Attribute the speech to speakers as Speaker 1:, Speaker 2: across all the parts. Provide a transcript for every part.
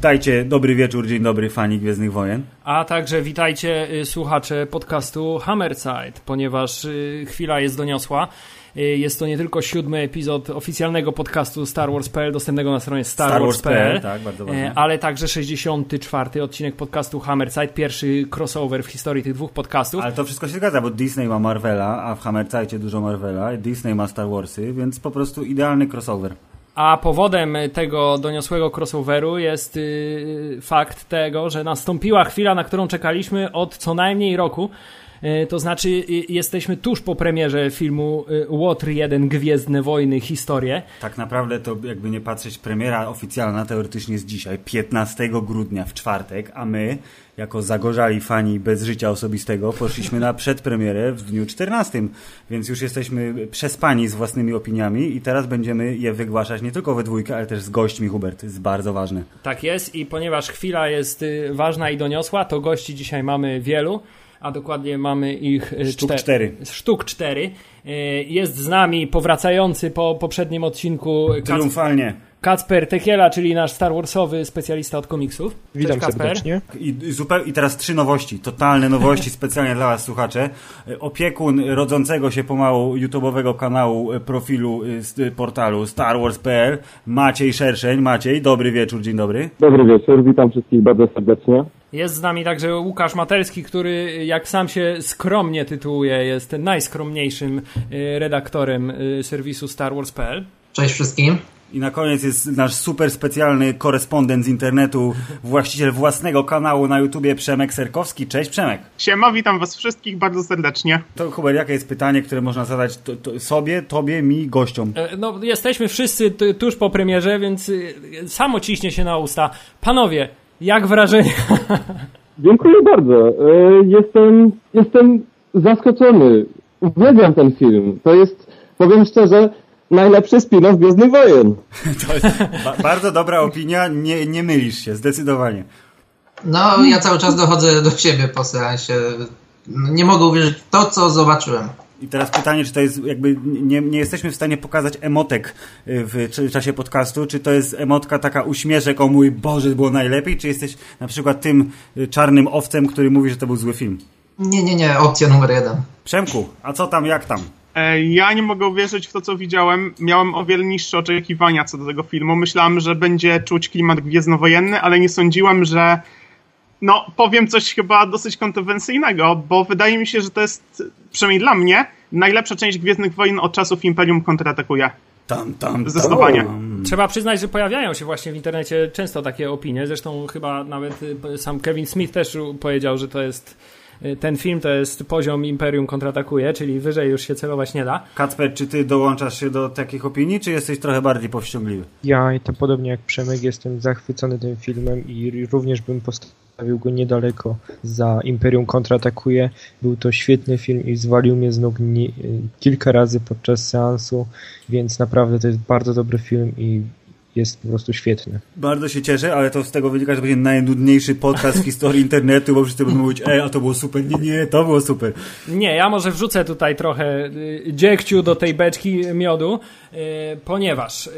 Speaker 1: Witajcie, dobry wieczór, dzień dobry, fani Gwiezdnych Wojen.
Speaker 2: A także witajcie y, słuchacze podcastu Hammerside, ponieważ y, chwila jest doniosła. Y, jest to nie tylko siódmy epizod oficjalnego podcastu Star Wars.pl, dostępnego na stronie
Speaker 1: Star tak, bardzo ważne.
Speaker 2: ale także 64 odcinek podcastu Hammerside, pierwszy crossover w historii tych dwóch podcastów.
Speaker 1: Ale to wszystko się zgadza, bo Disney ma Marvela, a w Hammercajcie dużo Marvela, Disney ma Star Warsy, więc po prostu idealny crossover.
Speaker 2: A powodem tego doniosłego crossoveru jest yy, fakt tego, że nastąpiła chwila, na którą czekaliśmy od co najmniej roku. Yy, to znaczy, yy, jesteśmy tuż po premierze filmu y, Łotr 1 Gwiezdne Wojny Historie.
Speaker 1: Tak naprawdę to jakby nie patrzeć, premiera oficjalna teoretycznie jest dzisiaj, 15 grudnia w czwartek, a my, jako zagorzali fani bez życia osobistego, poszliśmy na przedpremierę w dniu 14, więc już jesteśmy przespani z własnymi opiniami i teraz będziemy je wygłaszać nie tylko we dwójkę, ale też z gośćmi, Hubert, jest bardzo ważne.
Speaker 2: Tak jest i ponieważ chwila jest y, ważna i doniosła, to gości dzisiaj mamy wielu a dokładnie mamy ich y,
Speaker 1: sztuk cztery.
Speaker 2: Sztuk cztery. Y, jest z nami powracający po poprzednim odcinku
Speaker 1: Triumfalnie.
Speaker 2: Kacper Tekiela, czyli nasz Star Warsowy specjalista od komiksów.
Speaker 3: Witam Cześć, serdecznie.
Speaker 1: I, i, zupeł, I teraz trzy nowości, totalne nowości specjalnie dla Was słuchacze. Opiekun rodzącego się pomału YouTube'owego kanału e, profilu e, z portalu starwars.pl Maciej Szerszeń. Maciej, dobry wieczór, dzień dobry.
Speaker 4: Dobry wieczór, witam wszystkich bardzo serdecznie.
Speaker 2: Jest z nami także Łukasz Matelski, który jak sam się skromnie tytułuje, jest najskromniejszym e, redaktorem serwisu starwars.pl.
Speaker 5: Cześć wszystkim.
Speaker 1: I na koniec jest nasz super specjalny korespondent z internetu, właściciel własnego kanału na YouTubie Przemek Serkowski. Cześć Przemek.
Speaker 6: Siema, witam was wszystkich bardzo serdecznie.
Speaker 1: To Hubert, jakie jest pytanie, które można zadać to, to sobie, tobie, mi, gościom?
Speaker 2: No, jesteśmy wszyscy tuż po premierze, więc y, samo ciśnie się na usta. Panowie, jak wrażenie?
Speaker 4: Dziękuję bardzo. E, jestem, jestem zaskoczony. Uwielbiam ten film. To jest, powiem szczerze, najlepszy spin-off Gwiezdnych Wojen.
Speaker 1: To jest ba bardzo dobra opinia, nie, nie mylisz się, zdecydowanie.
Speaker 5: No, ja cały czas dochodzę do siebie po seansie. Nie mogę uwierzyć w to, co zobaczyłem.
Speaker 1: I teraz pytanie, czy to jest jakby, nie, nie jesteśmy w stanie pokazać emotek y, w czasie podcastu, czy to jest emotka taka uśmieszek, o mój Boże, było najlepiej, czy jesteś na przykład tym y, czarnym owcem, który mówi, że to był zły film?
Speaker 5: Nie, nie, nie, opcja numer jeden.
Speaker 1: Przemku, a co tam, jak tam?
Speaker 6: E, ja nie mogę uwierzyć w to, co widziałem. Miałem o wiele niższe oczekiwania co do tego filmu. Myślałem, że będzie czuć klimat gwiezdnowojenny, ale nie sądziłem, że no, powiem coś chyba dosyć kontrowersyjnego, bo wydaje mi się, że to jest, przynajmniej dla mnie, najlepsza część Gwiezdnych Wojen od czasów Imperium kontratakuje.
Speaker 1: Tam, tam,
Speaker 6: Zdecydowanie.
Speaker 2: Trzeba przyznać, że pojawiają się właśnie w internecie często takie opinie. Zresztą chyba nawet y, sam Kevin Smith też powiedział, że to jest Y, ten film to jest poziom Imperium kontratakuje, czyli wyżej już się celować nie da.
Speaker 1: Kacper, czy ty dołączasz się do takich opinii, czy jesteś trochę bardziej powściągliwy?
Speaker 3: Ja, to podobnie jak Przemek, jestem zachwycony tym filmem i również bym postawił go niedaleko za Imperium kontratakuje. Był to świetny film i zwalił mnie z nóg nie, kilka razy podczas seansu, więc naprawdę to jest bardzo dobry film i jest po prostu świetny.
Speaker 1: Bardzo się cieszę, ale to z tego wynika, że będzie najnudniejszy podcast w historii internetu, bo wszyscy będą mówić, ej, a to było super. Nie, nie, to było super.
Speaker 2: Nie, ja może wrzucę tutaj trochę y, dziegciu do tej beczki miodu, y, ponieważ y,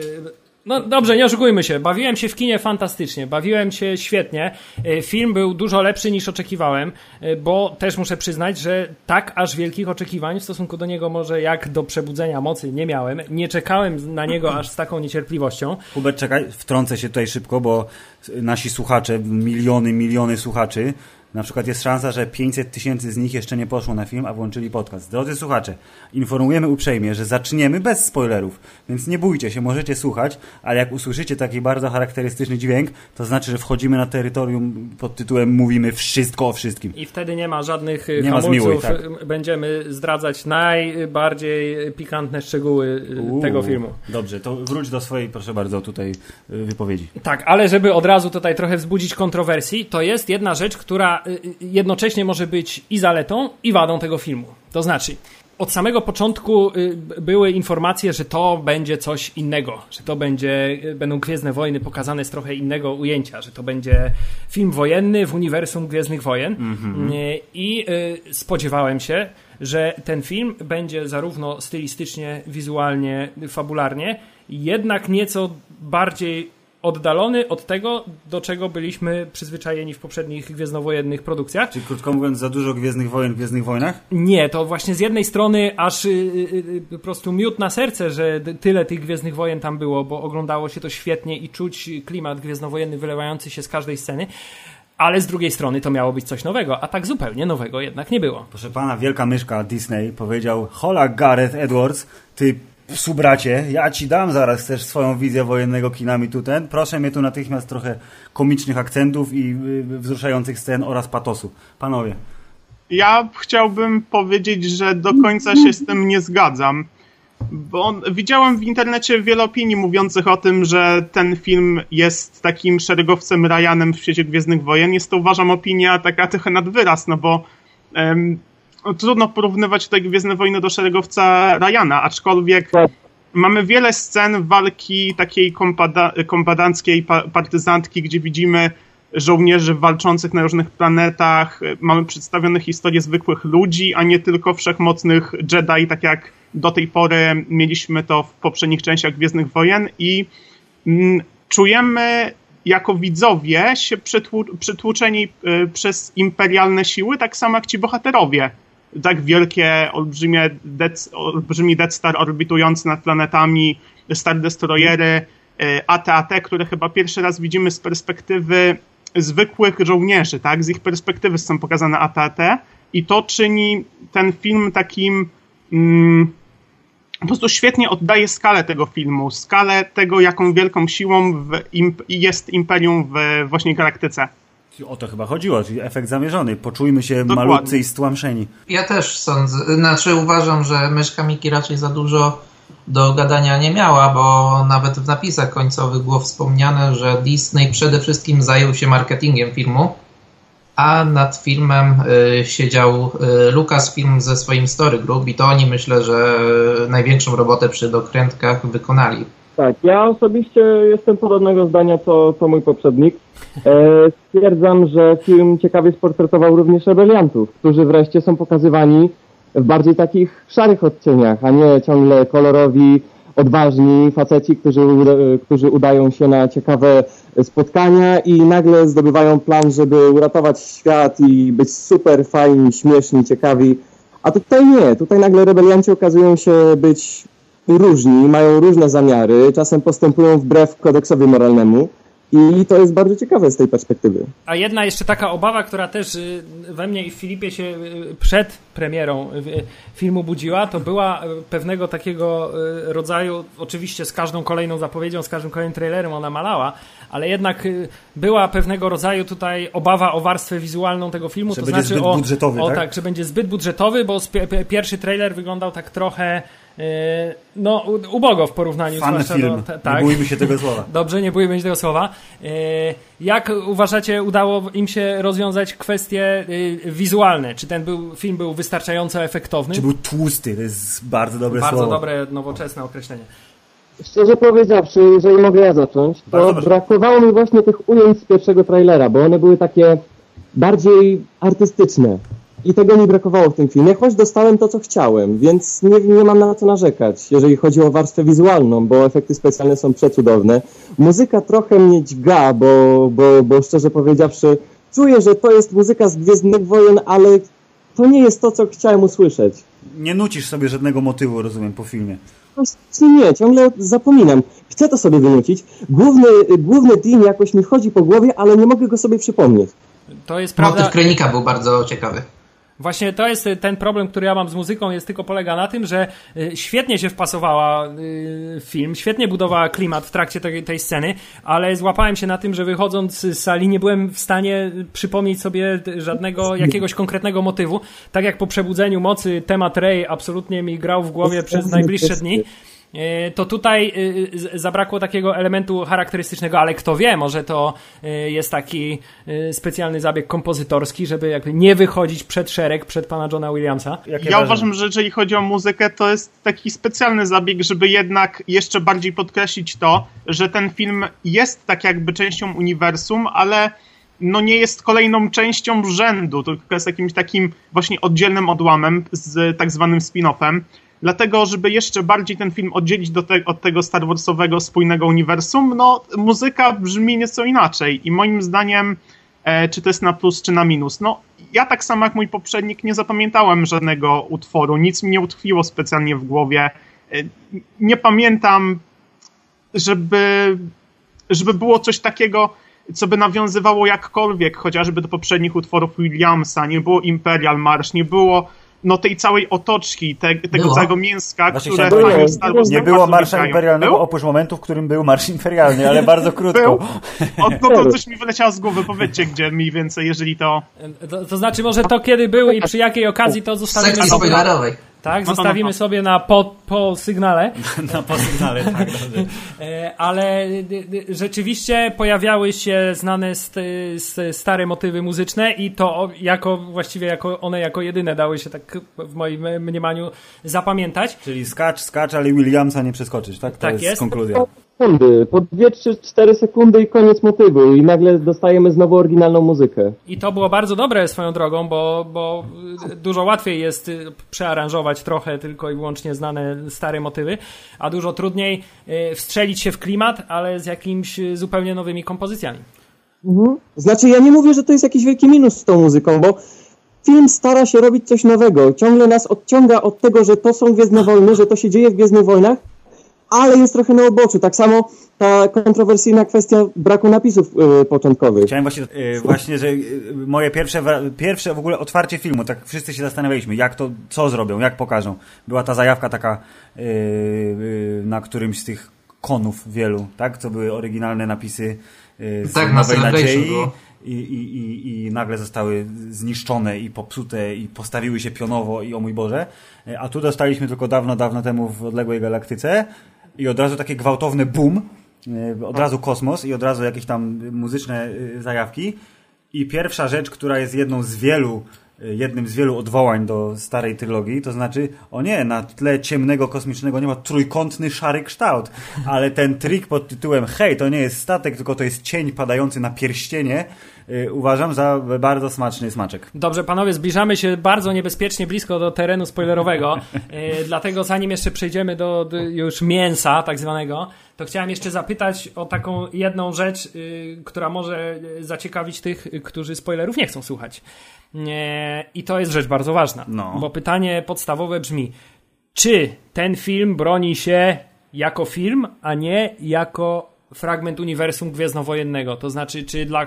Speaker 2: no dobrze, nie oszukujmy się. Bawiłem się w kinie fantastycznie, bawiłem się świetnie. E, film był dużo lepszy niż oczekiwałem, e, bo też muszę przyznać, że tak aż wielkich oczekiwań w stosunku do niego może jak do przebudzenia mocy nie miałem. Nie czekałem na niego aż z taką niecierpliwością.
Speaker 1: Hubert, czekaj, wtrącę się tutaj szybko, bo nasi słuchacze, miliony, miliony słuchaczy na przykład jest szansa, że 500 tysięcy z nich jeszcze nie poszło na film, a włączyli podcast. Drodzy słuchacze, informujemy uprzejmie, że zaczniemy bez spoilerów, więc nie bójcie się, możecie słuchać, ale jak usłyszycie taki bardzo charakterystyczny dźwięk, to znaczy, że wchodzimy na terytorium pod tytułem Mówimy wszystko o wszystkim.
Speaker 2: I wtedy nie ma żadnych nie hamulców. Ma zmiłuj, tak. Będziemy zdradzać najbardziej pikantne szczegóły y, Uuu, tego filmu.
Speaker 1: Dobrze, to wróć do swojej, proszę bardzo, tutaj wypowiedzi.
Speaker 2: Tak, ale żeby od razu tutaj trochę wzbudzić kontrowersji, to jest jedna rzecz, która Y, y, jednocześnie może być i zaletą, i wadą tego filmu. To znaczy, od samego początku y, były informacje, że to będzie coś innego, że to będzie, będą Gwiezdne Wojny pokazane z trochę innego ujęcia, że to będzie film wojenny w uniwersum Gwiezdnych Wojen. Mm -hmm. I spodziewałem się, że ten film będzie zarówno stylistycznie, wizualnie, fabularnie, jednak nieco bardziej oddalony od tego, do czego byliśmy przyzwyczajeni w poprzednich gwiezdnowojennych produkcjach.
Speaker 1: Czyli krótko mówiąc, za dużo Gwiezdnych Wojen w Gwiezdnych Wojnach?
Speaker 2: Nie, to właśnie z jednej strony aż y, y, y, po prostu miód na serce, że tyle tych Gwiezdnych Wojen tam było, bo oglądało się to świetnie i czuć klimat gwiezdnowojenny wylewający się z każdej sceny. Ale z drugiej strony to miało być coś nowego, a tak zupełnie nowego jednak nie było.
Speaker 1: Proszę pana, wielka myszka Disney powiedział Hola Gareth Edwards, ty subracie, ja ci dam zaraz też swoją wizję wojennego kina mi tu ten. Proszę mnie tu natychmiast trochę komicznych akcentów i wzruszających scen oraz patosu. Panowie.
Speaker 6: Ja chciałbym powiedzieć, że do końca się z tym nie zgadzam. Bo widziałem w internecie wiele opinii mówiących o tym, że ten film jest takim szeregowcem Ryanem w świecie Gwiezdnych Wojen. Jest to uważam opinia taka trochę nad wyraz, no bo trudno porównywać tutaj Gwiezdne Wojny do szeregowca Ryana, aczkolwiek tak. mamy wiele scen walki takiej kompada kompadanckiej, partyzantki, gdzie widzimy żołnierzy walczących na różnych planetach, mamy przedstawione historie zwykłych ludzi, a nie tylko wszechmocnych Jedi, tak jak do tej pory mieliśmy to w poprzednich częściach Gwiezdnych Wojen i mm, czujemy jako widzowie się przytłuczeni y, przez imperialne siły, tak samo jak ci bohaterowie. Tak wielkie, olbrzymie Death, olbrzymi Death Star orbitujący nad planetami, Star Destroyery, AT-AT, y, które chyba pierwszy raz widzimy z perspektywy zwykłych żołnierzy, tak? Z ich perspektywy są pokazane AT-AT i to czyni ten film takim mm, po prostu świetnie oddaje skalę tego filmu, skalę tego, jaką wielką siłą imp jest Imperium w właśnie galaktyce.
Speaker 1: O to chyba chodziło, czyli efekt zamierzony. Poczujmy się Dokładnie. malutcy i stłamszeni.
Speaker 5: Ja też sądzę, znaczy uważam, że myszka Miki raczej za dużo do gadania nie miała, bo nawet w napisach końcowych było wspomniane, że Disney przede wszystkim zajął się marketingiem filmu, a nad filmem y, siedział y, Lucasfilm ze swoim Story Group i to oni myślę, że największą robotę przy dokrętkach wykonali.
Speaker 4: Tak, ja osobiście jestem podobnego zdania co, co mój poprzednik. E, stwierdzam, że film ciekawie sportretował również rebeliantów, którzy wreszcie są pokazywani w bardziej takich szarych odcieniach, a nie ciągle kolorowi, odważni faceci, którzy, którzy udają się na ciekawe spotkania i nagle zdobywają plan, żeby uratować świat i być super fajni, śmieszni, ciekawi. A tutaj nie, tutaj nagle rebelianci okazują się być różni, mają różne zamiary, czasem postępują wbrew kodeksowi moralnemu. I to jest bardzo ciekawe z tej perspektywy.
Speaker 2: A jedna jeszcze taka obawa, która też y, we mnie i w Filipie się y, przed premierą y, filmu budziła, to była pewnego takiego rodzaju, oczywiście z każdą kolejną zapowiedzią, z każdym kolejnym trailerem ona malała, ale jednak była pewnego rodzaju tutaj obawa o warstwę wizualną tego filmu.
Speaker 1: Że
Speaker 2: to
Speaker 1: będzie
Speaker 2: znaczy
Speaker 1: zbyt
Speaker 2: o,
Speaker 1: budżetowy,
Speaker 2: o
Speaker 1: tak?
Speaker 2: tak, że będzie zbyt budżetowy, bo pierwszy trailer wyglądał tak trochę no, ubogo w porównaniu
Speaker 1: Fan film. Do, tak. Nie bójmy się tego słowa.
Speaker 2: Dobrze, nie bójmy się tego słowa. E, jak uważacie, udało im się rozwiązać kwestie e, wizualne? Czy ten był, film był wystarczająco efektowny?
Speaker 1: Czy był tłusty? To jest bardzo dobre
Speaker 2: bardzo
Speaker 1: słowo.
Speaker 2: Bardzo dobre, nowoczesne określenie.
Speaker 4: Szczerze powiedziawszy, jeżeli mogę ja zacząć, to brakowało mi właśnie tych ujęć z pierwszego trailera, bo one były takie bardziej artystyczne. I tego mi brakowało w tym filmie, choć dostałem to, co chciałem, więc nie, nie mam na co narzekać, jeżeli chodzi o warstwę wizualną, bo efekty specjalne są przecudowne. Muzyka trochę mnie dźga, bo, bo, bo szczerze powiedziawszy, czuję, że to jest muzyka z Gwiezdnych Wojen, ale to nie jest to, co chciałem usłyszeć.
Speaker 1: Nie nucisz sobie żadnego motywu, rozumiem, po filmie.
Speaker 4: Właśnie nie, ciągle zapominam. Chcę to sobie wynucić. Główny, główny team jakoś mi chodzi po głowie, ale nie mogę go sobie przypomnieć.
Speaker 2: To jest prawda.
Speaker 5: Motyw Krenika był bardzo ciekawy.
Speaker 2: Właśnie to jest ten problem, który ja mam z muzyką, jest tylko polega na tym, że y, świetnie się wpasowała y, film, świetnie budowała klimat w trakcie tej, tej sceny, ale złapałem się na tym, że wychodząc z sali nie byłem w stanie przypomnieć sobie żadnego jakiegoś konkretnego motywu. Tak jak po przebudzeniu mocy temat Ray absolutnie mi grał w głowie przez najbliższe dni. E, to tutaj e, zabrakło takiego elementu charakterystycznego, ale kto wie, może to e, jest taki specjalny zabieg kompozytorski, żeby jakby nie wychodzić przed szereg, przed pana Johna Williamsa.
Speaker 6: Jakie ja uważam, że jeżeli chodzi o muzykę, to jest taki specjalny zabieg, żeby jednak jeszcze bardziej podkreślić to, że ten film jest tak jakby częścią uniwersum, ale no nie jest kolejną częścią rzędu, tylko jest jakimś takim właśnie oddzielnym odłamem z tak zwanym spin-offem. Dlatego, żeby jeszcze bardziej ten film oddzielić te, od tego Star Warsowego spójnego uniwersum, no muzyka brzmi nieco inaczej i moim zdaniem e, czy to jest na plus, czy na minus. No, ja tak samo jak mój poprzednik nie zapamiętałem żadnego utworu, nic mi nie utkwiło specjalnie w głowie. E, nie pamiętam, żeby, żeby było coś takiego, co by nawiązywało jakkolwiek chociażby do poprzednich utworów Williamsa. Nie było Imperial March, nie było no tej całej otoczki, te, tego
Speaker 5: Było.
Speaker 6: całego mięska,
Speaker 1: Właśnie
Speaker 6: które
Speaker 1: chciałem
Speaker 6: fani Star Wars
Speaker 1: Nie było marsza
Speaker 6: wynikają.
Speaker 1: imperialnego,
Speaker 6: Był?
Speaker 1: oprócz momentu, w którym był marsz imperialny, ale bardzo krótko.
Speaker 6: Był? O, no to coś mi wyleciało z głowy, powiedzcie gdzie mniej więcej, jeżeli to...
Speaker 2: To, to znaczy może to kiedy był i przy jakiej okazji to
Speaker 5: W
Speaker 2: zostawimy
Speaker 5: sekcji spoilerowej.
Speaker 2: Tak,
Speaker 6: No
Speaker 2: zostawimy
Speaker 6: no.
Speaker 2: sobie na po, po sygnale.
Speaker 1: Na posygnale, tak, dobrze.
Speaker 2: E, ale y, y, rzeczywiście pojawiały się znane st, st, stare motywy muzyczne i to jako właściwie jako one jako jedyne dały się tak w moim mniemaniu zapamiętać.
Speaker 1: Czyli skacz, skacz, ale Williamsa nie przeskoczyć, tak? To
Speaker 2: Tak
Speaker 1: jest,
Speaker 2: jest.
Speaker 1: konkluzja.
Speaker 4: Sekundy, po 2, 3, 4 sekundy i koniec motywu i nagle dostajemy znowu oryginalną muzykę.
Speaker 2: I to było bardzo dobre swoją drogą, bo, bo dużo łatwiej jest y, przearanżować trochę tylko i wyłącznie znane stare motywy, a dużo trudniej y, wstrzelić się w klimat, ale z jakimiś y, zupełnie nowymi kompozycjami.
Speaker 4: Znaczy, ja nie mówię, że to jest jakiś wielki minus z tą muzyką, bo film stara się robić coś nowego. Ciągle nas odciąga od tego, że to są Gwiezdne Wojny, że to się dzieje w Gwiezdnych Wojnach, ale jest trochę na uboczu. Tak samo ta kontrowersyjna kwestia braku napisów yy, początkowych.
Speaker 1: Chciałem właśnie, e, właśnie, że e, moje pierwsze, pierwsze w ogóle otwarcie filmu, tak wszyscy się zastanawialiśmy, jak to, co zrobią, jak pokażą. Była ta zajawka taka e, e, na którymś z tych konów wielu, tak? Co były oryginalne napisy e, z
Speaker 5: Tak, na
Speaker 1: Nowej
Speaker 5: Celebration
Speaker 1: Nadziei.
Speaker 5: było.
Speaker 1: I, i, i, I nagle zostały zniszczone i popsute i postawiły się pionowo i o mój Boże. A tu dostaliśmy tylko dawno, dawno temu w odległej galaktyce i od razu takie gwałtowne boom, e, od razu kosmos i od razu jakieś tam muzyczne e, zajawki. I pierwsza rzecz, która jest jedną z wielu, e, jednym z wielu odwołań do starej trylogii, to znaczy, o nie, na tle ciemnego kosmicznego nie ma trójkątny szary kształt, ale ten trik pod tytułem hej, to nie jest statek, tylko to jest cień padający na pierścienie, uważam za bardzo smaczny smaczek.
Speaker 2: Dobrze, panowie, zbliżamy się bardzo niebezpiecznie blisko do terenu spoilerowego, e, dlatego zanim jeszcze przejdziemy do, do już mięsa tak zwanego, to chciałem jeszcze zapytać o taką jedną rzecz, y, która może y, zaciekawić tych, y, którzy spoilerów nie chcą słuchać. I to jest rzecz bardzo ważna,
Speaker 1: No.
Speaker 2: bo pytanie podstawowe brzmi, czy ten film broni się jako film, a nie jako fragment uniwersum gwiezdnowojennego? To znaczy, czy dla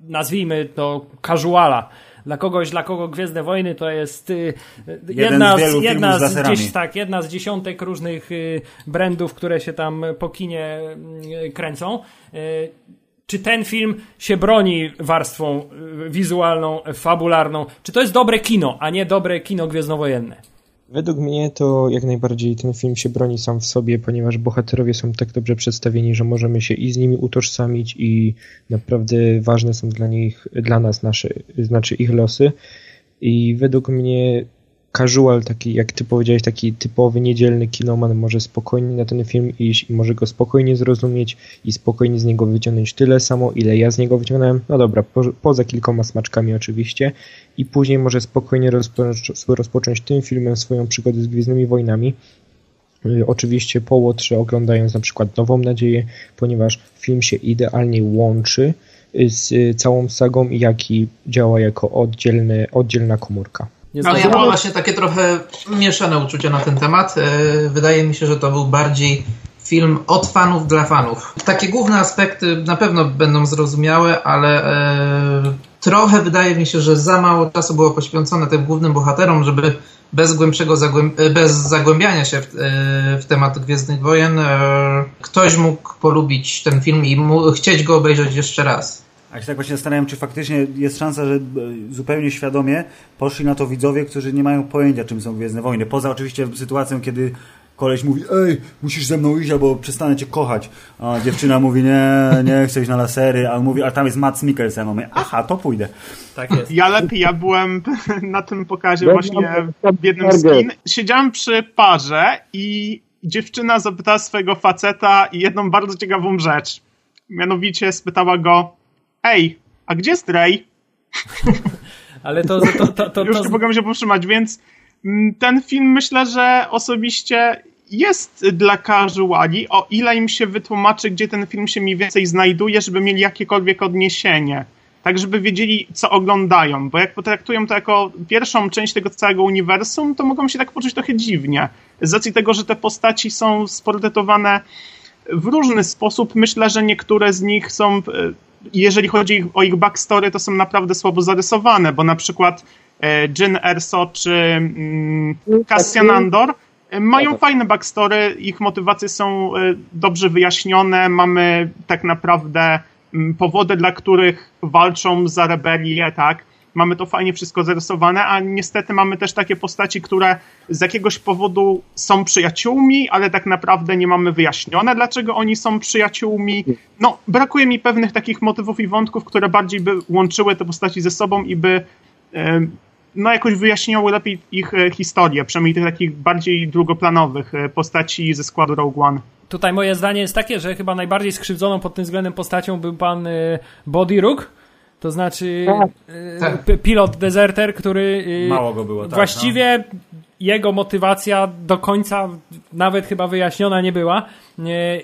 Speaker 2: nazwijmy to casuala. Dla kogoś, dla kogo Gwiezdne Wojny to jest y, jedna,
Speaker 1: z
Speaker 2: jedna,
Speaker 1: z
Speaker 2: z, tak, jedna z dziesiątek różnych y, brandów, które się tam po kinie y, kręcą. Y, czy ten film się broni warstwą y, wizualną, fabularną? Czy to jest dobre kino, a nie dobre kino gwiezdnowojenne?
Speaker 3: Według mnie to jak najbardziej ten film się broni sam w sobie, ponieważ bohaterowie są tak dobrze przedstawieni, że możemy się i z nimi utożsamić i naprawdę ważne są dla nich, dla nas nasze, znaczy ich losy. I według mnie casual, taki jak ty powiedziałeś, taki typowy niedzielny kinoman może spokojnie na ten film iść i może go spokojnie zrozumieć i spokojnie z niego wyciągnąć tyle samo, ile ja z niego wyciągnąłem. No dobra, po, poza kilkoma smaczkami oczywiście. I później może spokojnie rozpocząć, rozpocząć tym filmem swoją przygodę z Gwiezdnymi Wojnami. Y, Oczywiście po łotrze oglądając na przykład Nową Nadzieję, ponieważ film się idealnie łączy y, z całą sagą, jak i działa jako oddzielny, oddzielna komórka.
Speaker 2: Nie
Speaker 5: Ale ja mam właśnie takie trochę mieszane uczucia na ten temat. E, Wydaje mi się, że to był bardziej film od fanów dla fanów. Takie główne aspekty na pewno będą zrozumiałe, ale e, trochę wydaje mi się, że za mało czasu było poświęcone tym głównym bohaterom, żeby bez głębszego zagłęb- e, bez zagłębiania się w, w temat Gwiezdnych Wojen ktoś mógł polubić ten film i mu, chcieć go obejrzeć jeszcze raz.
Speaker 1: A się tak właśnie zastanawiam, czy faktycznie jest szansa, że e, zupełnie świadomie poszli na to widzowie, którzy nie mają pojęcia, czym są Gwiezdne Wojny. Poza oczywiście sytuacją, kiedy koleś mówi, ej, musisz ze mną iść, albo przestanę cię kochać. A dziewczyna mówi, nie, nie chcę iść na lasery, a on mówi, a tam jest Matt Mikkelsen. A on mówi, aha, to pójdę.
Speaker 2: Tak jest.
Speaker 6: Ja lepiej, ja byłem na tym pokazie właśnie w jednym z kin. Siedziałem przy parze i dziewczyna zapytała swojego faceta i jedną bardzo ciekawą rzecz. Mianowicie spytała go, ej, a gdzie jest Ray?
Speaker 2: Ale to, to, to, to,
Speaker 6: Już nie mogłem się powstrzymać, więc Mm, ten film myślę, że osobiście jest dla casuali, o ile im się wytłumaczy, gdzie ten film się mniej więcej znajduje, żeby mieli jakiekolwiek odniesienie. Tak, żeby wiedzieli, co oglądają. Bo jak potraktują to jako pierwszą część tego całego uniwersum, to mogą się tak poczuć trochę dziwnie. Z racji tego, że te postaci są sportretowane w różny sposób, myślę, że niektóre z nich są, e, jeżeli chodzi o ich backstory, to są naprawdę słabo zarysowane, bo na przykład e, Jyn Erso czy mm, Cassian Andor e, mają fajne backstory, ich motywacje są dobrze wyjaśnione, mamy tak naprawdę mm, powody, dla których walczą za rebelię, tak? Mamy to fajnie wszystko zarysowane, a niestety mamy też takie postaci, które z jakiegoś powodu są przyjaciółmi, ale tak naprawdę nie mamy wyjaśnione, dlaczego oni są przyjaciółmi. No, brakuje mi pewnych takich motywów i wątków, które bardziej by łączyły te postaci ze sobą i by no jakoś wyjaśniały lepiej ich e, historię, przynajmniej tych takich bardziej drugoplanowych e, postaci ze składu Rogue One.
Speaker 2: Tutaj moje zdanie jest takie, że chyba najbardziej skrzywdzoną pod tym względem postacią był pan e, Body Rook, to znaczy tak. tak. pilot deserter, który
Speaker 1: Mało go było, tak,
Speaker 2: właściwie no. jego motywacja do końca nawet chyba wyjaśniona nie była.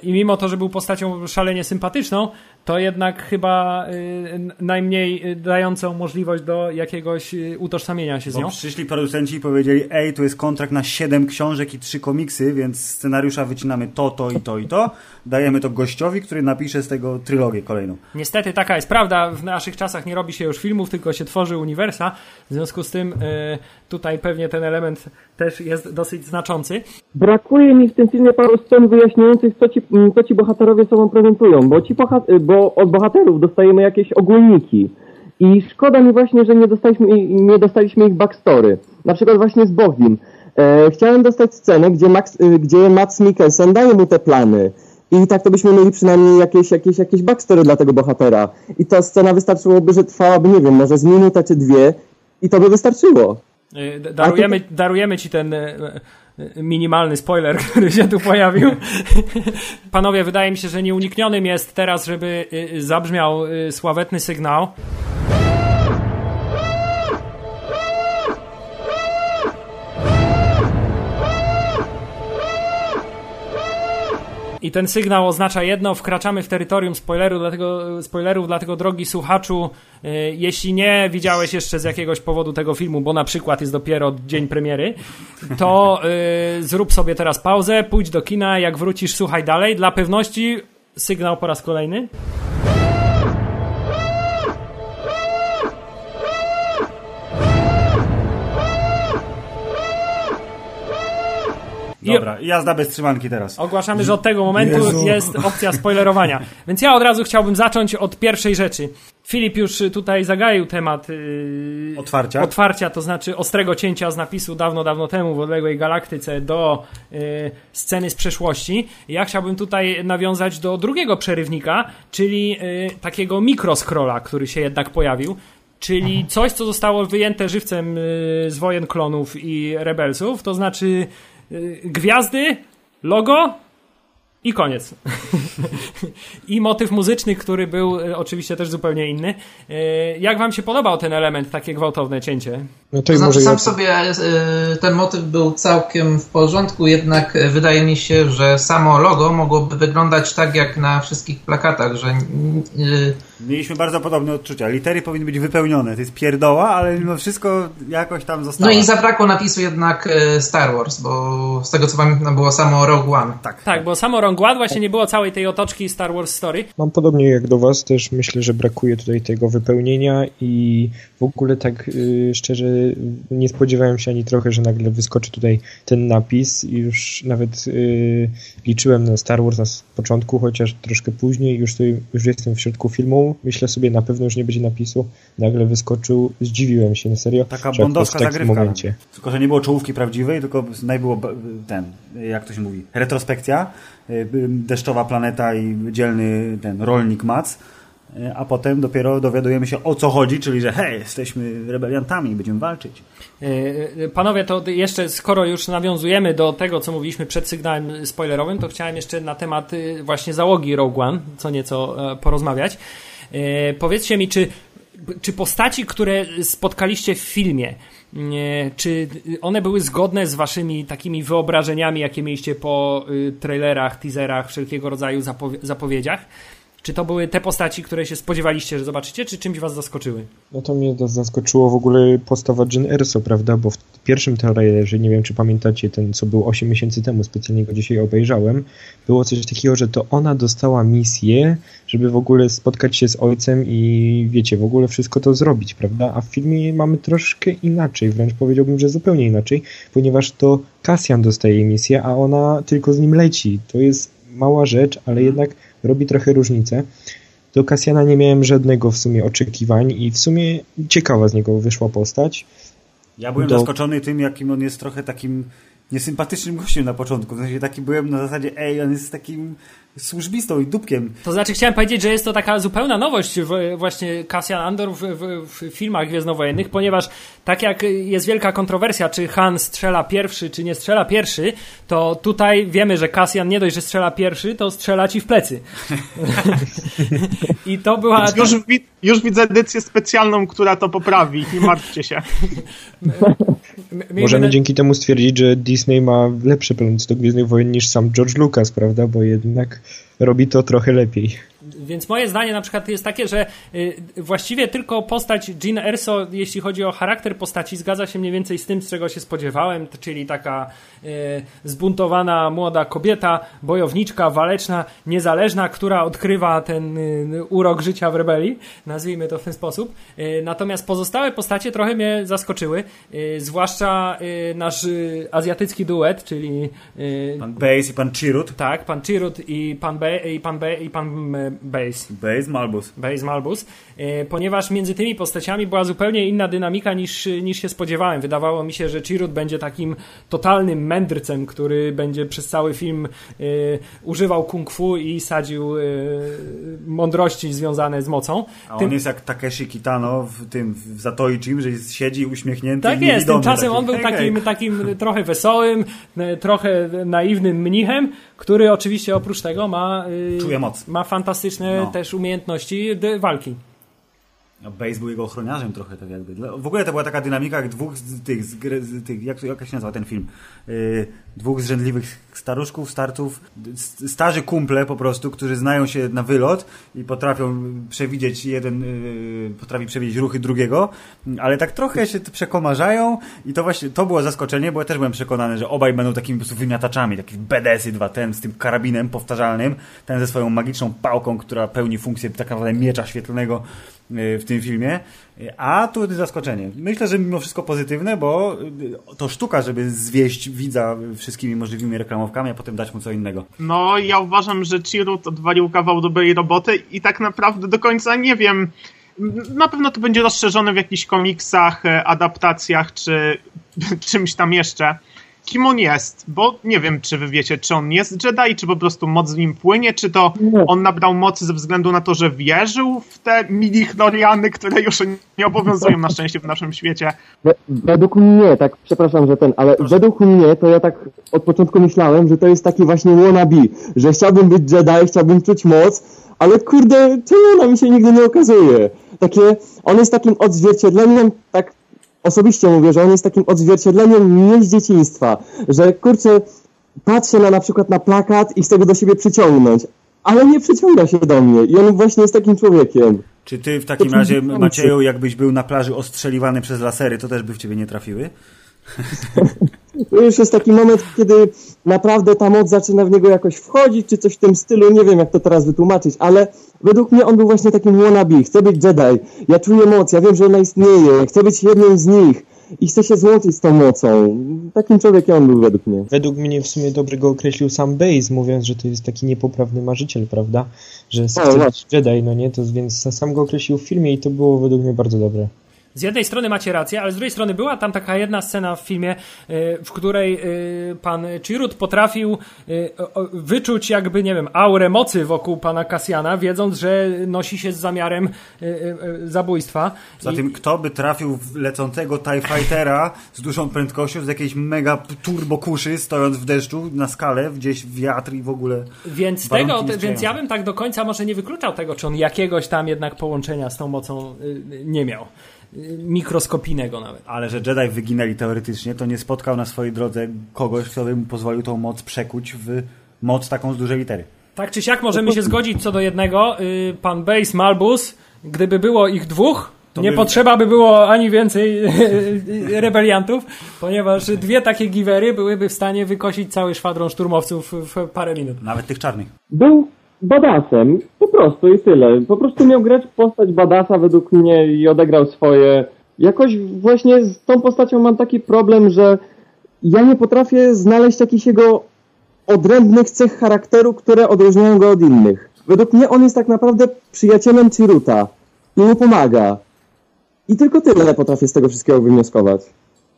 Speaker 2: I mimo to, że był postacią szalenie sympatyczną, to jednak chyba y, najmniej dającą możliwość do jakiegoś y, utożsamienia się z nią. Bo
Speaker 1: przyszli producenci i powiedzieli, ej, tu jest kontrakt na 7 książek i 3 komiksy, więc scenariusza wycinamy to, to i to i to. Dajemy to gościowi, który napisze z tego trylogię kolejną.
Speaker 2: Niestety taka jest prawda. W naszych czasach nie robi się już filmów, tylko się tworzy uniwersa. W związku z tym y, tutaj pewnie ten element też jest dosyć znaczący.
Speaker 4: Brakuje mi w tym filmie paru scen wyjaśniających, co ci, co ci bohaterowie sobą prezentują, bo ci bo od bohaterów dostajemy jakieś ogólniki. I szkoda mi właśnie, że nie dostaliśmy, nie dostaliśmy ich backstory. Na przykład właśnie z Bogim. E, chciałem dostać scenę, gdzie, Max, e, gdzie Max Mikkelsen daje mu te plany. I tak to byśmy mieli przynajmniej jakieś, jakieś, jakieś backstory dla tego bohatera. I ta scena wystarczyłoby, że trwałaby, nie wiem, może z minutę czy dwie i to by wystarczyło.
Speaker 2: E, darujemy, darujemy ci ten minimalny spoiler, który się tu pojawił. Panowie, wydaje mi się, że nieuniknionym jest teraz, żeby y, zabrzmiał y, sławetny sygnał. I ten sygnał oznacza jedno, wkraczamy w terytorium spoileru, dlatego, spoilerów, dlatego drogi słuchaczu, y, jeśli nie widziałeś jeszcze z jakiegoś powodu tego filmu, bo na przykład jest dopiero dzień premiery, to y, zrób sobie teraz pauzę, pójdź do kina, jak wrócisz, słuchaj dalej. Dla pewności sygnał po raz kolejny.
Speaker 1: Dobra, jazda bez trzymanki teraz.
Speaker 2: Ogłaszamy, że od tego momentu Jezu. jest opcja spoilerowania. Więc ja od razu chciałbym zacząć od pierwszej rzeczy. Filip już tutaj zagaił temat
Speaker 1: yy, otwarcia.
Speaker 2: otwarcia, to znaczy ostrego cięcia z napisu dawno, dawno temu w odległej galaktyce do yy, sceny z przeszłości. Ja chciałbym tutaj nawiązać do drugiego przerywnika, czyli yy, takiego mikroscrolla, który się jednak pojawił. Czyli coś, co zostało wyjęte żywcem yy, z wojen klonów i rebelsów, to znaczy Y, gwiazdy, logo i koniec. I motyw muzyczny, który był y, oczywiście też zupełnie inny. Y, jak wam się podobał ten element, takie gwałtowne cięcie?
Speaker 5: No to znaczy, sam ja... sobie ten motyw był całkiem w porządku, jednak wydaje mi się, że samo logo mogłoby wyglądać tak jak na wszystkich plakatach, że
Speaker 1: Mieliśmy bardzo podobne odczucia. Litery powinny być wypełnione. To jest pierdoła, ale mimo wszystko jakoś tam zostało.
Speaker 5: No i zabrakło napisu jednak e, Star Wars, bo z tego co pamiętam było samo Rogue One.
Speaker 2: Tak, tak, bo samo Rogue One właśnie nie było całej tej otoczki Star Wars Story.
Speaker 3: Mam podobnie jak do was, też myślę, że brakuje tutaj tego wypełnienia i w ogóle tak y, szczerze nie spodziewałem się ani trochę, że nagle wyskoczy tutaj ten napis i już nawet y, liczyłem na Star Wars na początku, chociaż troszkę później, już, tutaj, już jestem w środku filmu, myślę sobie, na pewno już nie będzie napisu. Nagle wyskoczył, zdziwiłem się na serio.
Speaker 1: Taka bondowska w zagrywka. Momencie. Tylko, że nie było czołówki prawdziwej, tylko było ten, jak to się mówi, retrospekcja, y, deszczowa planeta i dzielny ten rolnik Mac y, a potem dopiero dowiadujemy się o co chodzi, czyli że hej, jesteśmy rebeliantami, będziemy walczyć.
Speaker 2: Y, panowie, to jeszcze skoro już nawiązujemy do tego, co mówiliśmy przed sygnałem spoilerowym, to chciałem jeszcze na temat właśnie załogi Rogue One co nieco e, porozmawiać. E, powiedzcie mi, czy, czy postaci, które spotkaliście w filmie, czy one były zgodne z waszymi takimi wyobrażeniami, jakie mieliście po trailerach, teaserach, wszelkiego rodzaju zapowie zapowiedziach? Czy to były te postaci, które się spodziewaliście, że zobaczycie, czy czymś was zaskoczyły?
Speaker 3: No to mnie zaskoczyło w ogóle postawa Jen Erso, prawda? Bo w pierwszym trailerze, nie wiem czy pamiętacie, ten co był 8 miesięcy temu, specjalnie go dzisiaj obejrzałem, było coś takiego, że to ona dostała misję, żeby w ogóle spotkać się z ojcem i wiecie, w ogóle wszystko to zrobić, prawda? A w filmie mamy troszkę inaczej, wręcz powiedziałbym, że zupełnie inaczej, ponieważ to Cassian dostaje misję, a ona tylko z nim leci. To jest mała rzecz, ale jednak robi trochę różnicę. Do Kasjana nie miałem żadnego w sumie oczekiwań i w sumie ciekawa z niego wyszła postać.
Speaker 1: Ja byłem
Speaker 3: Do-
Speaker 1: zaskoczony tym, jakim on jest trochę takim niesympatycznym gościem na początku. W sensie taki byłem na zasadzie, ej, on jest takim służbistą i dupkiem.
Speaker 2: To znaczy chciałem powiedzieć, że jest to taka zupełna nowość w, właśnie Cassian Andor w, w, w filmach gwiezdnowojennych, ponieważ tak jak jest wielka kontrowersja, czy Han strzela pierwszy, czy nie strzela pierwszy, to tutaj wiemy, że Cassian nie dość, że strzela pierwszy, to strzela ci w plecy. I to była...
Speaker 6: Już, wi- już widzę edycję specjalną, która to poprawi. Nie martwcie się.
Speaker 3: Możemy
Speaker 2: na-
Speaker 3: dzięki temu stwierdzić, że Disney ma lepsze plany co do Gwiezdnych Wojen niż sam George Lucas, prawda? Bo jednak robi to trochę lepiej.
Speaker 2: Więc moje zdanie na przykład jest takie, że y, właściwie tylko postać Jean Erso, jeśli chodzi o charakter postaci, zgadza się mniej więcej z tym, z czego się spodziewałem, czyli taka y, zbuntowana młoda kobieta, bojowniczka, waleczna, niezależna, która odkrywa ten y, urok życia w rebelii, nazwijmy to w ten sposób. Natomiast pozostałe postacie trochę mnie zaskoczyły, zwłaszcza nasz azjatycki duet, czyli
Speaker 1: Pan Base i pan Chirut.
Speaker 2: tak, pan Chirut i pan Be, i pan Be, i pan e, Base.
Speaker 1: Base, Malbus.
Speaker 2: Base Malbus, e, ponieważ między tymi postaciami była zupełnie inna dynamika niż, niż się spodziewałem. Wydawało mi się, że Chirut będzie takim totalnym mędrcem, który będzie przez cały film e, używał kung fu i sadził e, mądrości związane z mocą.
Speaker 1: A
Speaker 2: Tym-
Speaker 1: on jest jak Takeshi Kitano w tym, w Zatoichim, że jest, siedzi uśmiechnięty
Speaker 2: Tak
Speaker 1: i
Speaker 2: jest, tymczasem
Speaker 1: taki,
Speaker 2: on był
Speaker 1: hej,
Speaker 2: takim, takim trochę wesołym, trochę naiwnym mnichem, który oczywiście oprócz tego ma,
Speaker 1: Czuje moc.
Speaker 2: ma fantastyczne
Speaker 1: No.
Speaker 2: też umiejętności walki.
Speaker 1: A Base był jego ochroniarzem trochę, tak jakby. Dla- W ogóle to była taka dynamika jak dwóch z tych, z tych jak, jak się nazywa ten film? Yy, dwóch zrzędliwych staruszków, starców, starzy kumple po prostu, którzy znają się na wylot i potrafią przewidzieć jeden, yy, potrafi przewidzieć ruchy drugiego, ale tak trochę się przekomarzają i to właśnie, to było zaskoczenie, bo ja też byłem przekonany, że obaj będą takimi po prostu wymiataczami, takich BDS-y dwa, ten z tym karabinem powtarzalnym, ten ze swoją magiczną pałką, która pełni funkcję tak naprawdę miecza świetlnego y, w tym filmie. A tu zaskoczenie. Myślę, że mimo wszystko pozytywne, bo y, to sztuka, żeby zwieść widza wszystkimi możliwymi reklamowkami, a potem dać mu co innego.
Speaker 6: No, ja uważam, że Chirut odwalił kawał dobrej roboty i tak naprawdę do końca nie wiem. Na pewno to będzie rozszerzone w jakichś komiksach, e, adaptacjach czy czymś tam jeszcze. Kim on jest? Bo nie wiem, czy wy wiecie, czy on jest Jedi, czy po prostu moc w nim płynie, czy to on nabrał mocy ze względu na to, że wierzył w te midi-chloriany, które już nie obowiązują na szczęście w naszym świecie.
Speaker 4: We- Według mnie, tak, przepraszam, że ten, ale według mnie to ja tak od początku myślałem, że to jest taki właśnie wannabe, że chciałbym być Jedi, chciałbym czuć moc, ale kurde, czemu ona mi się nigdy nie okazuje? Takie, on jest takim odzwierciedleniem, tak osobiście mówię, że on jest takim odzwierciedleniem mnie z dzieciństwa, że kurczę, patrzę na na przykład na plakat i chcę go do siebie przyciągnąć, ale nie przyciąga się do mnie i on właśnie jest takim człowiekiem.
Speaker 1: Czy ty w takim
Speaker 4: To
Speaker 1: razie. Macieju, jakbyś był na plaży ostrzeliwany przez lasery, to też by w ciebie nie trafiły?
Speaker 4: To już jest taki moment, kiedy naprawdę ta moc zaczyna w niego jakoś wchodzić, czy coś w tym stylu, nie wiem jak to teraz wytłumaczyć, ale według mnie on był właśnie takim wannabe, chcę być Jedi, ja czuję moc, ja wiem, że ona istnieje, chcę być jednym z nich i chcę się złączyć z tą mocą. Takim człowiekiem on był według mnie.
Speaker 3: Według mnie w sumie dobrze go określił sam Base, mówiąc, że to jest taki niepoprawny marzyciel, prawda? Że. Jedi, no nie? To więc sam go określił w filmie i to było według mnie bardzo dobre.
Speaker 2: Z jednej strony macie rację, ale z drugiej strony była tam taka jedna scena w filmie, y, w której y, pan Chirut potrafił y, wyczuć jakby, nie wiem, aurę mocy wokół pana Kasjana, wiedząc, że nosi się z zamiarem zabójstwa. I-
Speaker 1: Zatem kto by trafił w lecącego TIE Fightera z dużą prędkością, z jakiejś mega turbo kuszy, stojąc w deszczu na skalę, gdzieś wiatr i w ogóle...
Speaker 2: Więc tego, te, więc ja bym tak do końca może nie wykluczał tego, czy on jakiegoś tam jednak połączenia z tą mocą nie miał. Y, mikroskopijnego nawet.
Speaker 1: Ale że Jedi wyginęli teoretycznie, to nie spotkał na swojej drodze kogoś, kto by mu pozwolił tą moc przekuć w moc taką z dużej litery.
Speaker 2: Tak czy siak możemy się zgodzić co do jednego. Y, Pan Base, Malbus, gdyby było ich dwóch,
Speaker 1: To
Speaker 2: nie
Speaker 1: by-
Speaker 2: potrzeba by było ani więcej rebeliantów, ponieważ dwie takie giwery byłyby w stanie wykosić cały szwadron szturmowców w parę minut.
Speaker 1: Nawet tych czarnych.
Speaker 4: Był badasem, po prostu i tyle. Po prostu miał grać postać badasa według mnie i odegrał swoje. Jakoś właśnie z tą postacią mam taki problem, że ja nie potrafię znaleźć jakichś jego odrębnych cech charakteru, które odróżniają go od innych. Według mnie on jest tak naprawdę przyjacielem Ciruta i mu pomaga. I tylko tyle potrafię z tego wszystkiego wywnioskować.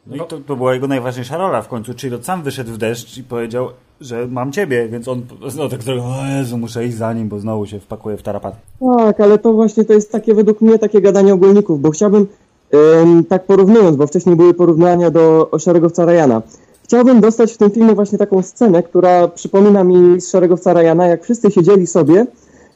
Speaker 1: No i to, to była jego najważniejsza rola w końcu. Chirrut sam wyszedł w deszcz i powiedział, że mam ciebie, więc on no, tak trochę, o Jezu, muszę iść za nim, bo znowu się wpakuje w tarapat.
Speaker 4: Tak, ale to właśnie to jest takie według mnie takie gadanie ogólników, bo chciałbym em, tak porównując, bo wcześniej były porównania do Szeregowca Ryana. Chciałbym dostać w tym filmie właśnie taką scenę, która przypomina mi z Szeregowca Ryana, jak wszyscy siedzieli sobie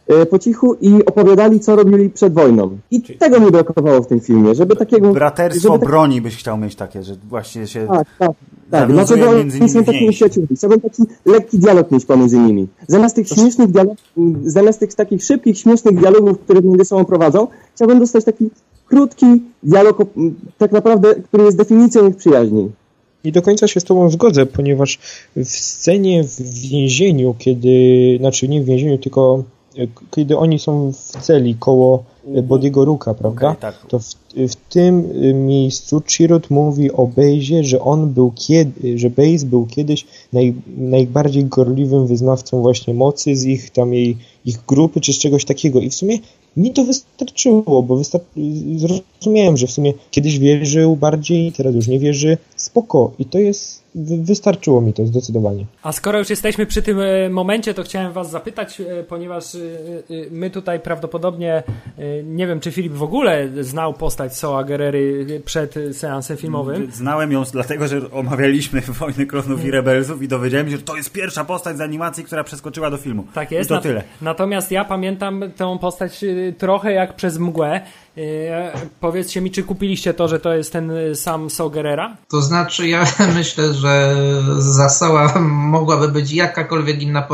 Speaker 4: e, po cichu i opowiadali, co robili przed wojną. I tego mi brakowało w tym filmie, żeby takiego...
Speaker 1: Braterstwo
Speaker 4: żeby tak-
Speaker 1: broni byś chciał mieć takie, że właśnie się...
Speaker 4: Tak, tak. Tak, dlaczego oni są takimi przyjaciółmi? Chciałbym taki lekki dialog mieć pomiędzy nimi. Zamiast tych śmiesznych dialogów, zamiast tych takich szybkich, śmiesznych dialogów, które między sobą prowadzą, chciałbym dostać taki krótki dialog, tak naprawdę, który jest definicją ich przyjaźni.
Speaker 3: Nie do końca się z Tobą zgodzę, ponieważ w scenie w więzieniu, kiedy, znaczy nie w więzieniu, tylko kiedy oni są w celi koło e, Bodiego Ruka, prawda?
Speaker 1: Okej, tak.
Speaker 3: To w, w tym y, miejscu Chirrut mówi o Bejzie, że on był kiedy, że Bejz był kiedyś naj, najbardziej gorliwym wyznawcą właśnie mocy z ich tam jej, ich grupy czy z czegoś takiego. I w sumie mi to wystarczyło, bo wystar- zrozumiałem, że w sumie kiedyś wierzył bardziej, teraz już nie wierzy. Spoko. I to jest, wystarczyło mi to zdecydowanie.
Speaker 2: A skoro już jesteśmy przy tym e, momencie, to chciałem Was zapytać, e, ponieważ e, my tutaj prawdopodobnie, nie wiem czy Filip w ogóle znał postać Soa Gerery przed seansem filmowym.
Speaker 1: Znałem ją dlatego, że omawialiśmy Wojny Klonów i Rebelsów i dowiedziałem się, że to jest pierwsza postać z animacji, która przeskoczyła do filmu.
Speaker 2: Tak jest.
Speaker 1: I to
Speaker 2: Nat-
Speaker 1: tyle.
Speaker 2: Natomiast ja pamiętam tę postać trochę jak przez mgłę. Y, Powiedzcie mi, czy kupiliście to, że to jest ten y, sam So Gerrera?
Speaker 5: To znaczy, ja myślę, że Zasała mogłaby być jakakolwiek inna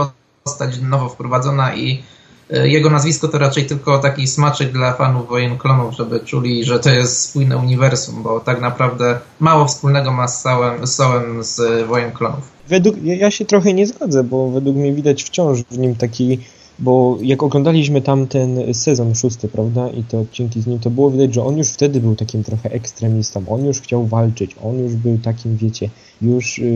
Speaker 5: postać nowo wprowadzona i e, jego nazwisko to raczej tylko taki smaczek dla fanów wojen klonów, żeby czuli, że to jest spójne uniwersum, bo tak naprawdę mało wspólnego ma z Sołem, z, Sołem z wojen klonów.
Speaker 3: Według, ja, ja się trochę nie zgodzę, bo według mnie widać wciąż w nim taki, bo jak oglądaliśmy tam ten sezon szósty, prawda, i te odcinki z nim, to było widać, że on już wtedy był takim trochę ekstremistą, on już chciał walczyć, on już był takim, wiecie, już yy,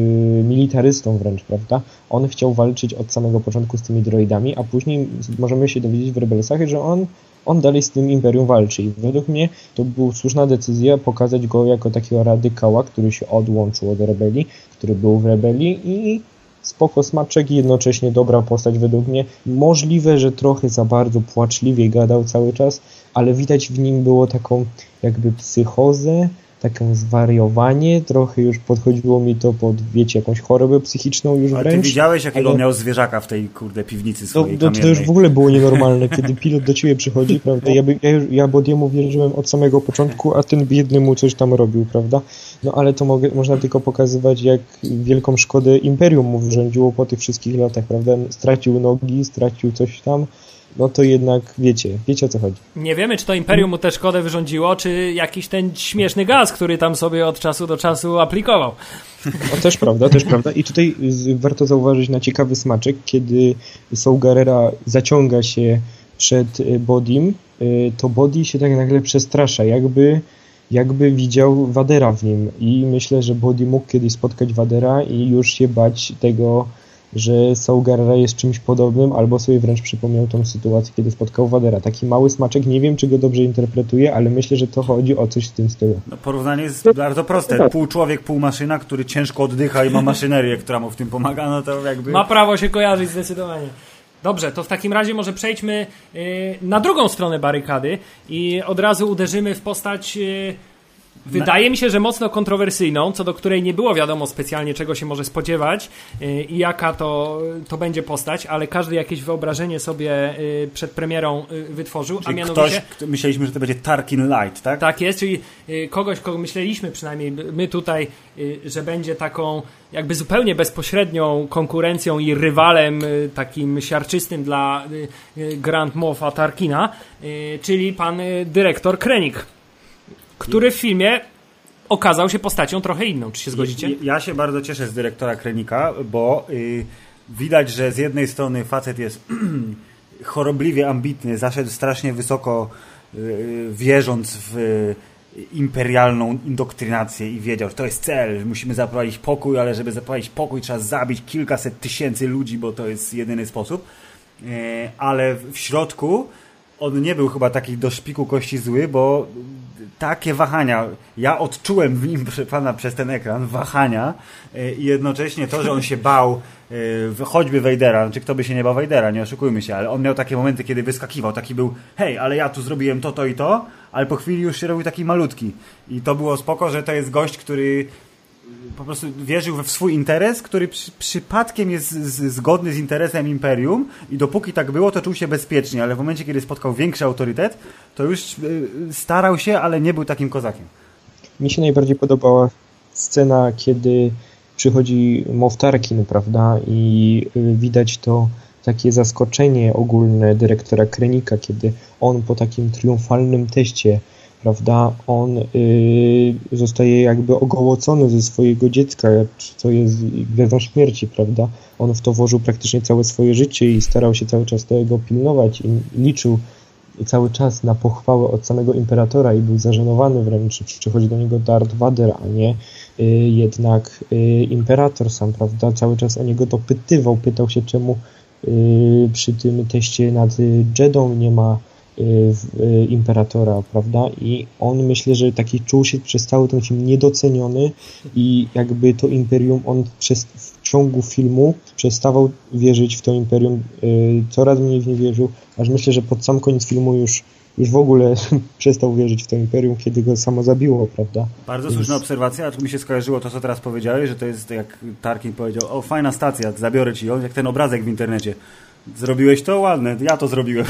Speaker 3: militarystą wręcz, prawda, on chciał walczyć od samego początku z tymi droidami, a później możemy się dowiedzieć w Rebelsach, że on on dalej z tym imperium walczy. I według mnie to była słuszna decyzja pokazać go jako takiego radykała, który się odłączył od rebelii, który był w rebelii i spoko smaczek i jednocześnie dobra postać według mnie. Możliwe, że trochę za bardzo płaczliwie gadał cały czas, ale widać w nim było taką jakby psychozę, taką zwariowanie, trochę już podchodziło mi to pod, wiecie, jakąś chorobę psychiczną już
Speaker 1: Ale ty
Speaker 3: wręcz.
Speaker 1: widziałeś, jakiego
Speaker 3: ale-
Speaker 1: miał zwierzaka w tej, kurde, piwnicy swojej
Speaker 3: to, to już w ogóle było nienormalne, kiedy pilot do ciebie przychodzi, prawda? Ja, by, ja, ja Bodiemu wierzyłem od samego początku, a ten biedny mu coś tam robił, prawda? No ale to mogę, można tylko pokazywać, jak wielką szkodę Imperium mu wyrządziło po tych wszystkich latach, prawda? Stracił nogi, stracił coś tam, no to jednak wiecie, wiecie o co chodzi.
Speaker 2: Nie wiemy, czy to Imperium mu tę szkodę wyrządziło, czy jakiś ten śmieszny gaz, który tam sobie od czasu do czasu aplikował.
Speaker 3: O, też prawda, też prawda. I tutaj warto zauważyć na ciekawy smaczek, kiedy Saul Gerrera zaciąga się przed y, Bodim, y, to Body się tak nagle przestrasza, jakby, jakby widział Wadera w nim. I myślę, że Body mógł kiedyś spotkać Wadera i już się bać tego, że Saul Gerrera jest czymś podobnym, albo sobie wręcz przypomniał tą sytuację, kiedy spotkał Wadera. Taki mały smaczek, nie wiem, czy go dobrze interpretuję, ale myślę, że to chodzi o coś w tym stylu.
Speaker 1: No, porównanie jest bardzo proste. Pół człowiek, pół maszyna, który ciężko oddycha i ma maszynerię, która mu w tym pomaga, no to jakby...
Speaker 2: Ma prawo się kojarzyć zdecydowanie. Dobrze, to w takim razie może przejdźmy y, na drugą stronę barykady i od razu uderzymy w postać y, Wydaje mi się, że mocno kontrowersyjną, co do której nie było wiadomo specjalnie, czego się może spodziewać yy, i jaka to, to będzie postać, ale każdy jakieś wyobrażenie sobie yy, przed premierą yy, wytworzył,
Speaker 1: Czyli
Speaker 2: a mianowicie...
Speaker 1: ktoś, myśleliśmy, że to będzie Tarkin Light, tak?
Speaker 2: Tak jest, czyli y, kogoś, kogo myśleliśmy przynajmniej my tutaj, y, że będzie taką jakby zupełnie bezpośrednią konkurencją i rywalem y, takim siarczystym dla Grand Moffa Tarkina, czyli pan dyrektor Krenik, który w filmie okazał się postacią trochę inną. Czy się zgodzicie?
Speaker 1: Ja się bardzo cieszę z dyrektora Krenika, bo y, widać, że z jednej strony facet jest chorobliwie ambitny, zaszedł strasznie wysoko y, wierząc w imperialną indoktrynację i wiedział, że to jest cel, musimy zaprowadzić pokój, ale żeby zaprowadzić pokój trzeba zabić kilkaset tysięcy ludzi, bo to jest jedyny sposób. E, ale w środku on nie był chyba taki do szpiku kości zły, bo takie wahania, ja odczułem w nim, pana, przez ten ekran wahania e, i jednocześnie to, że on się bał e, choćby Wejdera, znaczy kto by się nie bał Wejdera, nie oszukujmy się, ale on miał takie momenty, kiedy wyskakiwał, taki był, hej, ale ja tu zrobiłem to, to i to, ale po chwili już się robił taki malutki. I to było spoko, że to jest gość, który po prostu wierzył w swój interes, który przy, przypadkiem jest z, zgodny z interesem Imperium i dopóki tak było, to czuł się bezpiecznie, ale w momencie, kiedy spotkał większy autorytet, to już y, starał się, ale nie był takim kozakiem.
Speaker 3: Mi się najbardziej podobała scena, kiedy przychodzi Moff Tarkin, prawda, i y, widać to takie zaskoczenie ogólne dyrektora Krenika, kiedy on po takim triumfalnym teście prawda, on y, zostaje jakby ogołocony ze swojego dziecka, co jest gwiazdą śmierci, prawda. On w to włożył praktycznie całe swoje życie i starał się cały czas tego pilnować i liczył cały czas na pochwałę od samego imperatora i był zażenowany wręcz, przychodzi do niego Darth Vader, a nie y, jednak y, imperator sam, prawda, cały czas o niego dopytywał, pytał się czemu y, przy tym teście nad Jedą nie ma Y, y, imperatora, prawda? I on myślę, że taki czuł się przez cały ten film niedoceniony i jakby to imperium on przez, w ciągu filmu przestawał wierzyć w to imperium, y, coraz mniej w nie wierzył, aż myślę, że pod sam koniec filmu już już w ogóle przestał wierzyć w to imperium, kiedy go samo zabiło, prawda?
Speaker 1: Bardzo Więc... słuszna obserwacja, aż mi się skojarzyło to, co teraz powiedziałeś, że to jest, jak Tarkin powiedział, o fajna stacja, zabiorę ci ją, jak ten obrazek w internecie. Zrobiłeś to ładne, ja to zrobiłem.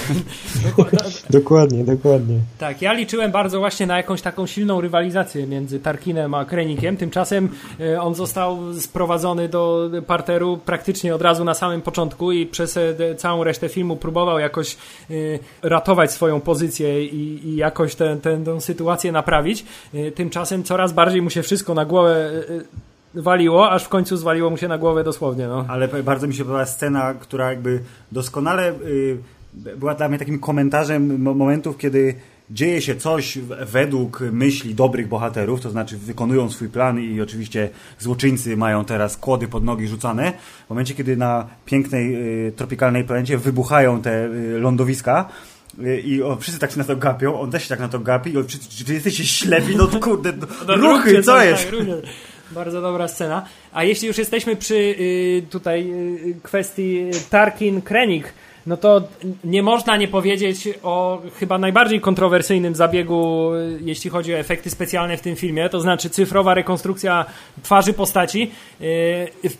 Speaker 3: dokładnie, dokładnie.
Speaker 2: Tak, ja liczyłem bardzo właśnie na jakąś taką silną rywalizację między Tarkinem a Krenikiem. Tymczasem e, on został sprowadzony do parteru praktycznie od razu na samym początku i przez e, całą resztę filmu próbował jakoś e, ratować swoją pozycję i, i jakoś tę, tę sytuację naprawić. Tymczasem coraz bardziej mu się wszystko na głowę waliło, aż w końcu zwaliło mu się na głowę dosłownie. No.
Speaker 1: Ale bardzo mi się podobała scena, która jakby doskonale y, była dla mnie takim komentarzem momentów, kiedy dzieje się coś według myśli dobrych bohaterów, to znaczy wykonują swój plan i oczywiście złoczyńcy mają teraz kłody pod nogi rzucane. W momencie, kiedy na pięknej, y, tropikalnej planecie wybuchają te y, lądowiska, y, i wszyscy tak się na to gapią, on też się tak na to gapi i on, czy, czy, czy jesteście ślepi? No kurde, no, ruchy, co jest? Tak,
Speaker 2: bardzo dobra scena. A jeśli już jesteśmy przy y, tutaj y, kwestii Tarkin-Krenik, no to nie można nie powiedzieć o chyba najbardziej kontrowersyjnym zabiegu, y, jeśli chodzi o efekty specjalne w tym filmie, to znaczy cyfrowa rekonstrukcja twarzy postaci.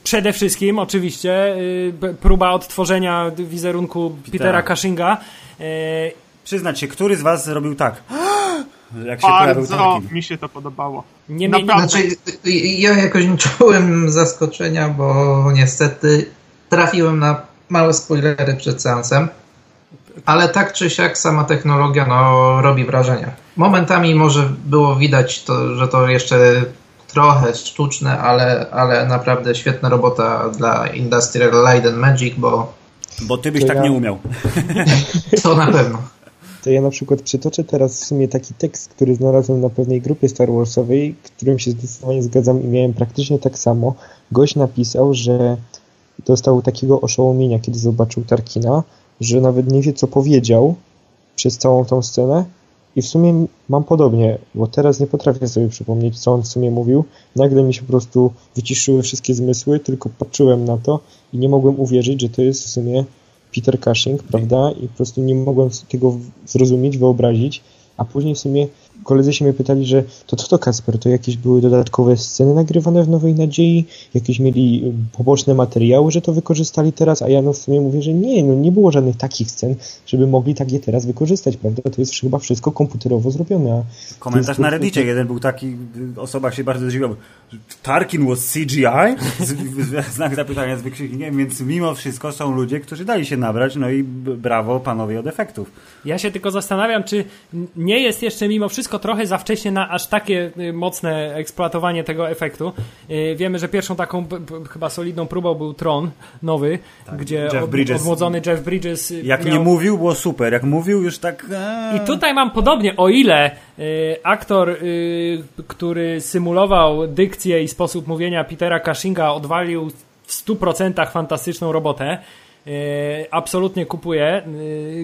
Speaker 2: Przede wszystkim, oczywiście, próba odtworzenia wizerunku Petera, Petera Cushinga.
Speaker 1: Przyznać się, który z Was zrobił tak?
Speaker 6: Jak się Bardzo mi się to podobało.
Speaker 5: Nie Naprawdę. Znaczy, ja jakoś nie czułem zaskoczenia, bo niestety trafiłem na małe spoilery przed seansem. Ale tak czy siak sama technologia no, robi wrażenie. Momentami może było widać, to, że to jeszcze trochę sztuczne, ale, ale naprawdę świetna robota dla Industrial Light and Magic, bo...
Speaker 1: Bo ty byś tak nie umiał.
Speaker 5: To na pewno
Speaker 3: to ja na przykład przytoczę teraz w sumie taki tekst, który znalazłem na pewnej grupie Star Warsowej, którym się zdecydowanie zgadzam i miałem praktycznie tak samo. Gość napisał, że dostał takiego oszołomienia, kiedy zobaczył Tarkina, że nawet nie wie, co powiedział przez całą tą scenę i w sumie mam podobnie, bo teraz nie potrafię sobie przypomnieć, co on w sumie mówił. Nagle mi się po prostu wyciszyły wszystkie zmysły, tylko patrzyłem na to i nie mogłem uwierzyć, że to jest w sumie Peter Cushing, prawda? I po prostu nie mogłem tego zrozumieć, wyobrazić, a później w sumie koledzy się mnie pytali, że to co to Kasper, to jakieś były dodatkowe sceny nagrywane w Nowej Nadziei, jakieś mieli y, poboczne materiały, że to wykorzystali teraz, a ja no w sumie mówię, że nie, no nie było żadnych takich scen, żeby mogli tak je teraz wykorzystać, prawda? To jest chyba wszystko komputerowo zrobione.
Speaker 1: Komentarz na Reddicie, jeden był taki, osoba się bardzo zdziwiła, Tarkin was CGI? Znak zapytania z wykrzyknikiem, więc mimo wszystko są ludzie, którzy dali się nabrać, no i brawo panowie od efektów.
Speaker 2: Ja się tylko zastanawiam, czy nie jest jeszcze mimo wszystko trochę za wcześnie na aż takie y, mocne eksploatowanie tego efektu. Y, wiemy, że pierwszą taką chyba solidną próbą był Tron nowy, tak, gdzie Jeff Bridges, odmłodzony Jeff Bridges.
Speaker 1: Y, jak miał... nie mówił, było super. Jak mówił, już tak.
Speaker 2: I tutaj mam podobnie, o ile aktor, który symulował dykcję i sposób mówienia Petera Cushinga odwalił w 100% fantastyczną robotę. Absolutnie kupuję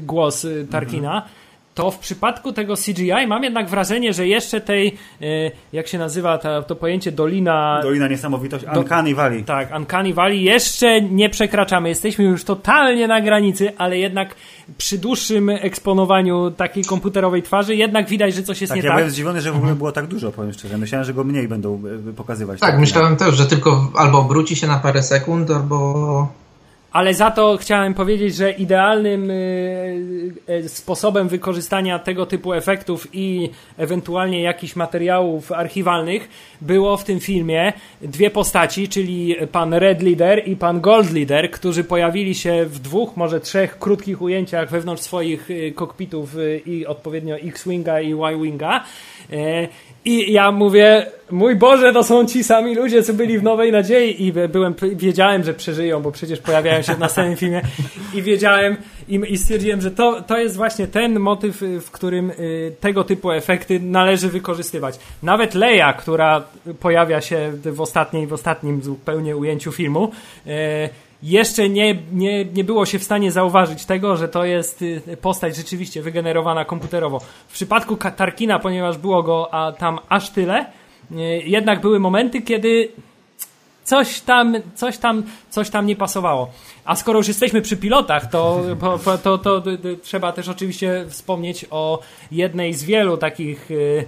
Speaker 2: głos Tarkina. Mhm to w przypadku tego CGI mam jednak wrażenie, że jeszcze tej, e, jak się nazywa ta, to pojęcie Dolina...
Speaker 1: Dolina Niesamowitości, do, Uncanny Valley.
Speaker 2: Tak, Uncanny Valley jeszcze nie przekraczamy. Jesteśmy już totalnie na granicy, ale jednak przy dłuższym eksponowaniu takiej komputerowej twarzy jednak widać, że coś jest
Speaker 1: tak,
Speaker 2: nie
Speaker 1: ja
Speaker 2: tak.
Speaker 1: Ja byłem zdziwiony, że w ogóle było tak dużo, powiem szczerze. Myślałem, że go mniej będą e, pokazywać.
Speaker 5: Tak, myślałem też, że tylko albo obróci się na parę sekund, albo
Speaker 2: ale za to chciałem powiedzieć, że idealnym y, y, sposobem wykorzystania tego typu efektów i ewentualnie jakichś materiałów archiwalnych było w tym filmie dwie postaci, czyli pan Red Leader i pan Gold Leader, którzy pojawili się w dwóch, może trzech krótkich ujęciach wewnątrz swoich y, kokpitów i odpowiednio X-Winga i Y-Winga. I ja mówię, mój Boże, to są ci sami ludzie, co byli w Nowej Nadziei i byłem, wiedziałem, że przeżyją, bo przecież pojawiają się w następnym filmie i wiedziałem i, i stwierdziłem, że to, to jest właśnie ten motyw, w którym y, tego typu efekty należy wykorzystywać. Nawet Leia, która pojawia się w ostatniej, w ostatnim zupełnie ujęciu filmu, y, jeszcze nie, nie, nie było się w stanie zauważyć tego, że to jest y, postać rzeczywiście wygenerowana komputerowo. W przypadku Tarkina, ponieważ było go a tam aż tyle, y, jednak były momenty, kiedy coś tam, coś tam, coś tam nie pasowało. A skoro już jesteśmy przy pilotach, to, to, to, to, trzeba też oczywiście wspomnieć o jednej z wielu takich y,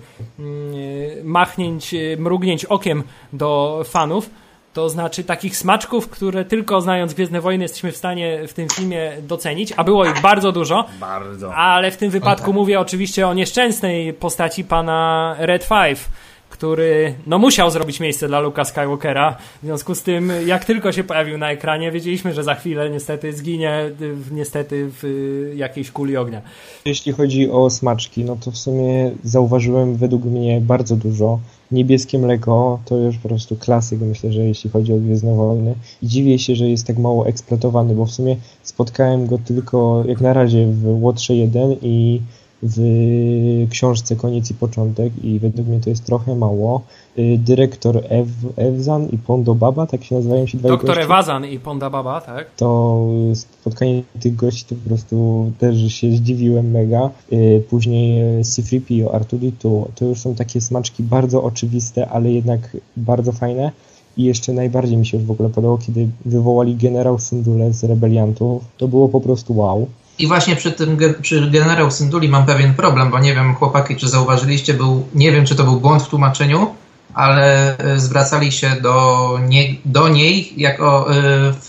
Speaker 2: machnięć, mrugnięć okiem do fanów to znaczy takich smaczków, które tylko znając Gwiezdne Wojny jesteśmy w stanie w tym filmie docenić, a było ich bardzo dużo.
Speaker 1: Bardzo.
Speaker 2: Ale w tym wypadku tak. mówię oczywiście o nieszczęsnej postaci pana Red Five który no musiał zrobić miejsce dla Luka Skywalkera. W związku z tym, jak tylko się pojawił na ekranie, wiedzieliśmy, że za chwilę niestety zginie niestety w jakiejś kuli ognia.
Speaker 3: Jeśli chodzi o smaczki, no to w sumie zauważyłem według mnie bardzo dużo. Niebieskie mleko to już po prostu klasyk, myślę, że jeśli chodzi o Gwiezdne Wojny. I dziwię się, że jest tak mało eksploatowany, bo w sumie spotkałem go tylko jak na razie w Łotrze 1 i w książce Koniec i Początek i według mnie to jest trochę mało. Y, dyrektor Ev, Evzan i Pondo Baba, tak się nazywają się dwa
Speaker 2: Doktor Ewazan i Ponda Baba, tak?
Speaker 3: To spotkanie tych gości to po prostu też się zdziwiłem mega. Y, później C-3PO, Artuditu, to już są takie smaczki bardzo oczywiste, ale jednak bardzo fajne. I jeszcze najbardziej mi się w ogóle podobało, kiedy wywołali generał Syndule z rebeliantów. To było po prostu wow.
Speaker 5: I właśnie przy tym przy generał Synduli mam pewien problem, bo nie wiem, chłopaki, czy zauważyliście, był, nie wiem, czy to był błąd w tłumaczeniu, ale e, zwracali się do, nie, do niej jako, e, w,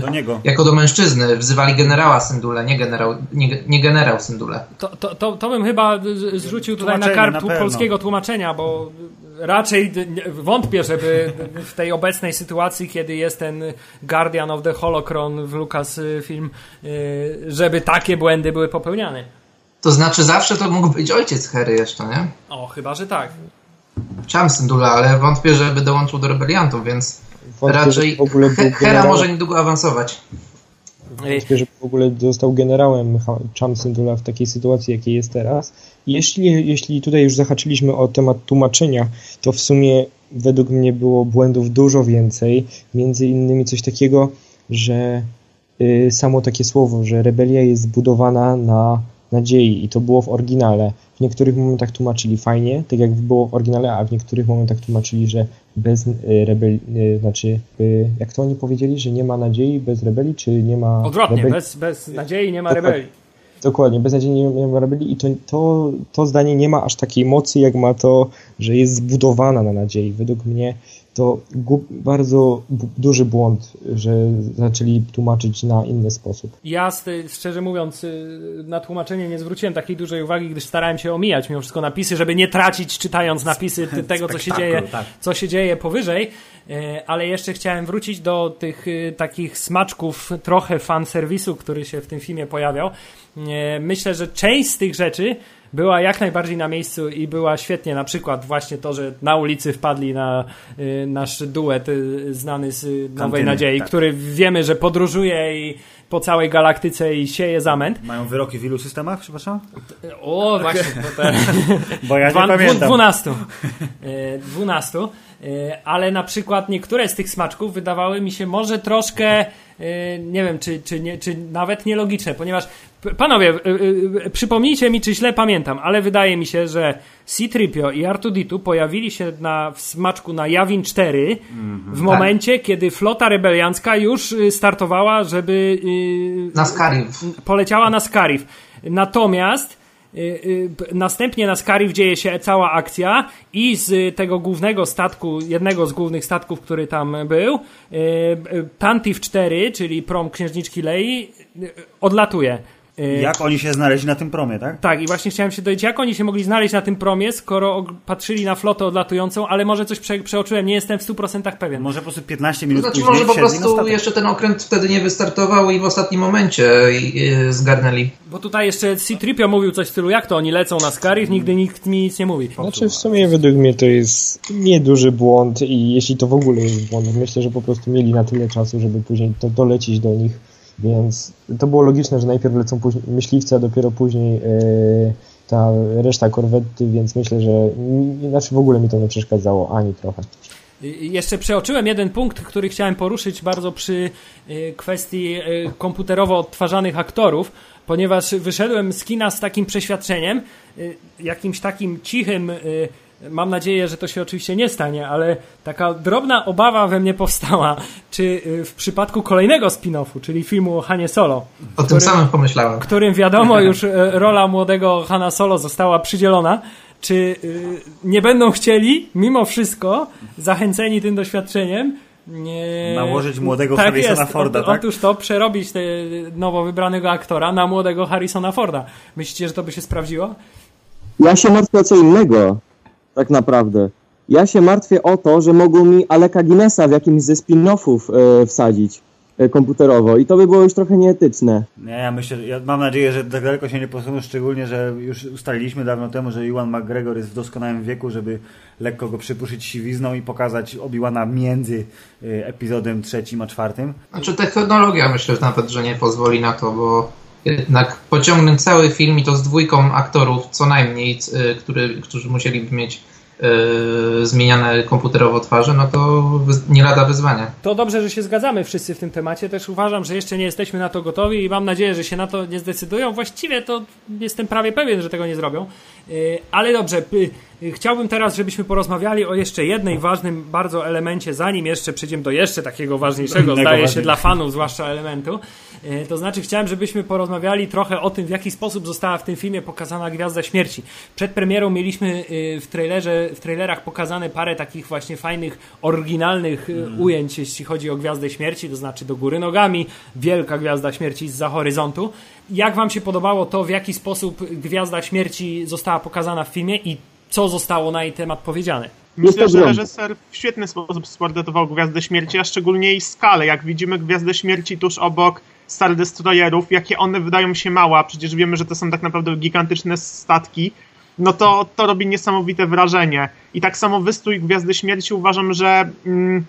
Speaker 1: do niego.
Speaker 5: jako do mężczyzny. Wzywali generała Syndule, nie generał, nie, nie generał Syndule.
Speaker 2: To, to, to, to bym chyba zrzucił tutaj na karp na polskiego tłumaczenia, bo raczej wątpię, żeby w tej obecnej sytuacji, kiedy jest ten Guardian of the Holocron w Lucasfilm, y, żeby takie błędy były popełniane.
Speaker 5: To znaczy zawsze to mógł być ojciec Hery jeszcze, nie?
Speaker 2: O, chyba, że tak.
Speaker 5: Chciałem Syndula, ale wątpię, żeby dołączył do rebeliantów, więc wątpię, raczej Hera może niedługo awansować.
Speaker 3: Wątpię, że w ogóle został generałem Cham Syndula w takiej sytuacji, jakiej jest teraz. Jeśli, jeśli tutaj już zahaczyliśmy o temat tłumaczenia, to w sumie według mnie było błędów dużo więcej. Między innymi coś takiego, że y, samo takie słowo, że rebelia jest zbudowana na nadziei i to było w oryginale. W niektórych momentach tłumaczyli fajnie, tak jak było w oryginale, a w niektórych momentach tłumaczyli, że bez y, rebelii, y, znaczy, y, jak to oni powiedzieli, że nie ma nadziei bez rebelii, czy nie ma...
Speaker 2: Odwrotnie, bez, bez nadziei nie ma rebelii
Speaker 3: Dokładnie, beznadziejnie ją robili i to, to, to zdanie nie ma aż takiej mocy, jak ma to, że jest zbudowana na nadziei. Według mnie to bardzo duży błąd, że zaczęli tłumaczyć na inny sposób.
Speaker 2: Ja szczerze mówiąc y, na tłumaczenie nie zwróciłem takiej dużej uwagi, gdyż starałem się omijać mimo wszystko napisy, żeby nie tracić czytając napisy tego, co się dzieje, tak. co się dzieje powyżej, y, ale jeszcze chciałem wrócić do tych y, takich smaczków trochę fan serwisu, który się w tym filmie pojawiał. Myślę, że część z tych rzeczy była jak najbardziej na miejscu i była świetnie. Na przykład właśnie to, że na ulicy wpadli na y, nasz duet y, znany z Nowej Kantyny, Nadziei, tak. który wiemy, że podróżuje i po całej galaktyce i sieje zamęt.
Speaker 1: Mają wyroki w ilu systemach, przepraszam?
Speaker 2: O, właśnie. To te...
Speaker 1: Bo ja nie Dwa, pamiętam.
Speaker 2: Dwunastu. Y, dwunastu. Ale na przykład niektóre z tych smaczków wydawały mi się może troszkę nie wiem, czy, czy, nie, czy nawet nielogiczne, ponieważ Panowie, y, y, przypomnijcie mi, czy źle pamiętam, ale wydaje mi się, że C-Tripio i Artuditu pojawili się na, w smaczku na Jawin 4 mm -hmm, w momencie, tak. kiedy flota rebeliancka już y, startowała, żeby...
Speaker 5: Na Skarif.
Speaker 2: Poleciała na Skarif. Natomiast następnie na Skarif dzieje się cała akcja i z tego głównego statku, jednego z głównych statków, który tam był, Tantif 4, czyli prom księżniczki Lei, odlatuje.
Speaker 1: Y, jak oni się znaleźli na tym promie, tak?
Speaker 2: Tak, i właśnie chciałem się dowiedzieć, jak oni się mogli znaleźć na tym promie, skoro patrzyli na flotę odlatującą, ale może coś prze, przeoczyłem, nie jestem w 100% pewien.
Speaker 1: Może po prostu 15 minut
Speaker 5: to znaczy,
Speaker 1: później
Speaker 5: może po prostu jeszcze ten okręt wtedy nie wystartował i w ostatnim momencie zgarnęli.
Speaker 2: Bo tutaj jeszcze C-Tripio mówił coś w stylu, jak to oni lecą na Scarif, nigdy nikt mi nic nie mówi.
Speaker 3: Znaczy w sumie według mnie to jest nieduży błąd i jeśli to w ogóle jest błąd, myślę, że po prostu mieli na tyle czasu, żeby później to dolecieć do nich więc to było logiczne, że najpierw lecą myśliwce, a dopiero później yy, ta reszta korwety, więc myślę, że inaczej w ogóle mi to nie przeszkadzało ani trochę.
Speaker 2: Jeszcze przeoczyłem jeden punkt, który chciałem poruszyć bardzo przy y, kwestii y, komputerowo odtwarzanych aktorów, ponieważ wyszedłem z kina z takim przeświadczeniem, jakimś takim cichym Mam nadzieję, że to się oczywiście nie stanie, ale taka drobna obawa we mnie powstała, czy y, w przypadku kolejnego spin-offu, czyli filmu o Hanie Solo. O
Speaker 5: którym, tym samym pomyślałem.
Speaker 2: Którym wiadomo już y, rola młodego Hana Solo została przydzielona. Czy y, nie będą chcieli, mimo wszystko, zachęceni tym doświadczeniem,
Speaker 1: nie... Nałożyć młodego tak Harrisona jest. Forda,
Speaker 2: tak? Otóż to, przerobić te nowo wybranego aktora na młodego Harrisona Forda. Myślicie, że to by się sprawdziło?
Speaker 4: Ja się martwię o co innego tak naprawdę. Ja się martwię o to, że mogą mi Aleka Guinnessa w jakimś ze spin-offów e, wsadzić e, komputerowo i to by było już trochę nieetyczne.
Speaker 1: Nie, ja myślę, ja mam nadzieję, że tak daleko się nie posuną, szczególnie, że już ustaliliśmy dawno temu, że Iwan McGregor jest w doskonałym wieku, żeby lekko go przypuszyć siwizną i pokazać Obi-Wana między e, epizodem trzecim a czwartym.
Speaker 5: Znaczy technologia myślę że nawet, że nie pozwoli na to, bo jednak pociągnąć cały film i to z dwójką aktorów co najmniej, y, który, którzy musieliby mieć Yy, zmieniane komputerowo twarze, no to nie lada wyzwania.
Speaker 2: To dobrze, że się zgadzamy wszyscy w tym temacie. Też uważam, że jeszcze nie jesteśmy na to gotowi i mam nadzieję, że się na to nie zdecydują. Właściwie to jestem prawie pewien, że tego nie zrobią. Yy, ale dobrze, chciałbym teraz, żebyśmy porozmawiali o jeszcze jednej ważnym bardzo elemencie, zanim jeszcze przejdziemy do jeszcze takiego ważniejszego, zdaje się, dla fanów zwłaszcza elementu. Yy, to znaczy chciałem, żebyśmy porozmawiali trochę o tym, w jaki sposób została w tym filmie pokazana Gwiazda Śmierci. Przed premierą mieliśmy w trailerze w trailerach pokazane parę takich właśnie fajnych, oryginalnych mm. ujęć, jeśli chodzi o Gwiazdę Śmierci, to znaczy do góry nogami, wielka Gwiazda Śmierci z za horyzontu. Jak wam się podobało to, w jaki sposób Gwiazda Śmierci została pokazana w filmie i co zostało na jej temat powiedziane?
Speaker 6: Myślę, że reżyser w świetny sposób sportretował Gwiazdę Śmierci, a szczególnie jej skalę. Jak widzimy Gwiazdę Śmierci tuż obok Star Destroyerów, jakie one wydają się małe, a przecież wiemy, że to są tak naprawdę gigantyczne statki, no to, to robi niesamowite wrażenie. I tak samo wystrój Gwiazdy Śmierci uważam, że mm,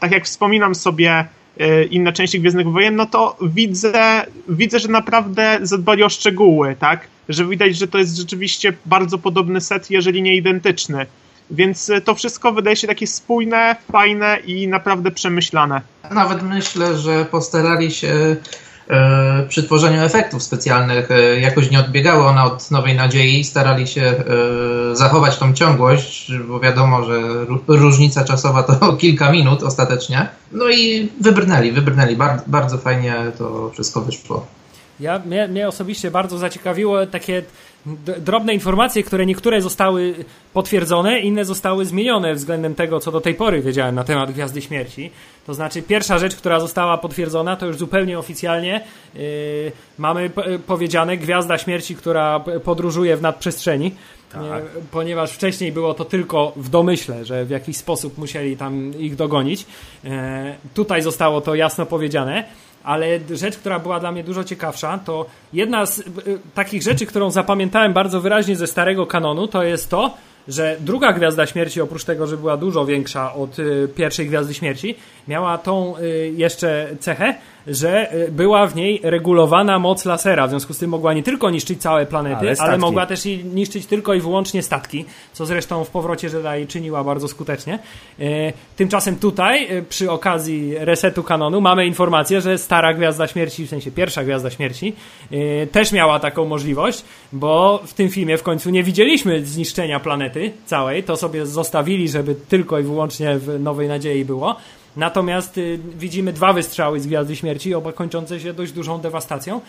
Speaker 6: tak jak wspominam sobie y, inne części Gwiezdnych Wojen, no to widzę, widzę, że naprawdę zadbali o szczegóły, tak? Że widać, że to jest rzeczywiście bardzo podobny set, jeżeli nie identyczny. Więc y, to wszystko wydaje się takie spójne, fajne i naprawdę przemyślane.
Speaker 5: Nawet myślę, że postarali się E, przy tworzeniu efektów specjalnych e, jakoś nie odbiegały one od Nowej Nadziei, starali się e, zachować tą ciągłość, bo wiadomo, że różnica czasowa to kilka minut ostatecznie. No i wybrnęli, wybrnęli. Bardzo, bardzo fajnie to wszystko wyszło.
Speaker 2: Ja, mnie, mnie osobiście bardzo zaciekawiło takie drobne informacje, które niektóre zostały potwierdzone, inne zostały zmienione względem tego, co do tej pory wiedziałem na temat Gwiazdy Śmierci. To znaczy, pierwsza rzecz, która została potwierdzona, to już zupełnie oficjalnie yy, mamy p- powiedziane Gwiazda Śmierci, która podróżuje w nadprzestrzeni.
Speaker 1: Tak.
Speaker 2: Nie, ponieważ wcześniej było to tylko w domyśle, że w jakiś sposób musieli tam ich dogonić. E, tutaj zostało to jasno powiedziane. Ale rzecz, która była dla mnie dużo ciekawsza, to jedna z y, takich rzeczy, którą zapamiętałem bardzo wyraźnie ze starego kanonu, to jest to, że druga Gwiazda Śmierci, oprócz tego, że była dużo większa od y, pierwszej Gwiazdy Śmierci, miała tą y, jeszcze cechę, że y, była w niej regulowana moc lasera. W związku z tym mogła nie tylko niszczyć całe planety,
Speaker 1: Ale
Speaker 2: ale, mogła też i niszczyć tylko i wyłącznie statki, co zresztą w powrocie Jedi czyniła bardzo skutecznie. E, Tymczasem tutaj, e, przy okazji resetu kanonu, mamy informację, że stara Gwiazda Śmierci, w sensie pierwsza Gwiazda Śmierci, e, też miała taką możliwość, bo w tym filmie w końcu nie widzieliśmy zniszczenia planety całej, to sobie zostawili, żeby tylko i wyłącznie w Nowej Nadziei było. Natomiast y, widzimy dwa wystrzały z Gwiazdy Śmierci, oba kończące się dość dużą dewastacją.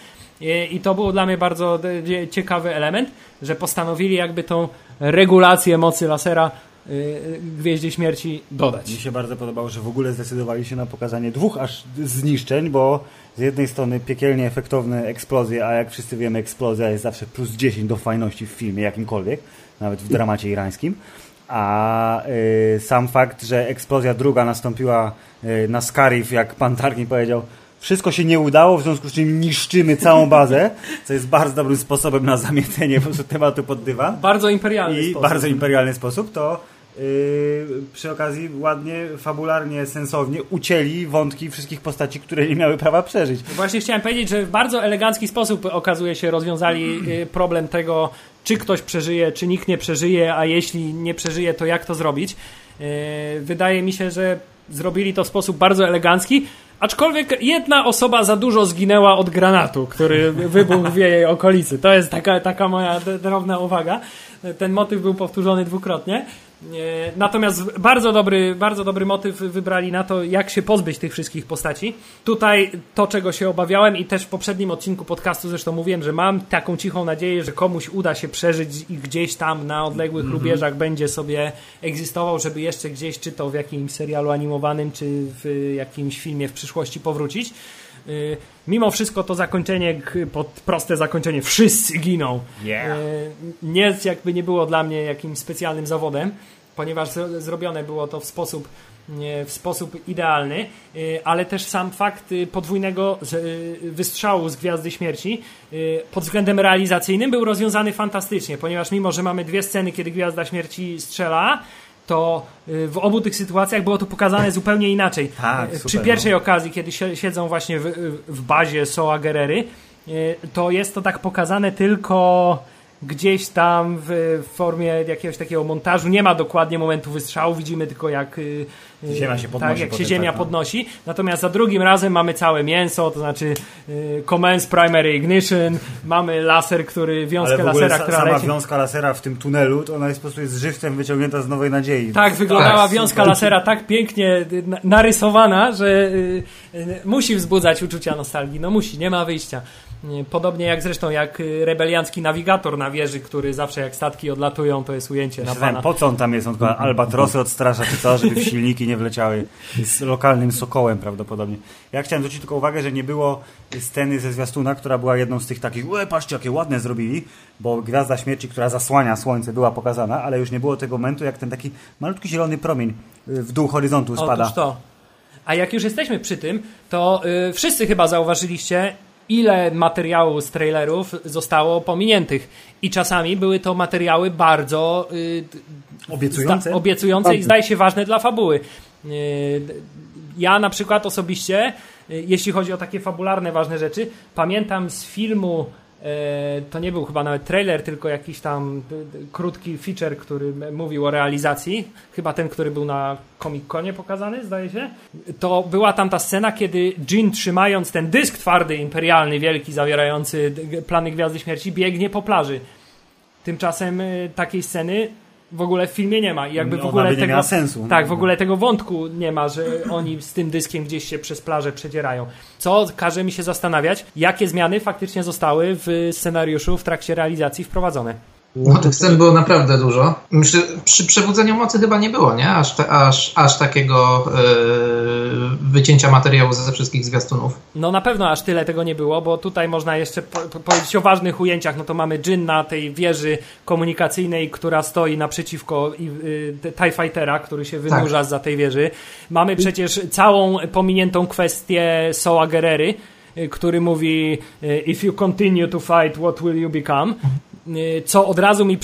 Speaker 2: I, I to był dla mnie bardzo de- ciekawy element, że postanowili jakby tą regulację mocy lasera y, Gwieździe Śmierci dodać.
Speaker 1: Mi się bardzo podobało, że w ogóle zdecydowali się na pokazanie dwóch aż zniszczeń, bo z jednej strony piekielnie efektowne eksplozje, a jak wszyscy wiemy, eksplozja jest zawsze plus 10 do fajności w filmie jakimkolwiek, nawet w dramacie irańskim. A y, sam fakt, że eksplozja druga nastąpiła y, na Scarif, jak pan Tarkin powiedział, wszystko się nie udało, w związku z czym niszczymy całą bazę, co jest bardzo dobrym sposobem na po prostu tematu pod dywan
Speaker 2: Bardzo imperialny
Speaker 1: i
Speaker 2: sposób.
Speaker 1: bardzo imperialny sposób, to przy okazji ładnie, fabularnie, sensownie ucięli wątki wszystkich postaci, które nie miały prawa przeżyć.
Speaker 2: Właśnie chciałem powiedzieć, że w bardzo elegancki sposób okazuje się rozwiązali y, problem tego, czy ktoś przeżyje, czy nikt nie przeżyje, a jeśli nie przeżyje, to jak to zrobić. Y, Wydaje mi się, że zrobili to w sposób bardzo elegancki, aczkolwiek jedna osoba za dużo zginęła od granatu, który wybuchł w jej okolicy. To jest taka, taka moja drobna uwaga. Ten motyw był powtórzony dwukrotnie. Natomiast bardzo dobry, bardzo dobry motyw wybrali na to, jak się pozbyć tych wszystkich postaci. Tutaj to, czego się obawiałem i też w poprzednim odcinku podcastu zresztą mówiłem, że mam taką cichą nadzieję, że komuś uda się przeżyć i gdzieś tam na odległych rubieżach będzie sobie egzystował, żeby jeszcze gdzieś, czy to w jakimś serialu animowanym, czy w jakimś filmie w przyszłości powrócić. Mimo wszystko to zakończenie, pod proste zakończenie, wszyscy giną.
Speaker 1: Yeah.
Speaker 2: Y, Nie, jakby nie było dla mnie jakimś specjalnym zawodem, ponieważ zro- zrobione było to w sposób, w sposób idealny, y, ale też sam fakt y, podwójnego wystrzału z Gwiazdy Śmierci pod względem realizacyjnym był rozwiązany fantastycznie, ponieważ mimo, że mamy dwie sceny, kiedy Gwiazda Śmierci strzela, to y, w obu tych sytuacjach było to pokazane zupełnie inaczej.
Speaker 1: Tak,
Speaker 2: Y,
Speaker 1: super,
Speaker 2: Przy pierwszej okazji, kiedy si- siedzą właśnie w, w bazie Soa Gerery, y, to jest to tak pokazane tylko gdzieś tam w formie jakiegoś takiego montażu. Nie ma dokładnie momentu wystrzału, widzimy tylko jak, y, y,
Speaker 1: Ziemia się podnosi
Speaker 2: tak, jak się ziemia
Speaker 1: tak, no.
Speaker 2: podnosi. Natomiast za drugim razem mamy całe mięso, to znaczy y, commence primary ignition, mamy laser, który, wiązkę
Speaker 1: Ale w ogóle
Speaker 2: lasera, która
Speaker 1: sama
Speaker 2: leci.
Speaker 1: wiązka lasera w tym tunelu, to ona jest po prostu jest żywcem wyciągnięta z Nowej Nadziei.
Speaker 2: Tak, wyglądała
Speaker 1: Tak,
Speaker 2: wiązka
Speaker 1: super.
Speaker 2: lasera tak pięknie na- narysowana, że y, y, musi wzbudzać uczucia nostalgii. No musi, nie ma wyjścia. Y, Podobnie jak zresztą jak y, rebeliancki nawigator na wieży, który zawsze jak statki odlatują, to jest ujęcie na pana.
Speaker 1: po co on tam jest? On tylko albatrosy odstrasza, czy co, żeby w silniki nie wleciały. Z lokalnym sokołem prawdopodobnie. Ja chciałem zwrócić tylko uwagę, że nie było sceny ze zwiastuna, która była jedną z tych takich, e, patrzcie, jakie ładne zrobili, bo Gwiazda Śmierci, która zasłania słońce, była pokazana, ale już nie było tego momentu, jak ten taki malutki zielony promień y, w dół horyzontu spada.
Speaker 2: Otóż to. A jak już jesteśmy przy tym, to y, wszyscy chyba zauważyliście, ile materiału z trailerów zostało pominiętych. I czasami były to materiały bardzo y,
Speaker 1: Obiecujące?
Speaker 2: Zda, obiecujące i zdaje się ważne dla fabuły. Yy, Ja na przykład osobiście, yy, jeśli chodzi o takie fabularne, ważne rzeczy, pamiętam z filmu, to nie był chyba nawet trailer, tylko jakiś tam krótki feature, który mówił o realizacji, chyba ten, który był na Comic-Conie pokazany, zdaje się. To była tam ta scena, kiedy Jean trzymając ten dysk twardy, imperialny, wielki, zawierający plany Gwiazdy Śmierci, biegnie po plaży. Tymczasem y, takiej sceny w ogóle w filmie nie ma. I jakby w ogóle
Speaker 1: nie
Speaker 2: tego,
Speaker 1: sensu.
Speaker 2: Tak, w ogóle tego wątku nie ma, że oni z tym dyskiem gdzieś się przez plażę przedzierają. Co każe mi się zastanawiać, jakie zmiany faktycznie zostały w scenariuszu w trakcie realizacji wprowadzone.
Speaker 5: No tych scen było naprawdę dużo. Myślę, przy Przebudzeniu Mocy chyba nie było, nie? Aż, te, aż, aż takiego yy, wycięcia materiału ze wszystkich zwiastunów.
Speaker 2: No na pewno aż tyle tego nie było, bo tutaj można jeszcze po, po, powiedzieć o ważnych ujęciach. No to mamy Jin na tej wieży komunikacyjnej, która stoi naprzeciwko i, y, TIE Fightera, który się wynurza
Speaker 5: Tak.
Speaker 2: za tej wieży. Mamy przecież całą pominiętą kwestię Soa Gerery, y, który mówi y, if you continue to fight, what will you become? Y, Co od razu mi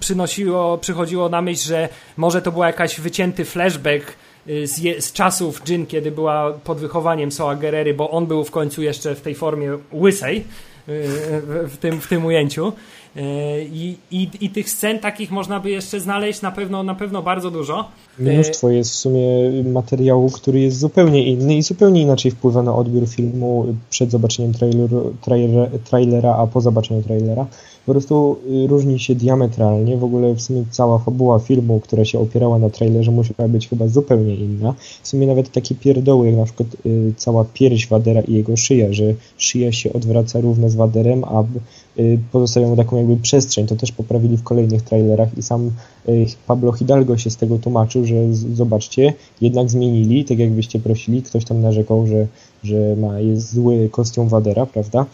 Speaker 2: przynosiło, przychodziło na myśl, że może to był jakiś wycięty flashback y, z, z czasów Jin, kiedy była pod wychowaniem Soa Gerery, bo on był w końcu jeszcze w tej formie łysej y, w, tym, w tym ujęciu. Y, I, i, I tych scen takich można by jeszcze znaleźć na pewno, na pewno bardzo dużo.
Speaker 3: Mnóstwo jest w sumie materiału, który jest zupełnie inny i zupełnie inaczej wpływa na odbiór filmu przed zobaczeniem traileru, trailera, trailera, a po zobaczeniu trailera. Po prostu y, różni się diametralnie. W ogóle w sumie cała fabuła filmu, która się opierała na trailerze, musiała być chyba zupełnie inna. W sumie nawet takie pierdoły, jak na przykład y, cała pierś Wadera i jego szyja, że szyja się odwraca równo z Waderem, a y, pozostawią mu taką jakby przestrzeń. To też poprawili w kolejnych trailerach i sam y, Pablo Hidalgo się z tego tłumaczył, że zobaczcie, jednak zmienili, tak jak byście prosili, ktoś tam narzekał, że, że ma, jest zły kostium Wadera, prawda?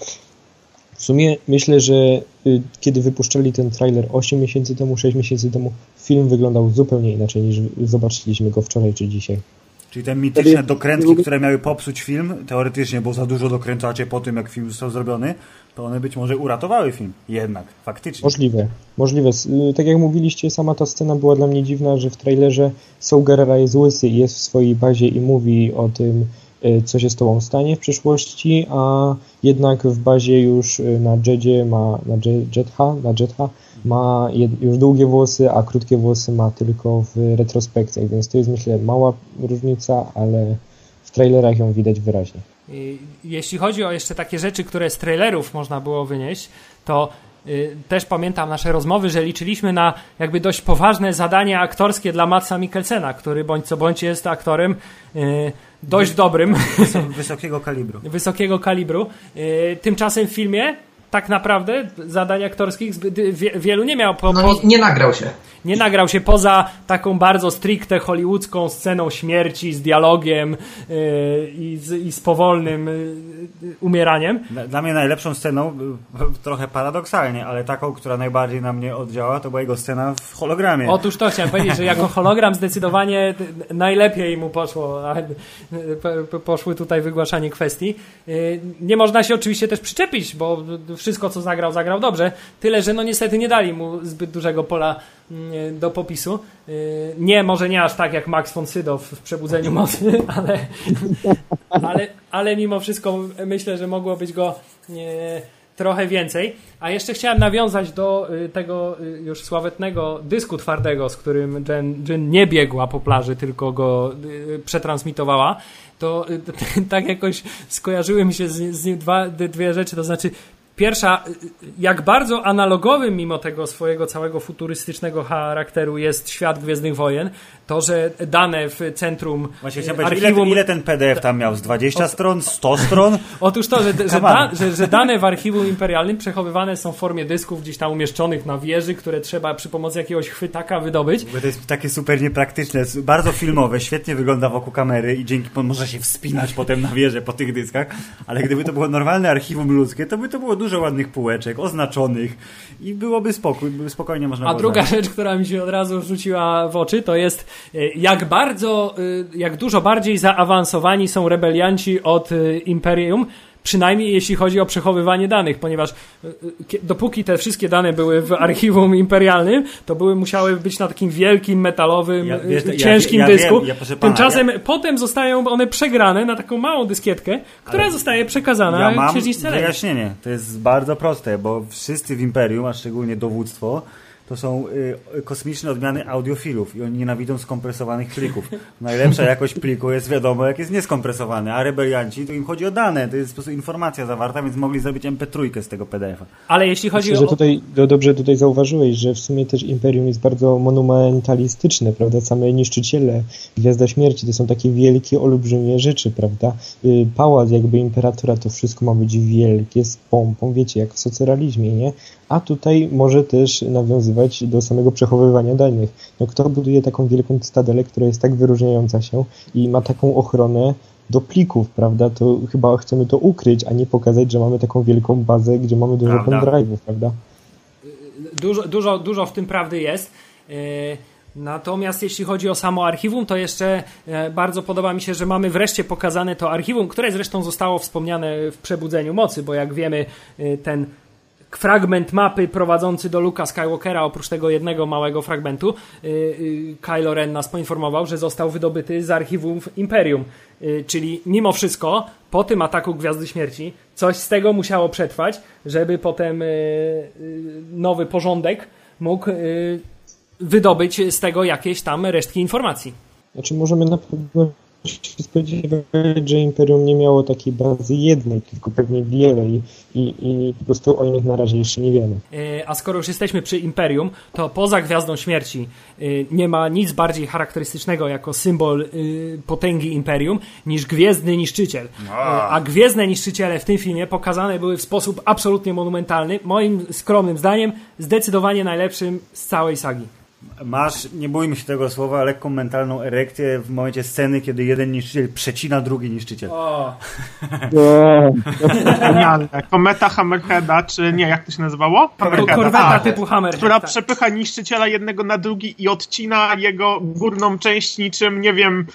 Speaker 3: W sumie myślę, że y, kiedy wypuszczali ten trailer 8 miesięcy temu, 6 miesięcy temu, film wyglądał zupełnie inaczej niż zobaczyliśmy go wczoraj czy dzisiaj.
Speaker 1: Czyli te mityczne dokrętki, które miały popsuć film, teoretycznie, bo za dużo dokręcacie po tym, jak film został zrobiony, to one być może uratowały film. Jednak, faktycznie.
Speaker 3: Możliwe, możliwe. Y, Tak jak mówiliście, sama ta scena była dla mnie dziwna, że w trailerze Saul Guerrera jest łysy i jest w swojej bazie i mówi o tym, y, co się z tobą stanie w przyszłości, a jednak w bazie już y, na Jedzie ma, na Je- Jetha, na Jetha ma już długie włosy, a krótkie włosy ma tylko w retrospekcjach, więc to jest myślę mała różnica, ale w trailerach ją widać wyraźnie.
Speaker 2: Jeśli chodzi o jeszcze takie rzeczy, które z trailerów można było wynieść, to y, też pamiętam nasze rozmowy, że liczyliśmy na jakby dość poważne zadanie aktorskie dla Matsa Mikkelsena, który bądź co bądź jest aktorem y, dość dobrym,
Speaker 1: Wysok- Wysokiego kalibru.
Speaker 2: wysokiego kalibru. Y, tymczasem w filmie tak naprawdę zadań aktorskich wielu nie miał. Po,
Speaker 5: No nie, nie nagrał się.
Speaker 2: nie nagrał się poza taką bardzo stricte hollywoodzką sceną śmierci z dialogiem yy, i, z, i z powolnym yy, umieraniem.
Speaker 1: Dla, mnie najlepszą sceną, y, trochę paradoksalnie, ale taką, która najbardziej na mnie oddziała, to była jego scena w hologramie.
Speaker 2: Otóż to chciałem powiedzieć, że jako hologram zdecydowanie najlepiej mu poszło, a, y, po- po- poszły tutaj wygłaszanie kwestii. Yy, Nie można się oczywiście też przyczepić, bo wszystko co zagrał, zagrał dobrze. Tyle, że no niestety nie dali mu zbyt dużego pola mm, do popisu. Yy, Nie, może nie aż tak jak Max von Sydow w Przebudzeniu Mocy, ale, ale, ale mimo wszystko myślę, że mogło być go nie, trochę więcej. A jeszcze chciałem nawiązać do tego już sławetnego dysku twardego, z którym Jen, Jen nie biegła po plaży, tylko go przetransmitowała. To tak jakoś skojarzyły mi się z, z nim dwa, dwie rzeczy, to znaczy Pierwsza, jak bardzo analogowym mimo tego swojego całego futurystycznego charakteru jest świat Gwiezdnych Wojen, to, że dane w centrum
Speaker 1: Właśnie chciałem powiedzieć, ile,
Speaker 2: archiwum...
Speaker 1: ile ten PDF tam miał? Z 20 stron? 100 stron?
Speaker 2: Otóż to, że, że, da, że, że dane w archiwum imperialnym przechowywane są w formie dysków gdzieś tam umieszczonych na wieży, które trzeba przy pomocy jakiegoś chwytaka wydobyć.
Speaker 1: Bo to jest takie super niepraktyczne, bardzo filmowe, świetnie wygląda wokół kamery i dzięki temu może się wspinać potem na wieżę po tych dyskach, ale gdyby to było normalne archiwum ludzkie, to by to było dużo ładnych półeczek, oznaczonych i byłoby spokój, spokojnie można
Speaker 2: A druga rzecz, która mi się od razu rzuciła w oczy, to jest y, jak bardzo, y, jak dużo bardziej zaawansowani są rebelianci od y, Imperium, przynajmniej jeśli chodzi o przechowywanie danych, ponieważ y, kie- dopóki te wszystkie dane były w archiwum imperialnym, to były musiały być na takim wielkim, metalowym,
Speaker 1: Ja- wiesz, ja-
Speaker 2: ciężkim
Speaker 1: ja
Speaker 2: dysku.
Speaker 1: ja proszę pana,
Speaker 2: Tymczasem potem zostają one przegrane na taką małą dyskietkę, która
Speaker 1: Ale
Speaker 2: zostaje przekazana
Speaker 1: Ja mam wyjaśnienie. To jest bardzo proste, bo wszyscy w Imperium, a szczególnie dowództwo, to są y, kosmiczne odmiany audiofilów i oni nienawidzą skompresowanych plików. Najlepsza jakość pliku jest wiadomo, jak jest nieskompresowany, a rebelianci, to im chodzi o dane, to jest po prostu informacja zawarta, więc mogli zrobić MP3 z tego PDF-a.
Speaker 2: Ale jeśli chodzi
Speaker 3: Myślę,
Speaker 2: o...
Speaker 3: że tutaj do, dobrze tutaj zauważyłeś, że w sumie też Imperium jest bardzo monumentalistyczne, prawda? Same niszczyciele, Gwiazda Śmierci to są takie wielkie, olbrzymie rzeczy, prawda? Y, Pałac jakby imperatora, to wszystko ma być wielkie, z pompą, wiecie, jak w socrealizmie, nie? A tutaj może też nawiązywać do samego przechowywania danych. No kto buduje taką wielką cytadelę, która jest tak wyróżniająca się i ma taką ochronę do plików, prawda? To chyba chcemy to ukryć, a nie pokazać, że mamy taką wielką bazę, gdzie mamy dużo pendrive'ów, prawda?
Speaker 2: Dużo, dużo, dużo w tym prawdy jest. E, Natomiast jeśli chodzi o samo archiwum, to jeszcze e, bardzo podoba mi się, że mamy wreszcie pokazane to archiwum, które zresztą zostało wspomniane w Przebudzeniu Mocy, bo jak wiemy, e, ten fragment mapy prowadzący do Luka Skywalkera, oprócz tego jednego małego fragmentu, y, y, Kylo Ren nas poinformował, że został wydobyty z archiwum Imperium. Y, Czyli mimo wszystko, po tym ataku Gwiazdy Śmierci, coś z tego musiało przetrwać, żeby potem nowy porządek mógł wydobyć z tego jakieś tam resztki informacji.
Speaker 3: Znaczy możemy na pewno się spodziewać, że Imperium nie miało takiej bazy jednej, tylko pewnie wiele i, i, i po prostu o nich na razie jeszcze nie wiemy.
Speaker 2: E, A skoro już jesteśmy przy Imperium, to poza Gwiazdą Śmierci e, nie ma nic bardziej charakterystycznego jako symbol e, potęgi Imperium niż Gwiezdny Niszczyciel. E, A Gwiezdne Niszczyciele w tym filmie pokazane były w sposób absolutnie monumentalny. Moim skromnym zdaniem zdecydowanie najlepszym z całej sagi.
Speaker 1: Masz, nie bójmy się tego słowa, lekką mentalną erekcję w momencie sceny, kiedy jeden niszczyciel przecina drugi niszczyciel.
Speaker 2: O.
Speaker 6: Kometa Hammerheada, czy nie, jak to się nazywało?
Speaker 2: Korweta typu Hammer.
Speaker 6: która
Speaker 2: tak.
Speaker 6: przepycha niszczyciela jednego na drugi i odcina jego górną część niczym, nie wiem,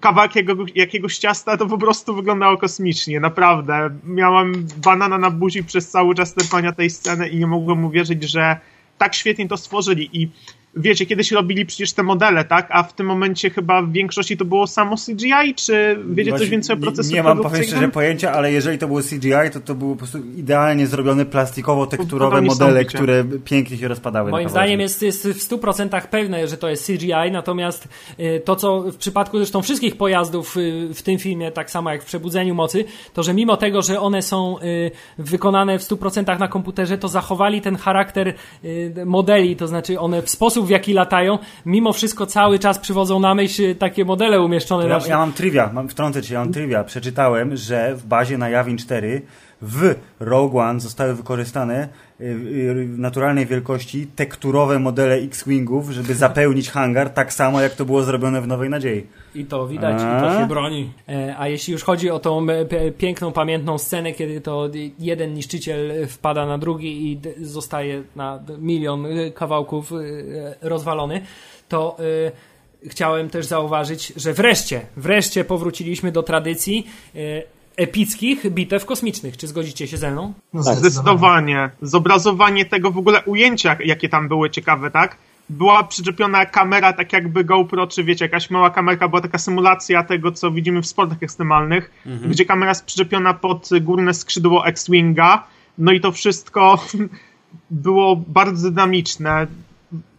Speaker 6: kawałek jego, jakiegoś ciasta, to po prostu wyglądało kosmicznie, naprawdę. Miałem banana na buzi przez cały czas trwania tej sceny i nie mogłem uwierzyć, że tak świetnie to stworzyli i wiecie, kiedyś robili przecież te modele, tak? A w tym momencie chyba w większości to było samo CGI, czy wiecie coś
Speaker 1: Właśnie
Speaker 6: więcej o procesie
Speaker 1: Nie mam, powiem szczerze, pojęcia, ale jeżeli to było CGI, to to były po prostu idealnie zrobione plastikowo-tekturowe modele, które pięknie się rozpadały.
Speaker 2: Moim
Speaker 1: na
Speaker 2: zdaniem jest, jest w 100% pewne, że to jest CGI, natomiast y, to, co w przypadku zresztą wszystkich pojazdów y, w tym filmie, tak samo jak w Przebudzeniu Mocy, to że mimo tego, że one są y, wykonane w 100% na komputerze, to zachowali ten charakter modeli, to znaczy one w sposób, w jaki latają, mimo wszystko cały czas przywodzą na myśl takie modele umieszczone
Speaker 1: Ja,
Speaker 2: na
Speaker 1: ja mam trivia, mam, wtrącę cię, ja mam trivia. Przeczytałem, że w bazie na Yavin 4 w Rogue One zostały wykorzystane naturalnej wielkości tekturowe modele X-Wingów, żeby zapełnić hangar, tak samo jak to było zrobione w Nowej Nadziei.
Speaker 2: I to widać, i
Speaker 1: A?
Speaker 2: to się broni. E, A jeśli już chodzi o tą e, piękną, pamiętną scenę, kiedy to jeden niszczyciel wpada na drugi i zostaje na milion e, kawałków rozwalony, to chciałem też zauważyć, że wreszcie, wreszcie powróciliśmy do tradycji epickich bitew kosmicznych. Czy zgodzicie się ze mną?
Speaker 5: No,
Speaker 6: Zdecydowanie. Zobrazowanie tego w ogóle ujęcia, jakie tam były ciekawe, tak? Była przyczepiona kamera, tak jakby GoPro, czy wiecie, jakaś mała kamerka, była taka symulacja tego, co widzimy w sportach ekstremalnych, gdzie kamera jest przyczepiona pod górne skrzydło X-Winga, no i to wszystko było bardzo dynamiczne.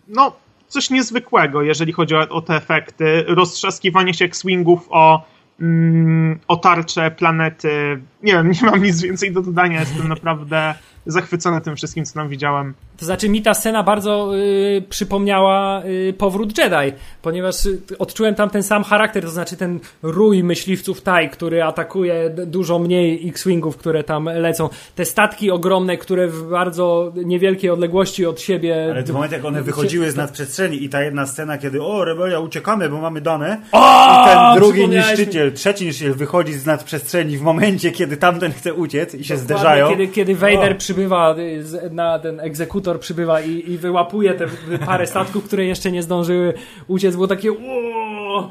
Speaker 6: No, coś niezwykłego, jeżeli chodzi o, o te efekty. Roztrzaskiwanie się X-Wingów o, mm, o tarcze planety. Nie wiem, nie mam nic więcej do dodania. Jestem naprawdę zachwycony tym wszystkim, co tam widziałem.
Speaker 2: To znaczy mi ta scena bardzo y, przypomniała y, powrót Jedi, ponieważ y, odczułem tam ten sam charakter, to znaczy ten rój myśliwców Tai, który atakuje dużo mniej X-Wingów, które tam lecą. Te statki ogromne, które w bardzo niewielkiej odległości od siebie...
Speaker 1: Ale w momencie, jak one wychodziły z nadprzestrzeni i ta jedna scena, kiedy o, rebelia, uciekamy, bo mamy dane
Speaker 2: O,
Speaker 1: i ten drugi
Speaker 2: mi.
Speaker 1: niszczyciel, trzeci niszczyciel wychodzi z nadprzestrzeni w momencie, kiedy tamten chce uciec i się
Speaker 2: Dokładnie,
Speaker 1: zderzają.
Speaker 2: Kiedy, kiedy Vader
Speaker 1: O.
Speaker 2: przybywa, y, na ten egzekutor przybywa i, i wyłapuje te parę statków, które jeszcze nie zdążyły uciec, było takie "Ło!"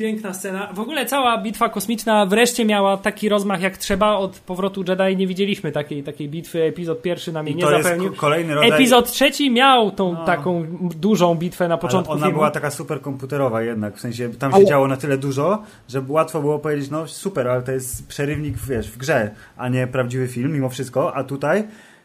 Speaker 2: Piękna scena. W ogóle cała bitwa kosmiczna wreszcie miała taki rozmach jak trzeba. Od powrotu Jedi nie widzieliśmy takiej, takiej bitwy. Epizod pierwszy nam jej
Speaker 1: I
Speaker 2: nie
Speaker 1: to jest kolejny rodzaj...
Speaker 2: Epizod trzeci miał tą taką dużą bitwę na
Speaker 1: Ale
Speaker 2: początku
Speaker 1: ona
Speaker 2: filmu.
Speaker 1: była taka super komputerowa jednak, w sensie tam
Speaker 4: Ale-
Speaker 1: się działo na tyle dużo, że łatwo było powiedzieć, no super, ale to jest przerywnik wiesz, w grze, a nie prawdziwy film mimo wszystko, a tutaj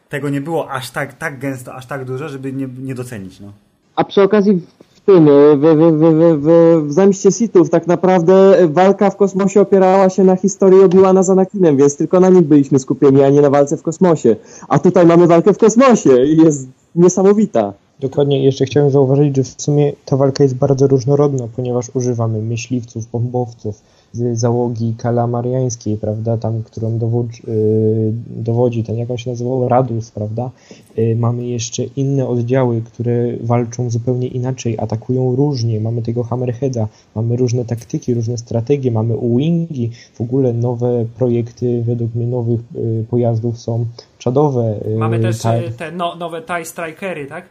Speaker 1: tego nie było aż tak, tak gęsto, aż tak dużo, żeby nie, nie docenić. No.
Speaker 4: A przy okazji tym, w, w, w, w, w Zemście Sithów tak naprawdę walka w kosmosie opierała się na historii Obi-Wana z Anakinem, więc tylko na nich byliśmy skupieni, a nie na walce w kosmosie. A tutaj mamy walkę w kosmosie i jest niesamowita.
Speaker 3: Dokładnie, jeszcze chciałem zauważyć, że w sumie ta walka jest bardzo różnorodna, ponieważ używamy myśliwców, bombowców, załogi kalamariańskiej, prawda, tam, którą dowodzi, yy, dowodzi ten, jak on się nazywał, Radus, prawda. Yy, mamy jeszcze inne oddziały, które walczą zupełnie inaczej, atakują różnie, mamy tego Hammerheada, mamy różne taktyki, różne strategie, mamy Wingi, w ogóle nowe projekty, według mnie nowych yy, pojazdów są czadowe.
Speaker 2: Mamy też te no, nowe TIE Strikery, tak?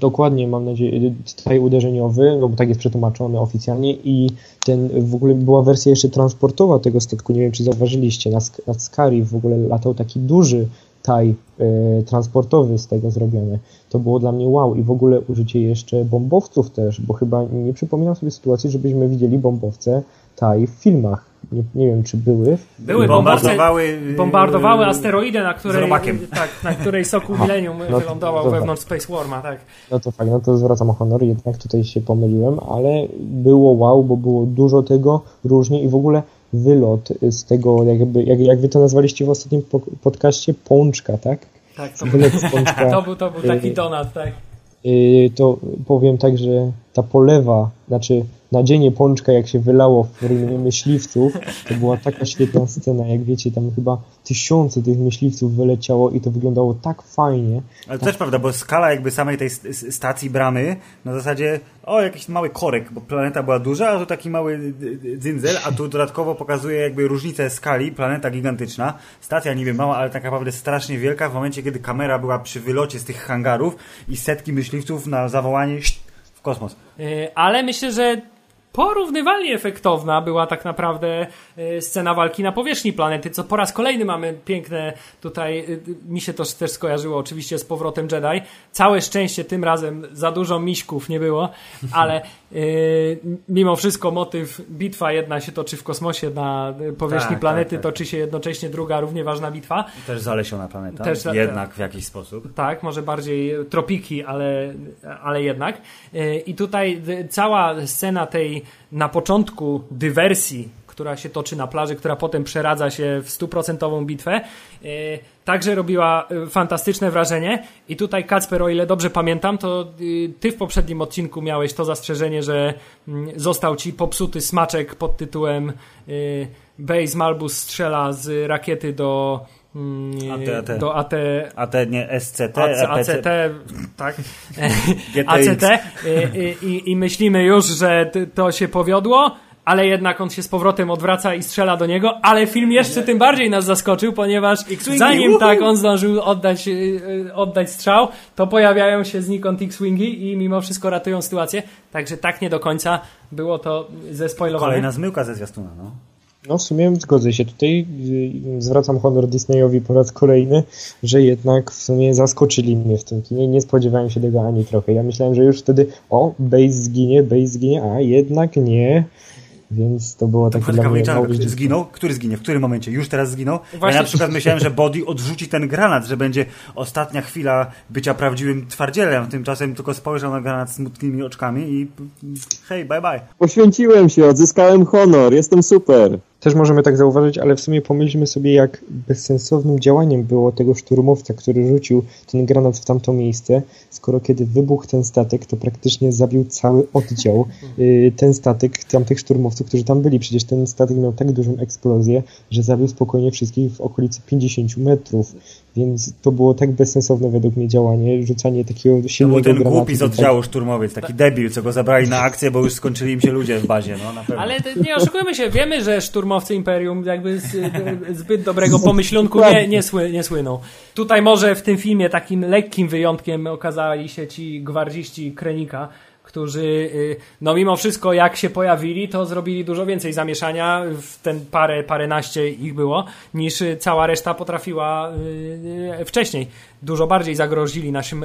Speaker 3: Dokładnie, mam nadzieję, tutaj uderzeniowy, no bo tak jest przetłumaczony oficjalnie i ten w ogóle była wersja jeszcze transportowa tego statku, nie wiem czy zauważyliście, na, na Skari w ogóle latał taki duży taj e, transportowy z tego zrobiony. To było dla mnie wow i w ogóle użycie jeszcze bombowców też, bo chyba nie przypominam sobie sytuacji, żebyśmy widzieli bombowce taj w filmach. Nie, nie, wiem, czy były.
Speaker 2: Były bombardowały, bombardowały asteroidę, na której, tak, na której soku Millennium no, wylądował to, wewnątrz Space Warma, tak.
Speaker 3: No to fajnie, no to zwracam honor, jednak tutaj się pomyliłem, ale było wow, bo było dużo tego, różnie i w ogóle wylot z tego, jakby, jak, jak wy to nazwaliście w ostatnim podcaście, pączka, tak?
Speaker 2: Tak, to, wylot z pączka. to, był, to był taki donat, tak.
Speaker 3: Y, to powiem tak, że ta polewa, znaczy nadzienie pączka, jak się wylało w rymie myśliwców, to była taka świetna scena, jak wiecie, tam chyba tysiące tych myśliwców wyleciało i to wyglądało tak fajnie.
Speaker 1: Ale
Speaker 3: to
Speaker 1: tak... też prawda, bo skala jakby samej tej stacji bramy, na zasadzie, o, jakiś mały korek, bo planeta była duża, a tu taki mały dzyndzel, a tu dodatkowo pokazuje jakby różnicę skali, planeta gigantyczna, stacja niby mała, ale tak naprawdę strasznie wielka w momencie, kiedy kamera była przy wylocie z tych hangarów i setki myśliwców na zawołanie w kosmos.
Speaker 2: Yy, ale myślę, że porównywalnie efektowna była tak naprawdę e, scena walki na powierzchni planety, co po raz kolejny mamy piękne tutaj, e, mi się to też skojarzyło oczywiście z powrotem Jedi. Całe szczęście tym razem za dużo miśków nie było, ale mimo wszystko motyw bitwa jedna się toczy w kosmosie na powierzchni tak, planety, tak, tak. toczy się jednocześnie druga równie ważna bitwa.
Speaker 1: Też zalesiona planeta, też, jednak w jakiś sposób.
Speaker 2: Tak, może bardziej tropiki, ale, ale jednak. I tutaj cała scena tej na początku dywersji, która się toczy na plaży, która potem przeradza się w stuprocentową bitwę, e, także robiła e, fantastyczne wrażenie. I tutaj, Kacper, o ile dobrze pamiętam, to e, ty w poprzednim odcinku miałeś to zastrzeżenie, że mm, został ci popsuty smaczek pod tytułem Base Malbus strzela z rakiety do
Speaker 1: AT, AT.
Speaker 2: do AT,
Speaker 1: AT nie SCT,
Speaker 2: ACT, tak, ACT I, i, i myślimy już, że to się powiodło, ale jednak on się z powrotem odwraca i strzela do niego, ale film jeszcze tym bardziej nas zaskoczył, ponieważ zanim tak on zdążył oddać, y, y, oddać strzał, to pojawiają się znikąd X-Wingi i mimo wszystko ratują sytuację, także tak nie do końca było to zespoilowane.
Speaker 1: Kolejna zmyłka ze zwiastuna, no.
Speaker 3: No w sumie zgodzę się. Tutaj y, zwracam honor Disneyowi po raz kolejny, że jednak w sumie zaskoczyli mnie w tym kinie. Nie spodziewałem się tego ani trochę. Ja myślałem, że już wtedy o, Base zginie, Base zginie, a jednak nie. Więc to było takie dla mnie
Speaker 1: Zginął? Który zginie? W którym momencie? Już teraz zginął? Właśnie... Ja na przykład myślałem, że Body odrzuci ten granat, że będzie ostatnia chwila bycia prawdziwym twardzielem. Tymczasem tylko spojrzał na granat smutnymi oczkami i hej, bye bye.
Speaker 4: Poświęciłem się, odzyskałem honor, jestem super
Speaker 3: też możemy tak zauważyć, ale w sumie pomyślmy sobie, jak bezsensownym działaniem było tego szturmowca, który rzucił ten granat w tamto miejsce, skoro kiedy wybuchł ten statek, to praktycznie zabił cały oddział. Y, ten statek, tamtych szturmowców, którzy tam byli. Przecież ten statek miał tak dużą eksplozję, że zabił spokojnie wszystkich w okolicy 50 metrów. Więc to było tak bezsensowne według mnie działanie, rzucanie takiego silnego
Speaker 1: To był ten głupi z oddziału szturmowiec, taki debil, co go zabrali na akcję, bo już skończyli im się ludzie w bazie. No, na pewno.
Speaker 2: Ale nie oszukujmy się, wiemy, że Imperium jakby z, zbyt dobrego pomyślunku nie, nie, sły, nie słyną. Tutaj może w tym filmie takim lekkim wyjątkiem okazali się ci gwardziści Krenika, którzy, y, no mimo wszystko, jak się pojawili, to zrobili dużo więcej zamieszania, w ten parę, paręnaście ich było, niż cała reszta potrafiła y, y, wcześniej. dużo bardziej zagrozili naszym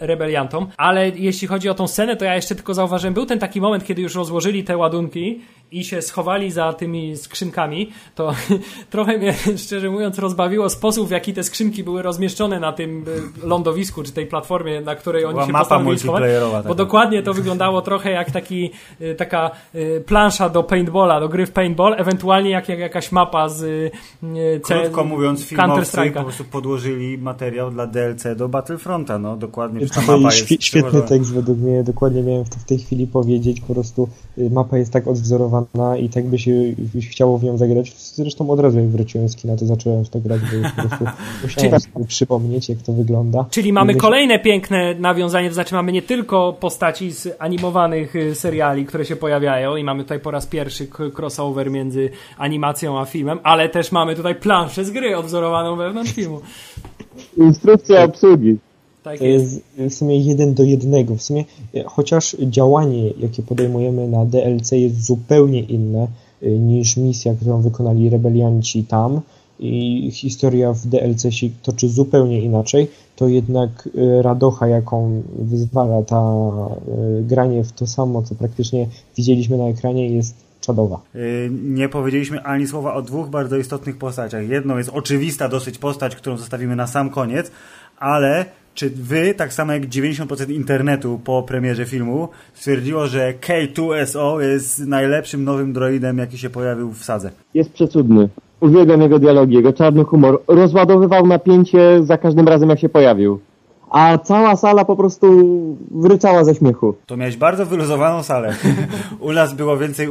Speaker 2: rebeliantom. Ale jeśli chodzi o tą scenę, to ja jeszcze tylko zauważyłem, był ten taki moment, kiedy już rozłożyli te ładunki i się schowali za tymi skrzynkami, to trochę mnie, szczerze mówiąc, rozbawiło sposób, w jaki te skrzynki były rozmieszczone na tym e, lądowisku, czy tej platformie, na której oni
Speaker 1: Była
Speaker 2: się
Speaker 1: mapa
Speaker 2: postanowili schować.
Speaker 1: multiplayerowa
Speaker 2: Bo dokładnie to wyglądało trochę jak taki, y, taka y, plansza do paintballa, do gry w paintball, ewentualnie jak, jak jakaś mapa z
Speaker 1: Krótko mówiąc, filmowcy po prostu podłożyli materiał dla DLC do Battlefronta, no dokładnie. Mapa
Speaker 3: jest
Speaker 1: jest
Speaker 3: świe- świetny tekst według mnie, dokładnie miałem w, w tej chwili powiedzieć, po prostu y, mapa jest tak odwzorowana i tak by się chciało w nią zagrać. Zresztą od razu jak wróciłem z kina, to zacząłem w to grać, bo już po prostu musiałem sobie przypomnieć jak to wygląda.
Speaker 2: Czyli mamy kolejne piękne nawiązanie, to znaczy mamy nie tylko postaci z animowanych y, seriali, które się pojawiają i mamy tutaj po raz pierwszy crossover między animacją a filmem, ale też mamy tutaj planszę z gry odwzorowaną wewnątrz filmu.
Speaker 4: Instrukcja obsługi.
Speaker 2: Tak
Speaker 3: To
Speaker 2: jest.
Speaker 3: jest w sumie jeden do jednego. W sumie, e, chociaż działanie, jakie podejmujemy na DLC jest zupełnie inne e, niż misja, którą wykonali rebelianci tam i historia w DLC się toczy zupełnie inaczej, to jednak e, radocha, jaką wyzwala ta e, granie w to samo, co praktycznie widzieliśmy na ekranie jest czadowa.
Speaker 1: Nie powiedzieliśmy ani słowa o dwóch bardzo istotnych postaciach. Jedną jest oczywista dosyć postać, którą zostawimy na sam koniec, ale czy wy, tak samo jak 90% internetu po premierze filmu, stwierdziło, że K2SO jest najlepszym nowym droidem, jaki się pojawił w sadze?
Speaker 4: Jest przecudny. Uwielbiam jego dialogi, jego czarny humor. Rozładowywał napięcie za każdym razem, jak się pojawił. A cała sala po prostu wryczała ze śmiechu.
Speaker 1: To miałeś bardzo wyluzowaną salę. U nas było więcej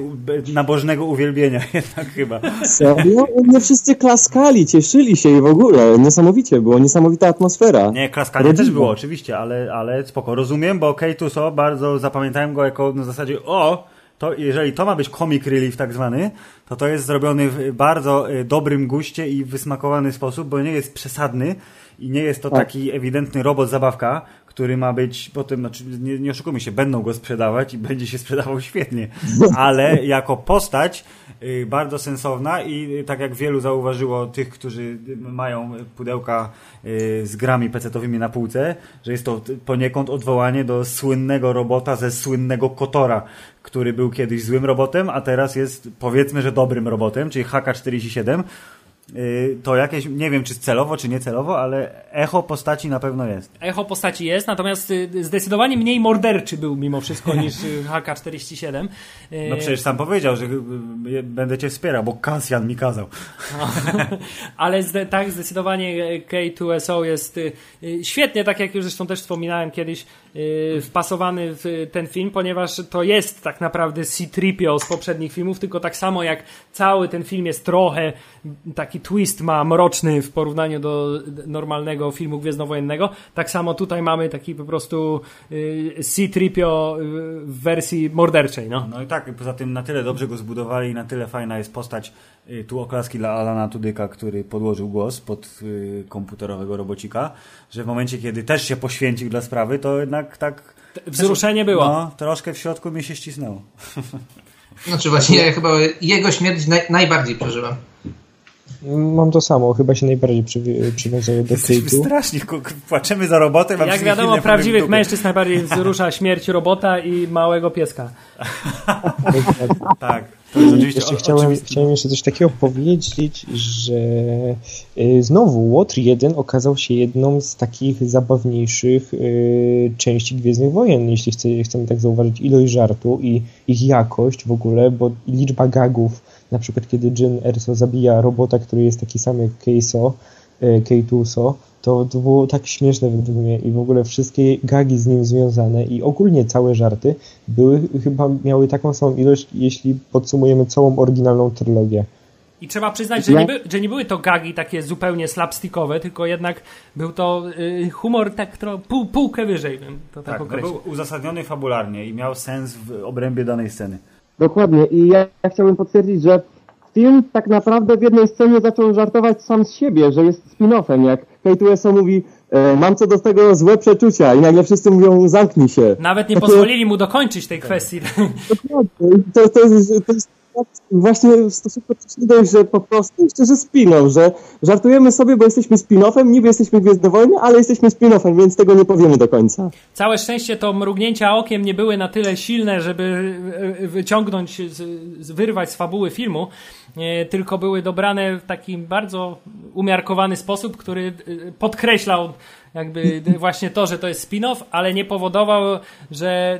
Speaker 1: nabożnego uwielbienia jednak chyba.
Speaker 4: Serio? Nie wszyscy klaskali, cieszyli się i w ogóle. Niesamowicie było, niesamowita atmosfera.
Speaker 1: Nie, klaskanie też było oczywiście, ale, ale spoko. Rozumiem, bo K2SO bardzo zapamiętałem go jako na zasadzie o, to jeżeli to ma być comic relief tak zwany, to to jest zrobiony w bardzo y, dobrym guście i wysmakowany sposób, bo nie jest przesadny i nie jest to
Speaker 4: Tak.
Speaker 1: taki ewidentny robot zabawka, który ma być potem, znaczy nie, nie oszukujmy się, będą go sprzedawać i będzie się sprzedawał świetnie, ale jako postać y, bardzo sensowna i y, tak jak wielu zauważyło tych, którzy mają pudełka y, z grami pecetowymi na półce, że jest to poniekąd odwołanie do słynnego robota ze słynnego Kotora, który był kiedyś złym robotem, a teraz jest powiedzmy, że dobrym robotem, czyli HK-47. Y, To jakieś, nie wiem czy celowo, czy niecelowo, ale echo postaci na pewno jest.
Speaker 2: Echo postaci jest, natomiast y, zdecydowanie mniej morderczy był mimo wszystko niż y, HK-47. Y,
Speaker 1: No przecież sam powiedział, że będę cię wspierał, bo Kasjan mi kazał.
Speaker 2: Ale zde, tak, zdecydowanie e, K2SO jest świetnie, tak jak już zresztą też wspominałem kiedyś, wpasowany w ten film, ponieważ to jest tak naprawdę C-3PO z poprzednich filmów, tylko tak samo jak cały ten film jest trochę taki twist ma mroczny w porównaniu do normalnego filmu Gwiezdnowojennego, tak samo tutaj mamy taki po prostu y, C-3PO y, w wersji morderczej, no.
Speaker 1: No i tak, poza tym na tyle dobrze go zbudowali na tyle fajna jest postać, y, tu oklaski dla Alana Tudyka, który podłożył głos pod y, komputerowego robocika, że w momencie, kiedy też się poświęcił dla sprawy, to jednak tak...
Speaker 2: Wzruszenie było.
Speaker 1: No, troszkę w środku mi się ścisnęło.
Speaker 5: Znaczy właśnie, ja chyba jego śmierć naj, najbardziej przeżyłem.
Speaker 3: Mam to samo, chyba się najbardziej przywi- przywiązuję do
Speaker 1: Jesteśmy
Speaker 3: Kate'u.
Speaker 1: straszni, ku- płaczemy za robotem,
Speaker 2: Jak wiadomo, prawdziwych mężczyzn najbardziej wzrusza śmierć robota i małego pieska.
Speaker 1: Tak, to jest oczywiście
Speaker 3: Jeszcze
Speaker 1: o-
Speaker 3: chciałem,
Speaker 1: oczywiste.
Speaker 3: chciałem jeszcze coś takiego powiedzieć, że y, znowu Łotr 1 okazał się jedną z takich zabawniejszych y, części Gwiezdnych Wojen, jeśli chce, chcemy tak zauważyć ilość żartu i ich jakość w ogóle, bo liczba gagów, na przykład kiedy Jyn Erso zabija robota, który jest taki sam jak Keiso, y, Keituso, to, to było tak śmieszne według mnie i w ogóle wszystkie gagi z nim związane i ogólnie całe żarty były chyba miały taką samą ilość, jeśli podsumujemy całą oryginalną trylogię.
Speaker 2: I trzeba przyznać, że nie, by, że nie były to gagi takie zupełnie slapstickowe, tylko jednak był to y, humor tak tro, pół, półkę wyżej, bym to tak,
Speaker 1: Tak, no był uzasadniony fabularnie i miał sens w obrębie danej sceny.
Speaker 4: Dokładnie. I ja, ja chciałbym potwierdzić, że film tak naprawdę w jednej scenie zaczął żartować sam z siebie, że jest spin-offem, jak K2SO mówi e, mam co do tego złe przeczucia i nagle wszyscy mówią zamknij się.
Speaker 2: Nawet nie
Speaker 4: Takie-
Speaker 2: pozwolili mu dokończyć tej kwestii.
Speaker 4: To, to, jest, to jest właśnie w stosunku do nie dość, że po prostu jeszcze, że spin-off, że żartujemy sobie, bo jesteśmy spin-offem, niby jesteśmy Gwiezdne Wojny, ale jesteśmy spin-offem, więc tego nie powiemy do końca.
Speaker 2: Całe szczęście to mrugnięcia okiem nie były na tyle silne, żeby e, wyciągnąć, wyrwać z fabuły filmu, e, tylko były dobrane w taki bardzo umiarkowany sposób, który e, podkreślał jakby właśnie to, że to jest spin-off, ale nie powodował, że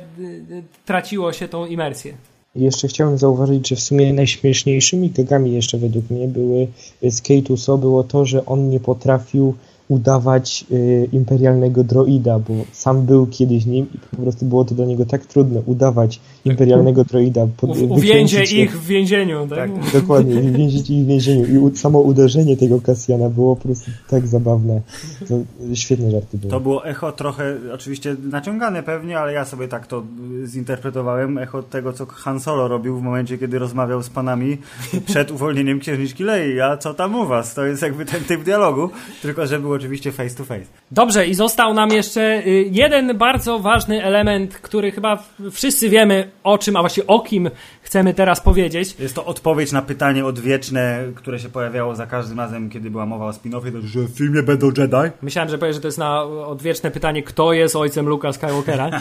Speaker 2: traciło się tą imersję.
Speaker 3: Jeszcze chciałem zauważyć, że w sumie najśmieszniejszymi gagami jeszcze według mnie były z Kate było to, że on nie potrafił udawać y, imperialnego droida, bo sam był kiedyś nim i po prostu było to dla niego tak trudne udawać imperialnego droida.
Speaker 2: Pod, U, uwięzie ich w więzieniu, tak?
Speaker 3: tak dokładnie, uwięzić ich w więzieniu i u, samo uderzenie tego Kasjana było po prostu tak zabawne. To świetne żarty były.
Speaker 1: To było echo trochę, oczywiście naciągane pewnie, ale ja sobie tak to zinterpretowałem, echo tego, co Han Solo robił w momencie, kiedy rozmawiał z panami przed uwolnieniem księżniczki Lei, a co tam u was? To jest jakby ten typ dialogu, tylko że było oczywiście face to face.
Speaker 2: Dobrze, i został nam jeszcze y, jeden bardzo ważny element, który chyba wszyscy wiemy o czym, a właściwie o kim chcemy teraz powiedzieć.
Speaker 1: Jest to odpowiedź na pytanie odwieczne, które się pojawiało za każdym razem, kiedy była mowa o spin-offie, że w filmie będą Jedi.
Speaker 2: Myślałem, że powiesz, że to jest na odwieczne pytanie, kto jest ojcem Luka Skywalkera.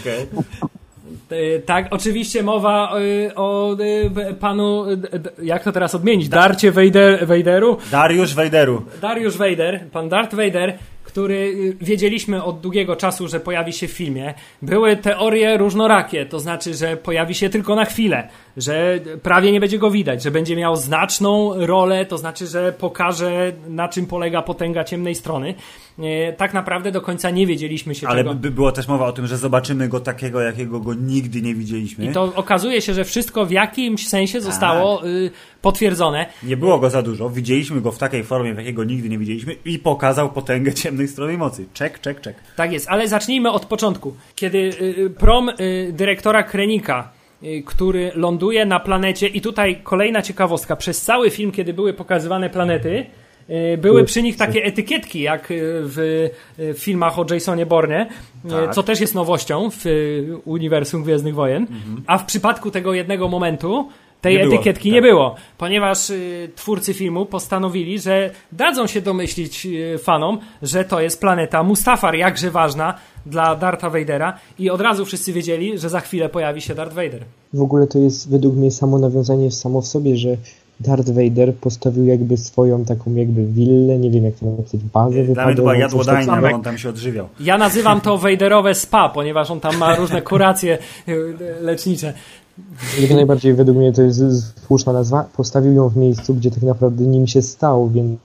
Speaker 2: okay. Tak, oczywiście mowa y, o y, panu, jak to teraz odmienić? Darcie Vader, Vaderu?
Speaker 1: Dariusz Vaderu.
Speaker 2: Dariusz Vader, pan Darth Vader, który wiedzieliśmy od długiego czasu, że pojawi się w filmie. Były teorie różnorakie, to znaczy, że pojawi się tylko na chwilę, że prawie nie będzie go widać, że będzie miał znaczną rolę, to znaczy, że pokaże na czym polega potęga ciemnej strony. E, tak naprawdę do końca nie wiedzieliśmy się
Speaker 1: Ale
Speaker 2: czego.
Speaker 1: by było też mowa o tym, że zobaczymy go takiego, jakiego go nigdy nie widzieliśmy.
Speaker 2: I to okazuje się, że wszystko w jakimś sensie zostało tak. y, potwierdzone.
Speaker 1: Nie było go za dużo. Widzieliśmy go w takiej formie, w jakiego nigdy nie widzieliśmy i pokazał potęgę ciemnej strony mocy. Czek, czek, czek.
Speaker 2: Tak jest, ale zacznijmy od początku. Kiedy y, y prom dyrektora Krenika który ląduje na planecie i tutaj kolejna ciekawostka. Przez cały film, kiedy były pokazywane planety, y, były przy nich takie etykietki, jak w filmach o Jasonie Bornie, tak. co też jest nowością w uniwersum Gwiezdnych Wojen. Mhm. A w przypadku tego jednego momentu tej nie etykietki było, nie tak. było, ponieważ y, twórcy filmu postanowili, że dadzą się domyślić y, fanom, że to jest planeta Mustafar, jakże ważna dla Dartha Vadera i od razu wszyscy wiedzieli, że za chwilę pojawi się Darth Vader.
Speaker 3: W ogóle to jest według mnie samo nawiązanie samo w sobie, że Darth Vader postawił jakby swoją taką jakby willę, nie wiem jak to nazywać, bazę
Speaker 1: Dla mnie to była jadłodajnia, bo on tam się odżywiał.
Speaker 2: Ja nazywam to Vaderowe spa, ponieważ on tam ma różne kuracje y, lecznicze.
Speaker 3: Jak najbardziej według mnie to jest słuszna nazwa. Postawił ją w miejscu, gdzie tak naprawdę nim się stał, więc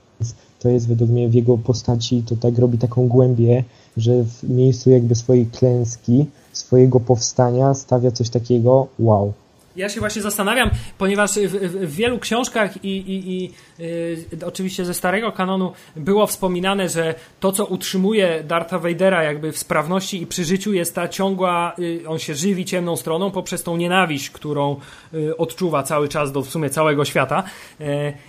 Speaker 3: to jest według mnie w jego postaci, to tak robi taką głębię, że w miejscu jakby swojej klęski, swojego powstania stawia coś takiego wow.
Speaker 2: Ja się właśnie zastanawiam, ponieważ w, w, wielu książkach i, i, i y, oczywiście ze starego kanonu było wspominane, że to, co utrzymuje Dartha Vadera jakby w sprawności i przy życiu jest ta ciągła, y, on się żywi ciemną stroną poprzez tą nienawiść, którą y, odczuwa cały czas do w sumie całego świata.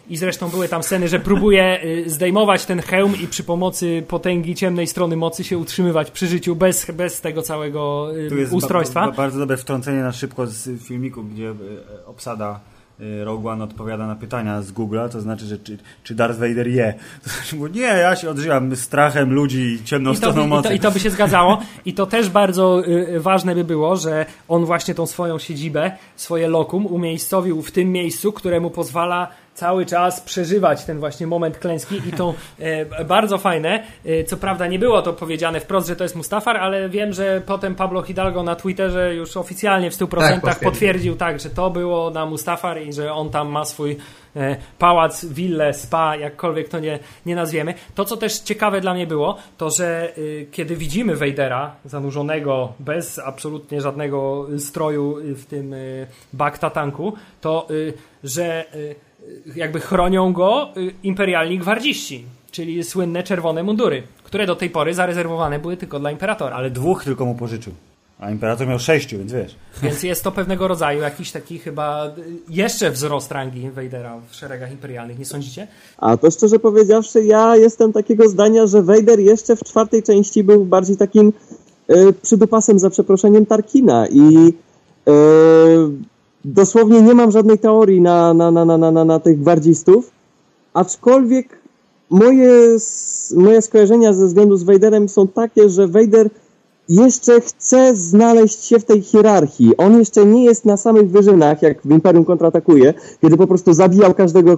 Speaker 2: I zresztą były tam sceny, że próbuje zdejmować ten hełm i przy pomocy potęgi ciemnej strony mocy się utrzymywać przy życiu bez, bez tego całego jest ustrojstwa. Ba,
Speaker 1: ba, bardzo dobre wtrącenie na szybko z filmiku, gdzie e, obsada e, Rogue One odpowiada na pytania z Google'a, to znaczy, że czy, czy Darth Vader je. To znaczy, nie, ja się odżyłam strachem ludzi ciemną stroną mocy.
Speaker 2: I to, I to by się zgadzało. I to też bardzo y, ważne by było, że on właśnie tą swoją siedzibę, swoje lokum umiejscowił w tym miejscu, któremu pozwala cały czas przeżywać ten właśnie moment klęski i to e, bardzo fajne. E, co prawda nie było to powiedziane wprost, że to jest Mustafar, ale wiem, że potem Pablo Hidalgo na Twitterze już oficjalnie w 100% tak, potwierdził tak, że to było na Mustafar i że on tam ma swój e, pałac, willę, spa, jakkolwiek to nie, nie nazwiemy. To, co też ciekawe dla mnie było, to, że y, kiedy widzimy Vadera zanurzonego bez absolutnie żadnego stroju w tym y, bakta tanku, to y, że jakby chronią go y, imperialni gwardziści, czyli słynne czerwone mundury, które do tej pory zarezerwowane były tylko dla imperatora.
Speaker 1: Ale dwóch tylko mu pożyczył. A imperator miał sześciu, więc wiesz.
Speaker 2: Więc jest to pewnego rodzaju jakiś taki chyba jeszcze wzrost rangi Vadera w szeregach imperialnych, nie sądzicie?
Speaker 4: A to szczerze powiedziawszy, ja jestem takiego zdania, że Vader jeszcze w czwartej części był bardziej takim y, przydupasem za przeproszeniem Tarkina i y, dosłownie nie mam żadnej teorii na, na, na, na, na, na, na tych gwardzistów, aczkolwiek moje, moje skojarzenia ze względu z Vaderem są takie, że Vader jeszcze chce znaleźć się w tej hierarchii. On jeszcze nie jest na samych wyżynach, jak w Imperium kontratakuje, kiedy po prostu zabijał każdego,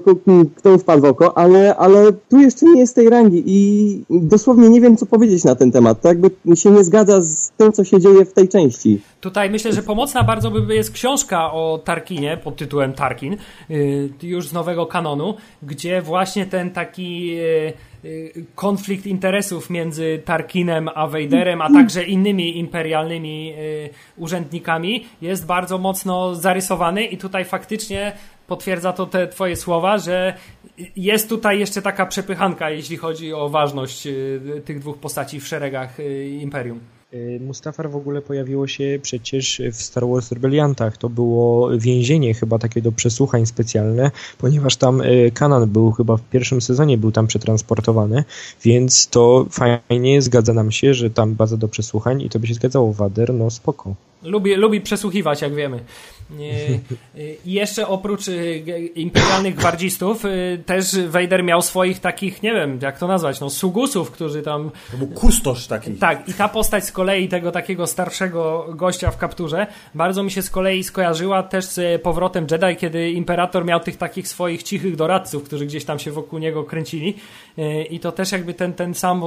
Speaker 4: kto wpadł w oko, ale, ale tu jeszcze nie jest tej rangi i dosłownie nie wiem, co powiedzieć na ten temat. To jakby się nie zgadza z tym, co się dzieje w tej części.
Speaker 2: Tutaj myślę, że pomocna bardzo by jest książka o Tarkinie pod tytułem Tarkin, y, już z nowego kanonu, gdzie właśnie ten taki y, konflikt interesów między Tarkinem a Vaderem, a także innymi imperialnymi y, urzędnikami jest bardzo mocno zarysowany i tutaj faktycznie potwierdza to te twoje słowa, że jest tutaj jeszcze taka przepychanka, jeśli chodzi o ważność y, tych dwóch postaci w szeregach y, Imperium.
Speaker 3: Y, Mustafar w ogóle pojawiło się przecież w Star Wars Rebeliantach. To było więzienie chyba takie do przesłuchań specjalne, ponieważ tam y, Kanan był chyba w pierwszym sezonie był tam przetransportowany, więc to fajnie, zgadza nam się, że tam baza do przesłuchań i to by się zgadzało. Wader, no spoko.
Speaker 2: Lubi, lubi przesłuchiwać, jak wiemy. E, I jeszcze oprócz e, imperialnych gwardzistów, e, też Vader miał swoich takich, nie wiem, jak to nazwać, no, sugusów, którzy tam
Speaker 1: To był kustosz taki.
Speaker 2: tak, i ta postać z kolei tego takiego starszego gościa w kapturze bardzo mi się z kolei skojarzyła też z powrotem Jedi, kiedy Imperator miał tych takich swoich cichych doradców, którzy gdzieś tam się wokół niego kręcili. I to też jakby ten, ten sam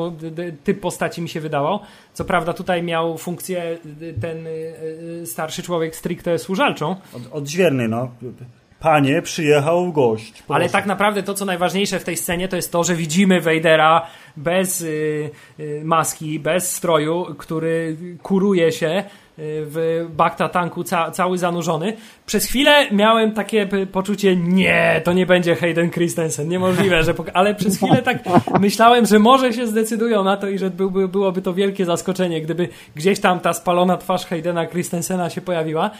Speaker 2: typ postaci mi się wydawał. Co prawda tutaj miał funkcję d- ten yy, starszy człowiek stricte służalczą,
Speaker 1: Od, odźwierny, no. Panie, przyjechał gość. Proszę.
Speaker 2: Ale tak naprawdę to, co najważniejsze w tej scenie, to jest to, że widzimy Vadera bez y, y, maski, bez stroju, który kuruje się y, w bakta tanku ca cały zanurzony. Przez chwilę miałem takie poczucie, nie, to nie będzie Hayden Christensen, niemożliwe, że ale przez chwilę tak myślałem, że może się zdecydują na to i że byłby, byłoby to wielkie zaskoczenie, gdyby gdzieś tam ta spalona twarz Haydena Christensena się pojawiła.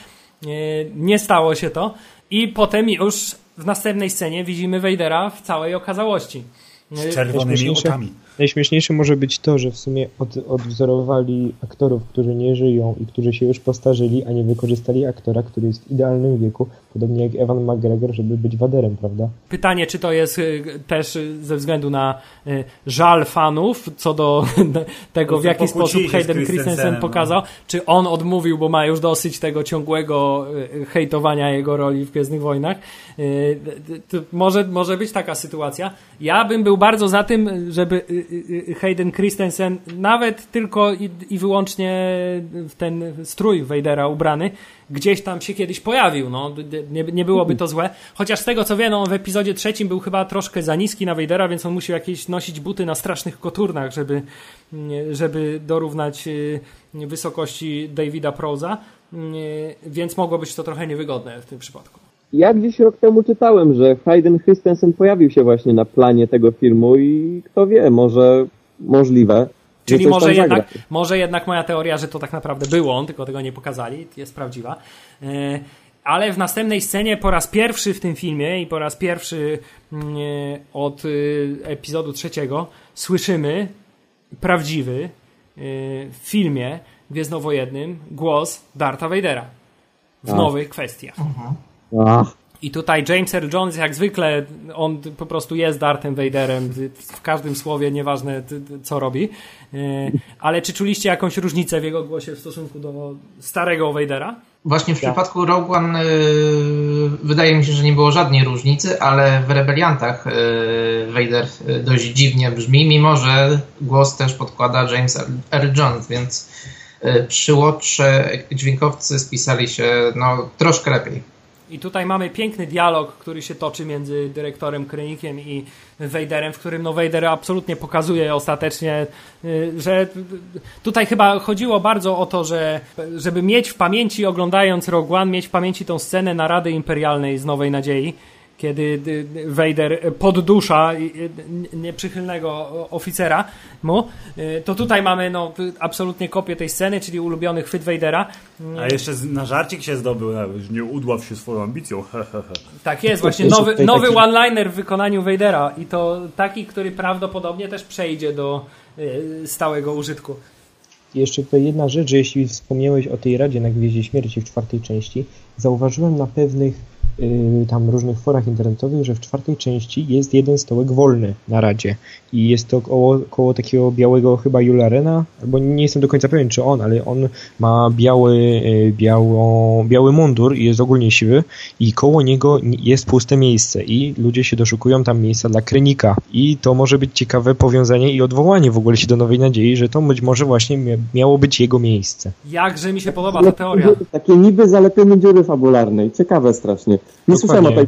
Speaker 2: Nie, nie stało się to. I potem już w następnej scenie widzimy Vadera w całej okazałości.
Speaker 1: Z czerwonymi oczami.
Speaker 3: Najśmieszniejsze może być to, że w sumie od, odwzorowali aktorów, którzy nie żyją i którzy się już postarzyli, a nie wykorzystali aktora, który jest w idealnym wieku, podobnie jak Evan McGregor, żeby być Waderem, prawda?
Speaker 2: Pytanie, czy to jest y, też y, ze względu na y, żal fanów co do tego, w jaki sposób Hayden Christensen
Speaker 1: no.
Speaker 2: pokazał, czy on odmówił, bo ma już dosyć tego ciągłego hejtowania jego roli w Gwiezdnych Wojnach. To Może, może być taka sytuacja. Ja bym był bardzo za tym, żeby Hayden Christensen nawet tylko i, i wyłącznie w ten strój Vadera ubrany gdzieś tam się kiedyś pojawił. No, nie, nie byłoby to złe. Chociaż z tego co wiem, no, w epizodzie trzecim był chyba troszkę za niski na Vadera, więc on musiał jakieś nosić buty na strasznych koturnach, żeby, żeby dorównać y, wysokości Davida Proza. Nie, Więc mogło być to trochę niewygodne w tym przypadku.
Speaker 4: Ja gdzieś rok temu czytałem, że Hayden Christensen pojawił się właśnie na planie tego filmu i kto wie, może możliwe.
Speaker 2: Czyli może
Speaker 4: zagra.
Speaker 2: jednak, może jednak moja teoria, że to tak naprawdę było on, tylko tego nie pokazali, jest prawdziwa. E, Ale w następnej scenie po raz pierwszy w tym filmie i po raz pierwszy mm, e, od e, epizodu trzeciego słyszymy prawdziwy w filmie gwiezdnowojennym głos Dartha Vadera w
Speaker 4: A.
Speaker 2: nowych kwestiach.
Speaker 4: Ach,
Speaker 2: I tutaj James Earl Jones, jak zwykle, on po prostu jest Darthem Vaderem w każdym słowie, nieważne co robi. E, Ale czy czuliście jakąś różnicę w jego głosie w stosunku do starego Vadera?
Speaker 5: Właśnie w przypadku Rogue One y, wydaje mi się, że nie było żadnej różnicy, ale w Rebeliantach y, Vader y, dość dziwnie brzmi, mimo że głos też podkłada James Earl Jones, więc y, przy Watche dźwiękowcy spisali się no, troszkę lepiej.
Speaker 2: I tutaj mamy piękny dialog, który się toczy między dyrektorem Krenikiem i Vaderem, w którym no Vader absolutnie pokazuje ostatecznie, y, że tutaj chyba chodziło bardzo o to, że żeby mieć w pamięci, oglądając Rogue One, mieć w pamięci tą scenę narady imperialnej z Nowej Nadziei, kiedy y, y, Vader poddusza y, y, nieprzychylnego oficera mu, to tutaj mamy no, absolutnie kopię tej sceny, czyli ulubiony chwyt Vadera.
Speaker 1: A jeszcze na żarcik się zdobył, już nie udław się swoją ambicją.
Speaker 2: Tak jest, właśnie nowy, nowy one-liner w wykonaniu Vadera i to taki, który prawdopodobnie też przejdzie do stałego użytku.
Speaker 3: jeszcze tutaj jedna rzecz, że jeśli wspomniałeś o tej Radzie na Gwieździe Śmierci w czwartej części, zauważyłem na pewnych tam różnych forach internetowych, że w czwartej części jest jeden stołek wolny na Radzie i jest to koło, koło takiego białego chyba Jularena, albo nie jestem do końca pewien czy on, ale on ma biały, y, biało, biały mundur i jest ogólnie siwy i koło niego jest puste miejsce i ludzie się doszukują tam miejsca dla Krenika i to może być ciekawe powiązanie i odwołanie w ogóle się do Nowej Nadziei, że to być może właśnie miało być jego miejsce.
Speaker 2: Jakże mi się podoba ta teoria.
Speaker 4: Takie niby zalepenie dziury fabularnej. Ciekawe strasznie. Nie słyszałem o tej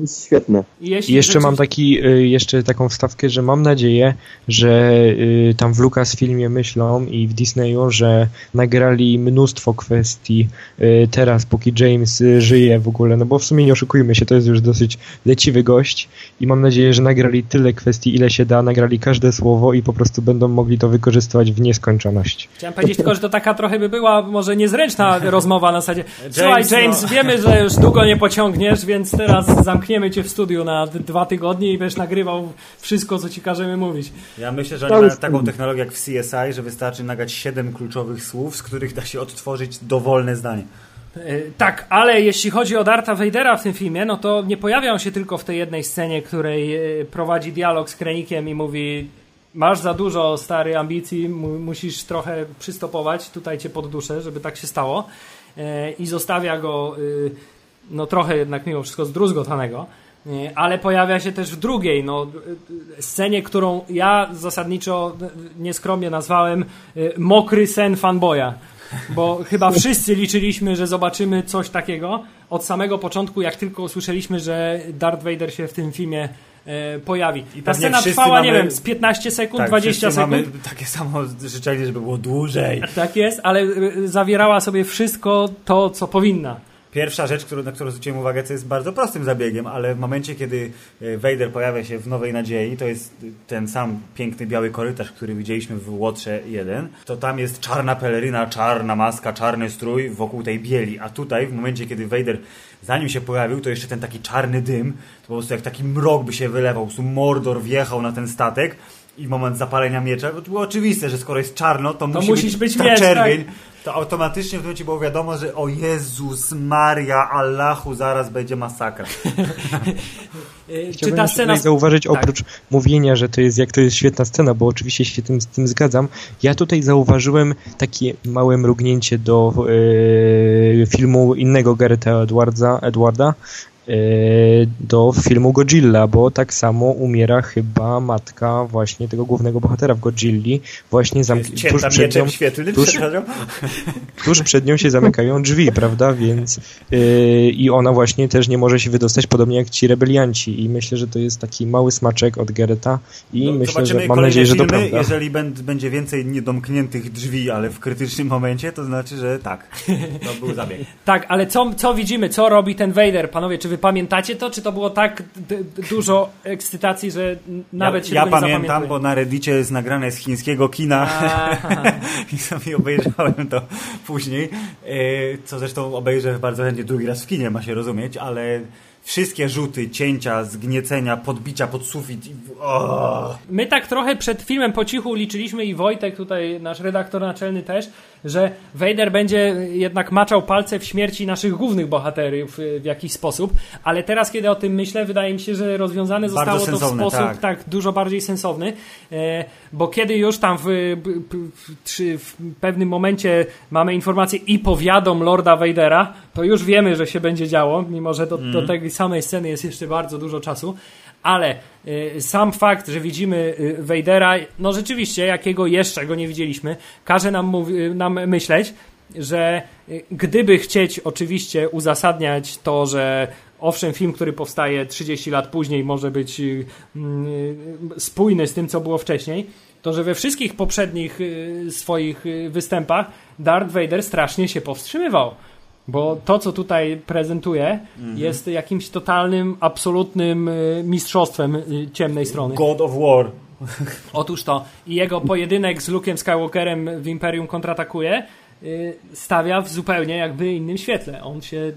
Speaker 4: jest świetne.
Speaker 3: I jeszcze mam taki, y, jeszcze taką wstawkę, że mam nadzieję, że y, tam w Lucasfilmie myślą i w Disneyu, że nagrali mnóstwo kwestii y, teraz, póki James żyje w ogóle, no bo w sumie nie oszukujmy się, to jest już dosyć leciwy gość i mam nadzieję, że nagrali tyle kwestii, ile się da, nagrali każde słowo i po prostu będą mogli to wykorzystywać w nieskończoność.
Speaker 2: Chciałem powiedzieć tylko, że to taka trochę by była może niezręczna rozmowa na zasadzie Słuchaj James, no. wiemy, że już długo nie pociągniesz, więc teraz zamkniemy cię w studiu na dwa tygodnie i będziesz nagrywał wszystko, co ci każemy mówić.
Speaker 1: Ja myślę, że oni mają taką technologię jak w CSI, że wystarczy nagrać siedem kluczowych słów, z których da się odtworzyć dowolne zdanie.
Speaker 2: E, tak, ale jeśli chodzi o Darta Vadera w tym filmie, no to nie pojawia on się tylko w tej jednej scenie, której e, prowadzi dialog z Krenikiem i mówi masz za dużo stary ambicji, musisz trochę przystopować, tutaj cię podduszę, żeby tak się stało e, i zostawia go y, no trochę jednak mimo wszystko zdruzgotanego ale pojawia się też w drugiej no, scenie, którą ja zasadniczo nieskromnie nazwałem y, mokry sen fanboya. Bo chyba wszyscy liczyliśmy, że zobaczymy coś takiego od samego początku, jak tylko usłyszeliśmy, że Darth Vader się w tym filmie e, pojawi. I Ta scena trwała, mamy, nie wiem, z 15 sekund, tak, 20 sekund. mamy
Speaker 1: takie samo życzenie, żeby było dłużej.
Speaker 2: Tak jest, ale zawierała sobie wszystko to, co powinna.
Speaker 1: Pierwsza rzecz, którą, na którą zwróciłem uwagę, co jest bardzo prostym zabiegiem, ale w momencie, kiedy e, Vader pojawia się w Nowej Nadziei, to jest ten sam piękny biały korytarz, który widzieliśmy w Łotrze 1, to tam jest czarna peleryna, czarna maska, czarny strój wokół tej bieli, a tutaj w momencie, kiedy Vader zanim się pojawił, to jeszcze ten taki czarny dym, to po prostu jak taki mrok by się wylewał, po prostu Mordor wjechał na ten statek i moment zapalenia miecza, bo to było oczywiste, że skoro jest czarno, to, to musi być, być ta miecz, czerwień. Tak? To automatycznie w momencie było wiadomo, że o Jezus Maria, Allahu, zaraz będzie masakra.
Speaker 3: Czy ta scena... zauważyć, tak. oprócz mówienia, że to jest jak to jest świetna scena, bo oczywiście się tym, z tym zgadzam, ja tutaj zauważyłem takie małe mrugnięcie do e, filmu innego Garetha Edwarda, Edwarda do filmu Godzilla, bo tak samo umiera chyba matka właśnie tego głównego bohatera w Godzilli. Właśnie
Speaker 1: zamk- tuż, przed nią, tuż,
Speaker 3: tuż, przed nią się zamykają drzwi, prawda? Więc yy, i ona właśnie też nie może się wydostać, podobnie jak ci rebelianci. I myślę, że to jest taki mały smaczek od Gereta i no, myślę, że mam nadzieję, że to prawda.
Speaker 1: Jeżeli będzie więcej niedomkniętych drzwi, ale w krytycznym momencie, to znaczy, że tak. To był zabieg.
Speaker 2: tak, ale co, co widzimy? Co robi ten Vader? Panowie, czy wy pamiętacie to? Czy to było tak dużo ekscytacji, że nawet
Speaker 1: ja,
Speaker 2: się
Speaker 1: Ja pamiętam, bo na Reddicie jest nagrane z chińskiego kina i sobie obejrzałem to później, e, co zresztą obejrzę bardzo chętnie drugi raz w kinie, ma się rozumieć, ale wszystkie rzuty, cięcia, zgniecenia, podbicia pod sufit. I...
Speaker 2: My tak trochę przed filmem po cichu liczyliśmy i Wojtek, tutaj nasz redaktor naczelny też, że Vader będzie jednak maczał palce w śmierci naszych głównych bohaterów w jakiś sposób, ale teraz, kiedy o tym myślę, wydaje mi się, że rozwiązane zostało to w sposób tak. tak. dużo bardziej sensowny, e, bo kiedy już tam w, w, w pewnym momencie mamy informację i powiadom Lorda Vadera, to już wiemy, że się będzie działo, mimo że do, mm. do mhm. tej samej sceny jest jeszcze bardzo dużo czasu ale y, sam fakt, że widzimy y, Vadera, no rzeczywiście, jakiego jeszcze go nie widzieliśmy, każe nam, y, nam myśleć, że gdyby chcieć oczywiście uzasadniać to, że owszem, film, który powstaje 30 lat później, może być spójny z tym, co było wcześniej, to że we wszystkich poprzednich swoich występach Darth Vader strasznie się powstrzymywał. Bo to, co tutaj prezentuje, mhm. jest jakimś totalnym, absolutnym y, mistrzostwem y, ciemnej strony.
Speaker 1: God of War.
Speaker 2: Otóż to. I jego pojedynek z Luke'em Skywalkerem w Imperium kontratakuje stawia w zupełnie jakby innym świetle. On się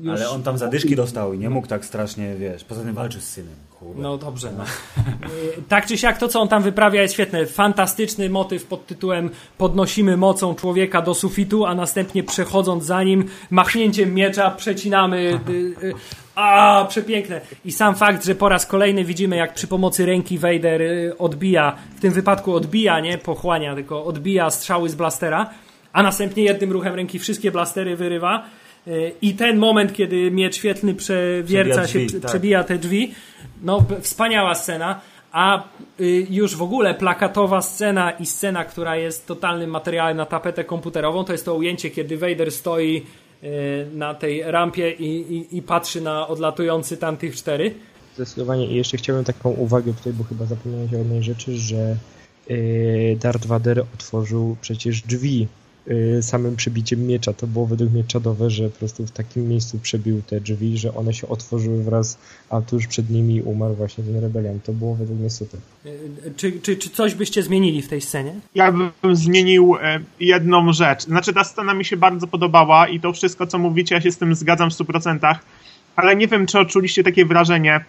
Speaker 2: już...
Speaker 1: Ale on tam zadyszki dostał i nie mógł tak strasznie, wiesz, poza tym walczy z synem. Kurde.
Speaker 2: No dobrze. No. Y, tak czy siak, to co on tam wyprawia jest świetne. Fantastyczny motyw pod tytułem podnosimy mocą człowieka do sufitu, a następnie przechodząc za nim machnięciem miecza przecinamy... Y, y, a, przepiękne. I sam fakt, że po raz kolejny widzimy, jak przy pomocy ręki Vader y, odbija, w tym wypadku odbija, nie pochłania, tylko odbija strzały z blastera, a następnie jednym ruchem ręki wszystkie blastery wyrywa. Y, I ten moment, kiedy miecz świetlny przewierca
Speaker 1: Przebija
Speaker 2: się,
Speaker 1: drzwi, tak.
Speaker 2: przebija te drzwi, no wspaniała scena. A y, już w ogóle plakatowa scena i scena, która jest totalnym materiałem na tapetę komputerową, to jest to ujęcie, kiedy Vader stoi y, na tej rampie i, i, i patrzy na odlatujący tam tych cztery.
Speaker 3: Zdecydowanie. I jeszcze chciałbym taką uwagę tutaj, bo chyba zapomniałeś o jednej rzeczy, że yy, Darth Vader otworzył przecież drzwi samym przebiciem miecza. To było według mnie czadowe, że po prostu w takim miejscu przebił te drzwi, że one się otworzyły wraz, a tuż przed nimi umarł właśnie ten rebeliant. To było według mnie super.
Speaker 2: Y, Czy, czy, czy coś byście zmienili w tej scenie?
Speaker 6: Ja bym zmienił e, jedną rzecz. Znaczy, ta scena mi się bardzo podobała i to wszystko, co mówicie, ja się z tym zgadzam w 100%, ale nie wiem, czy odczuliście takie wrażenie,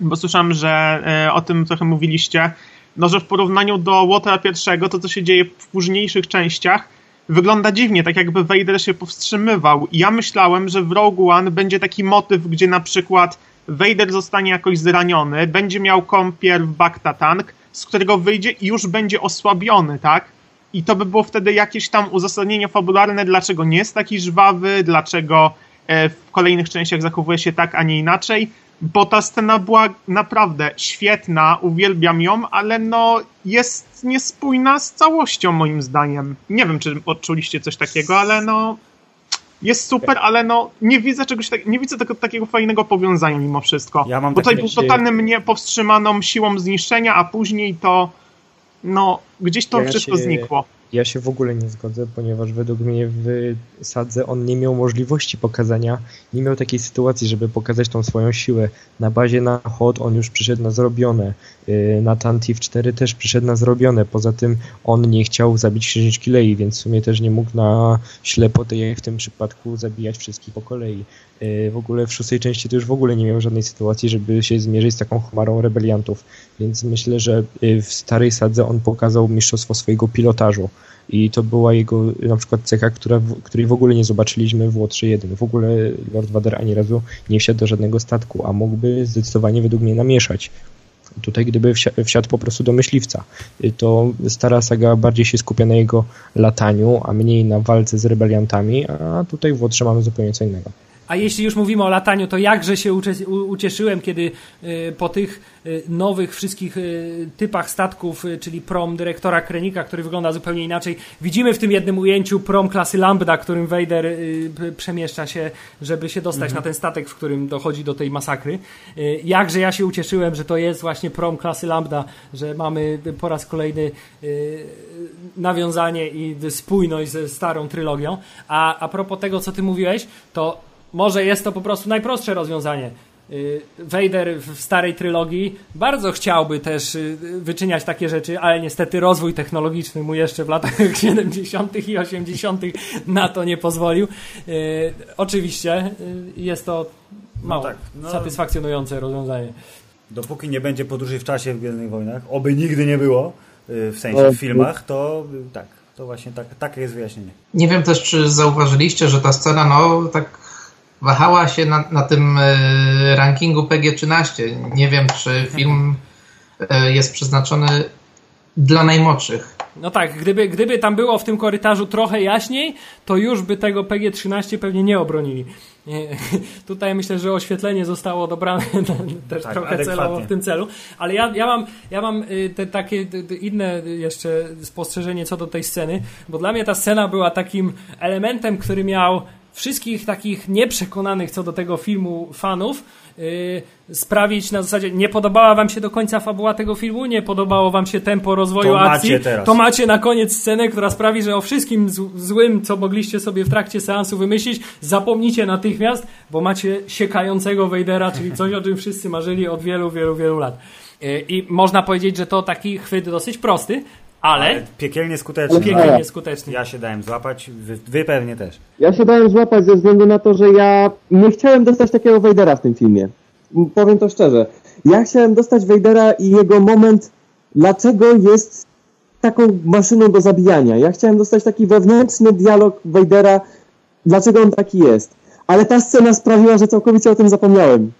Speaker 6: bo słyszałem, że e, o tym trochę mówiliście, no, że w porównaniu do Łotara pierwszego, to co się dzieje w późniejszych częściach, wygląda dziwnie, tak jakby Vader się powstrzymywał. I ja myślałem, że w Rogue One będzie taki motyw, gdzie na przykład Vader zostanie jakoś zraniony, będzie miał kąpiel w Bacta Tank, z którego wyjdzie i już będzie osłabiony, tak? I to by było wtedy jakieś tam uzasadnienie fabularne, dlaczego nie jest taki żwawy, dlaczego e, w kolejnych częściach zachowuje się tak, a nie inaczej, bo ta scena była naprawdę świetna, uwielbiam ją, ale no jest niespójna z całością moim zdaniem. Nie wiem, czy odczuliście coś takiego, ale no jest super, ale no nie widzę czegoś tak, nie widzę tego takiego fajnego powiązania mimo wszystko.
Speaker 1: Ja mam
Speaker 6: bo tutaj był totalny mnie powstrzymaną siłą zniszczenia, a później to no gdzieś to
Speaker 3: Ja
Speaker 6: wszystko
Speaker 3: się-
Speaker 6: znikło.
Speaker 3: Ja się w ogóle nie zgodzę, ponieważ według mnie w Sadze on nie miał możliwości pokazania, nie miał takiej sytuacji, żeby pokazać tą swoją siłę. Na bazie na Hot on już przyszedł na zrobione, yy, na Tantif 4 też przyszedł na zrobione, poza tym on nie chciał zabić księżniczki Lei, więc w sumie też nie mógł na ślepo, jak w tym przypadku, zabijać wszystkich po kolei. Yy, W ogóle w szóstej części to już w ogóle nie miał żadnej sytuacji, żeby się zmierzyć z taką chmarą rebeliantów, więc myślę, że yy, w starej Sadze on pokazał mistrzostwo swojego pilotażu. I to była jego na przykład cecha, która, której w ogóle nie zobaczyliśmy w Łotrze 1. W ogóle Lord Vader ani razu nie wsiadł do żadnego statku, a mógłby zdecydowanie według mnie namieszać. Tutaj gdyby wsia- wsiadł po prostu do myśliwca, y, to stara saga bardziej się skupia na jego lataniu, a mniej na walce z rebeliantami, a tutaj w Łotrze mamy zupełnie co innego.
Speaker 2: A jeśli już mówimy o lataniu, to jakże się ucieszyłem, kiedy y, po tych y, nowych wszystkich y, typach statków, czyli prom dyrektora Krenika, który wygląda zupełnie inaczej, widzimy w tym jednym ujęciu prom klasy Lambda, którym Vader przemieszcza się, żeby się dostać na ten statek, w którym dochodzi do tej masakry. Jakże ja się ucieszyłem, że to jest właśnie prom klasy Lambda, że mamy po raz kolejny nawiązanie i spójność ze starą trylogią. A, a propos tego, co ty mówiłeś, to może jest to po prostu najprostsze rozwiązanie. Y, Vader w starej trylogii bardzo chciałby też y, wyczyniać takie rzeczy, ale niestety rozwój technologiczny mu jeszcze w latach 70. i 80. na to nie pozwolił. Y, Oczywiście jest to mało
Speaker 1: tak, no.
Speaker 2: satysfakcjonujące rozwiązanie.
Speaker 1: Dopóki nie będzie podróży w czasie w Gwiezdnych Wojnach, oby nigdy nie było, w sensie
Speaker 4: No,
Speaker 1: w filmach, to tak, to właśnie tak, takie jest wyjaśnienie.
Speaker 5: Nie wiem też, czy zauważyliście, że ta scena, no tak wahała się na, na tym e, rankingu PG-13. Nie wiem, czy film e, jest przeznaczony dla najmłodszych.
Speaker 2: No tak, gdyby, gdyby tam było w tym korytarzu trochę jaśniej, to już by tego PG-13 pewnie nie obronili. Tutaj myślę, że oświetlenie zostało dobrane też
Speaker 1: Tak,
Speaker 2: trochę
Speaker 1: adekwatnie.
Speaker 2: celowo w tym celu, ale ja, ja mam, ja mam y, te takie te inne jeszcze spostrzeżenie co do tej sceny, bo dla mnie ta scena była takim elementem, który miał wszystkich takich nieprzekonanych co do tego filmu fanów y, sprawić na zasadzie nie podobała wam się do końca fabuła tego filmu, nie podobało wam się tempo rozwoju
Speaker 1: To macie
Speaker 2: akcji,
Speaker 1: teraz.
Speaker 2: to macie na koniec scenę, która sprawi, że o wszystkim złym, co mogliście sobie w trakcie seansu wymyślić, zapomnicie natychmiast, bo macie siekającego Vadera, czyli coś, o czym wszyscy marzyli od wielu, wielu, wielu lat. Y, I można powiedzieć, że to taki chwyt dosyć prosty, Ale
Speaker 1: Piekielnie skuteczny.
Speaker 2: piekielnie skuteczny.
Speaker 1: Ja się dałem złapać, wy, wy pewnie też.
Speaker 4: Ja się dałem złapać ze względu na to, że ja nie chciałem dostać takiego Vadera w tym filmie. Powiem to szczerze. Ja chciałem dostać Vadera i jego moment, dlaczego jest taką maszyną do zabijania. Ja chciałem dostać taki wewnętrzny dialog Vadera, dlaczego on taki jest. Ale ta scena sprawiła, że całkowicie o tym zapomniałem.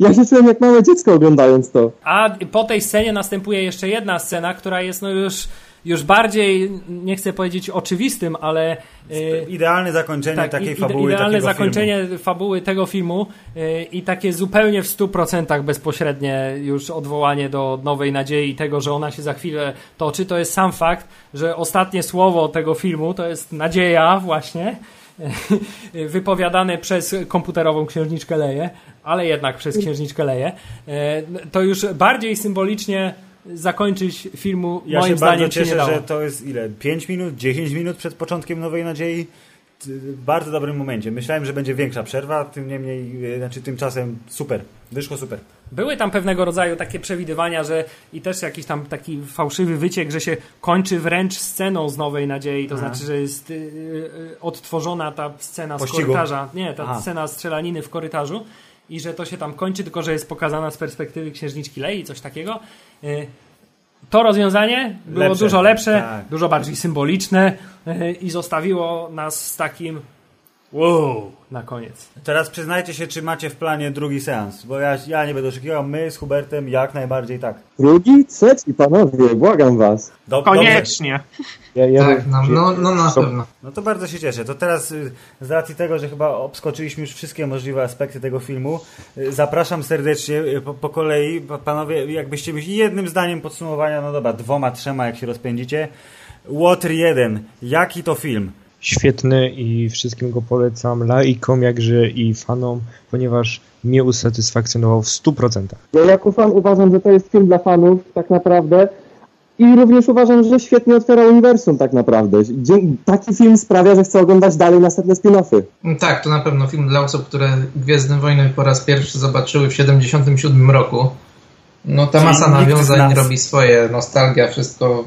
Speaker 4: Ja się czułem jak małe dziecko oglądając to.
Speaker 2: A po tej scenie następuje jeszcze jedna scena, która jest no już, już bardziej, nie chcę powiedzieć oczywistym, ale y,
Speaker 1: Idealne zakończenie
Speaker 2: tak,
Speaker 1: takiej
Speaker 2: ide-
Speaker 1: fabuły.
Speaker 2: idealne zakończenie
Speaker 1: Filmu.
Speaker 2: fabuły tego filmu y, i takie zupełnie w 100% bezpośrednie już odwołanie do Nowej Nadziei i tego, że ona się za chwilę toczy, to jest sam fakt, że ostatnie słowo tego filmu to jest nadzieja właśnie, wypowiadane przez komputerową księżniczkę Leję, ale jednak przez księżniczkę Leję, E, to już bardziej symbolicznie zakończyć filmu
Speaker 1: Ja
Speaker 2: moim
Speaker 1: się bardzo
Speaker 2: zdaniem się nie
Speaker 1: cieszę,
Speaker 2: dało.
Speaker 1: że to jest ile? 5 minut, 10 minut przed początkiem Nowej Nadziei. Bardzo dobrym momencie. Myślałem, że będzie większa przerwa, tym niemniej, e, znaczy tymczasem super. Wyszło super.
Speaker 2: Były tam pewnego rodzaju takie przewidywania, że i też jakiś tam taki fałszywy wyciek, że się kończy wręcz sceną z Nowej Nadziei, to
Speaker 1: Aha.
Speaker 2: znaczy, że jest y, y, odtworzona ta scena z
Speaker 1: Pościgu.
Speaker 2: korytarza, nie, ta
Speaker 1: Aha.
Speaker 2: scena strzelaniny w korytarzu i że to się tam kończy, tylko że jest pokazana z perspektywy księżniczki Lei, coś takiego. Y, To rozwiązanie było
Speaker 1: Lepsze.
Speaker 2: dużo lepsze,
Speaker 1: Tak.
Speaker 2: dużo bardziej symboliczne y, i zostawiło nas z takim wow na koniec.
Speaker 1: Teraz przyznajcie się, czy macie w planie drugi seans, bo ja, ja nie będę oszukiwał, my z Hubertem jak najbardziej tak.
Speaker 4: Drugi, trzeci, panowie, błagam was.
Speaker 1: Dob-
Speaker 6: Koniecznie.
Speaker 3: Ja, ja
Speaker 5: Tak, no, no, no na
Speaker 3: To-
Speaker 5: pewno.
Speaker 1: No to bardzo się cieszę. To teraz y, z racji tego, że chyba obskoczyliśmy już wszystkie możliwe aspekty tego filmu, y, zapraszam serdecznie y, po, po kolei. Pa- Panowie, jakbyście byli jednym zdaniem podsumowania, no dobra, dwoma, trzema jak się rozpędzicie. Water 1. Jaki to film?
Speaker 3: Świetny i wszystkim go polecam, laikom jakże i fanom, ponieważ mnie usatysfakcjonował w 100%.
Speaker 4: Ja jako fan uważam, że to jest film dla fanów tak naprawdę i również uważam, że świetnie otwiera uniwersum tak naprawdę. Dzie- Taki film sprawia, że chcę oglądać dalej następne spin-offy.
Speaker 5: Tak, to na pewno film dla osób, które Gwiezdne Wojny po raz pierwszy zobaczyły w 77 roku. No ta
Speaker 1: Czyli
Speaker 5: masa nawiązań robi swoje, nostalgia, wszystko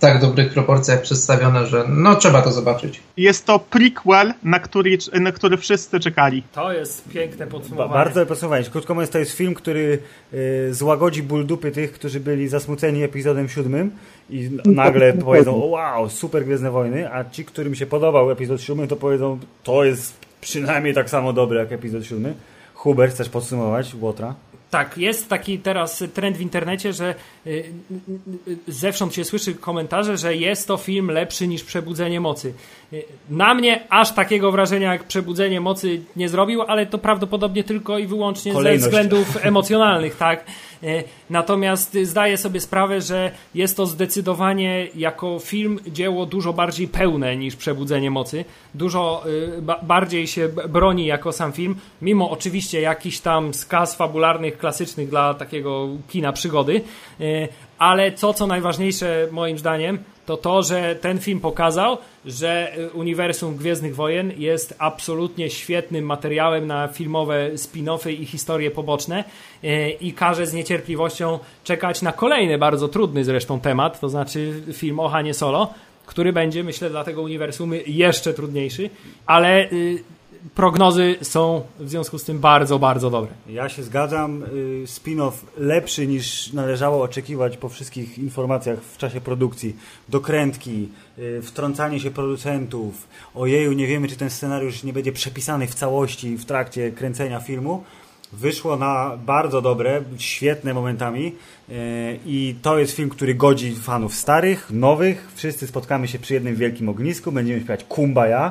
Speaker 5: tak dobrych proporcjach przedstawione, że no trzeba to zobaczyć.
Speaker 6: Jest to prequel, na który, na który wszyscy czekali.
Speaker 2: To jest piękne podsumowanie.
Speaker 1: bardzo podsumowanie. Krótko mówiąc, to jest film, który y, złagodzi ból dupy tych, którzy byli zasmuceni epizodem siódmym i nagle powiedzą, o wow, super Gwiezdne Wojny, a ci, którym się podobał epizod siódmy, to powiedzą, to jest przynajmniej tak samo dobre jak epizod siódmy. Hubert, chcesz podsumować Łotra?
Speaker 2: Tak, jest taki teraz trend w internecie, że y, y, y, zewsząd się słyszy komentarze, że jest to film lepszy niż Przebudzenie Mocy. Na mnie aż takiego wrażenia jak Przebudzenie Mocy nie zrobił, ale to prawdopodobnie tylko i wyłącznie
Speaker 1: Kolejność.
Speaker 2: ze względów emocjonalnych, tak. Y, Natomiast zdaję sobie sprawę, że jest to zdecydowanie jako film dzieło dużo bardziej pełne niż Przebudzenie Mocy. Dużo ba bardziej się broni jako sam film, mimo oczywiście jakichś tam skaz fabularnych, klasycznych dla takiego kina przygody. Y, Ale to, co najważniejsze moim zdaniem, to to, że ten film pokazał, że y, uniwersum Gwiezdnych Wojen jest absolutnie świetnym materiałem na filmowe spin-offy i historie poboczne y, i każe z niecierpliwością czekać na kolejny bardzo trudny zresztą temat, to znaczy film o Hanie Solo, który będzie, myślę, dla tego uniwersum jeszcze trudniejszy, ale y, prognozy są w związku z tym bardzo, bardzo dobre.
Speaker 1: Ja się zgadzam. y, Spin-off lepszy niż należało oczekiwać po wszystkich informacjach w czasie produkcji. Dokrętki, y, wtrącanie się producentów. Ojeju, nie wiemy, czy ten scenariusz nie będzie przepisany w całości w trakcie kręcenia filmu. Wyszło na bardzo dobre, świetne momentami y, i to jest film, który godzi fanów starych, nowych. Wszyscy spotkamy się przy jednym wielkim ognisku, będziemy śpiewać Kumbaya.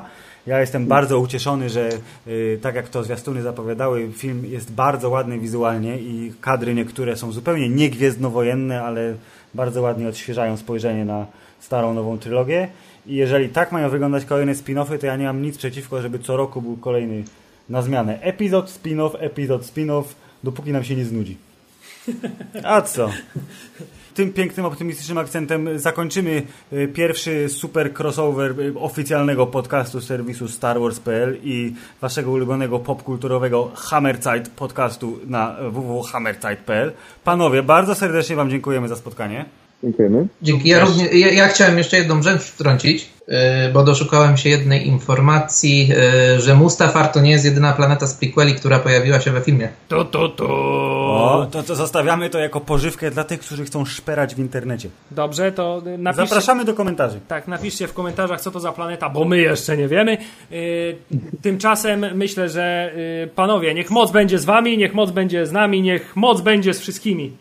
Speaker 1: Ja jestem bardzo ucieszony, że y, tak jak to zwiastuny zapowiadały, film jest bardzo ładny wizualnie i kadry niektóre są zupełnie nie gwiezdnowojenne, ale bardzo ładnie odświeżają spojrzenie na starą, nową trylogię. I jeżeli tak mają wyglądać kolejne spin-offy, to ja nie mam nic przeciwko, żeby co roku był kolejny na zmianę. Epizod, spin-off, epizod, spin-off, dopóki nam się nie znudzi. A co? Tym pięknym, optymistycznym akcentem zakończymy y, pierwszy super crossover y, oficjalnego podcastu serwisu Star Wars.pl i waszego ulubionego popkulturowego Hammerzeit podcastu na www.hammerzeit.pl. Panowie, bardzo serdecznie wam dziękujemy za spotkanie.
Speaker 4: Dziękujemy.
Speaker 5: Dzięki. Ja, równie, ja, ja chciałem jeszcze jedną rzecz wtrącić, yy, bo doszukałem się jednej informacji, yy, że Mustafar to nie jest jedyna planeta z prequeli, która pojawiła się we filmie.
Speaker 2: To, to, to.
Speaker 1: O, to, to zostawiamy to jako pożywkę dla tych, którzy chcą szperać w internecie.
Speaker 2: Dobrze, to y, napiszcie,
Speaker 1: Zapraszamy do komentarzy.
Speaker 2: tak, napiszcie w komentarzach, co to za planeta, bo my jeszcze nie wiemy. Y, tymczasem myślę, że y, panowie, niech moc będzie z wami, niech moc będzie z nami, niech moc będzie z wszystkimi.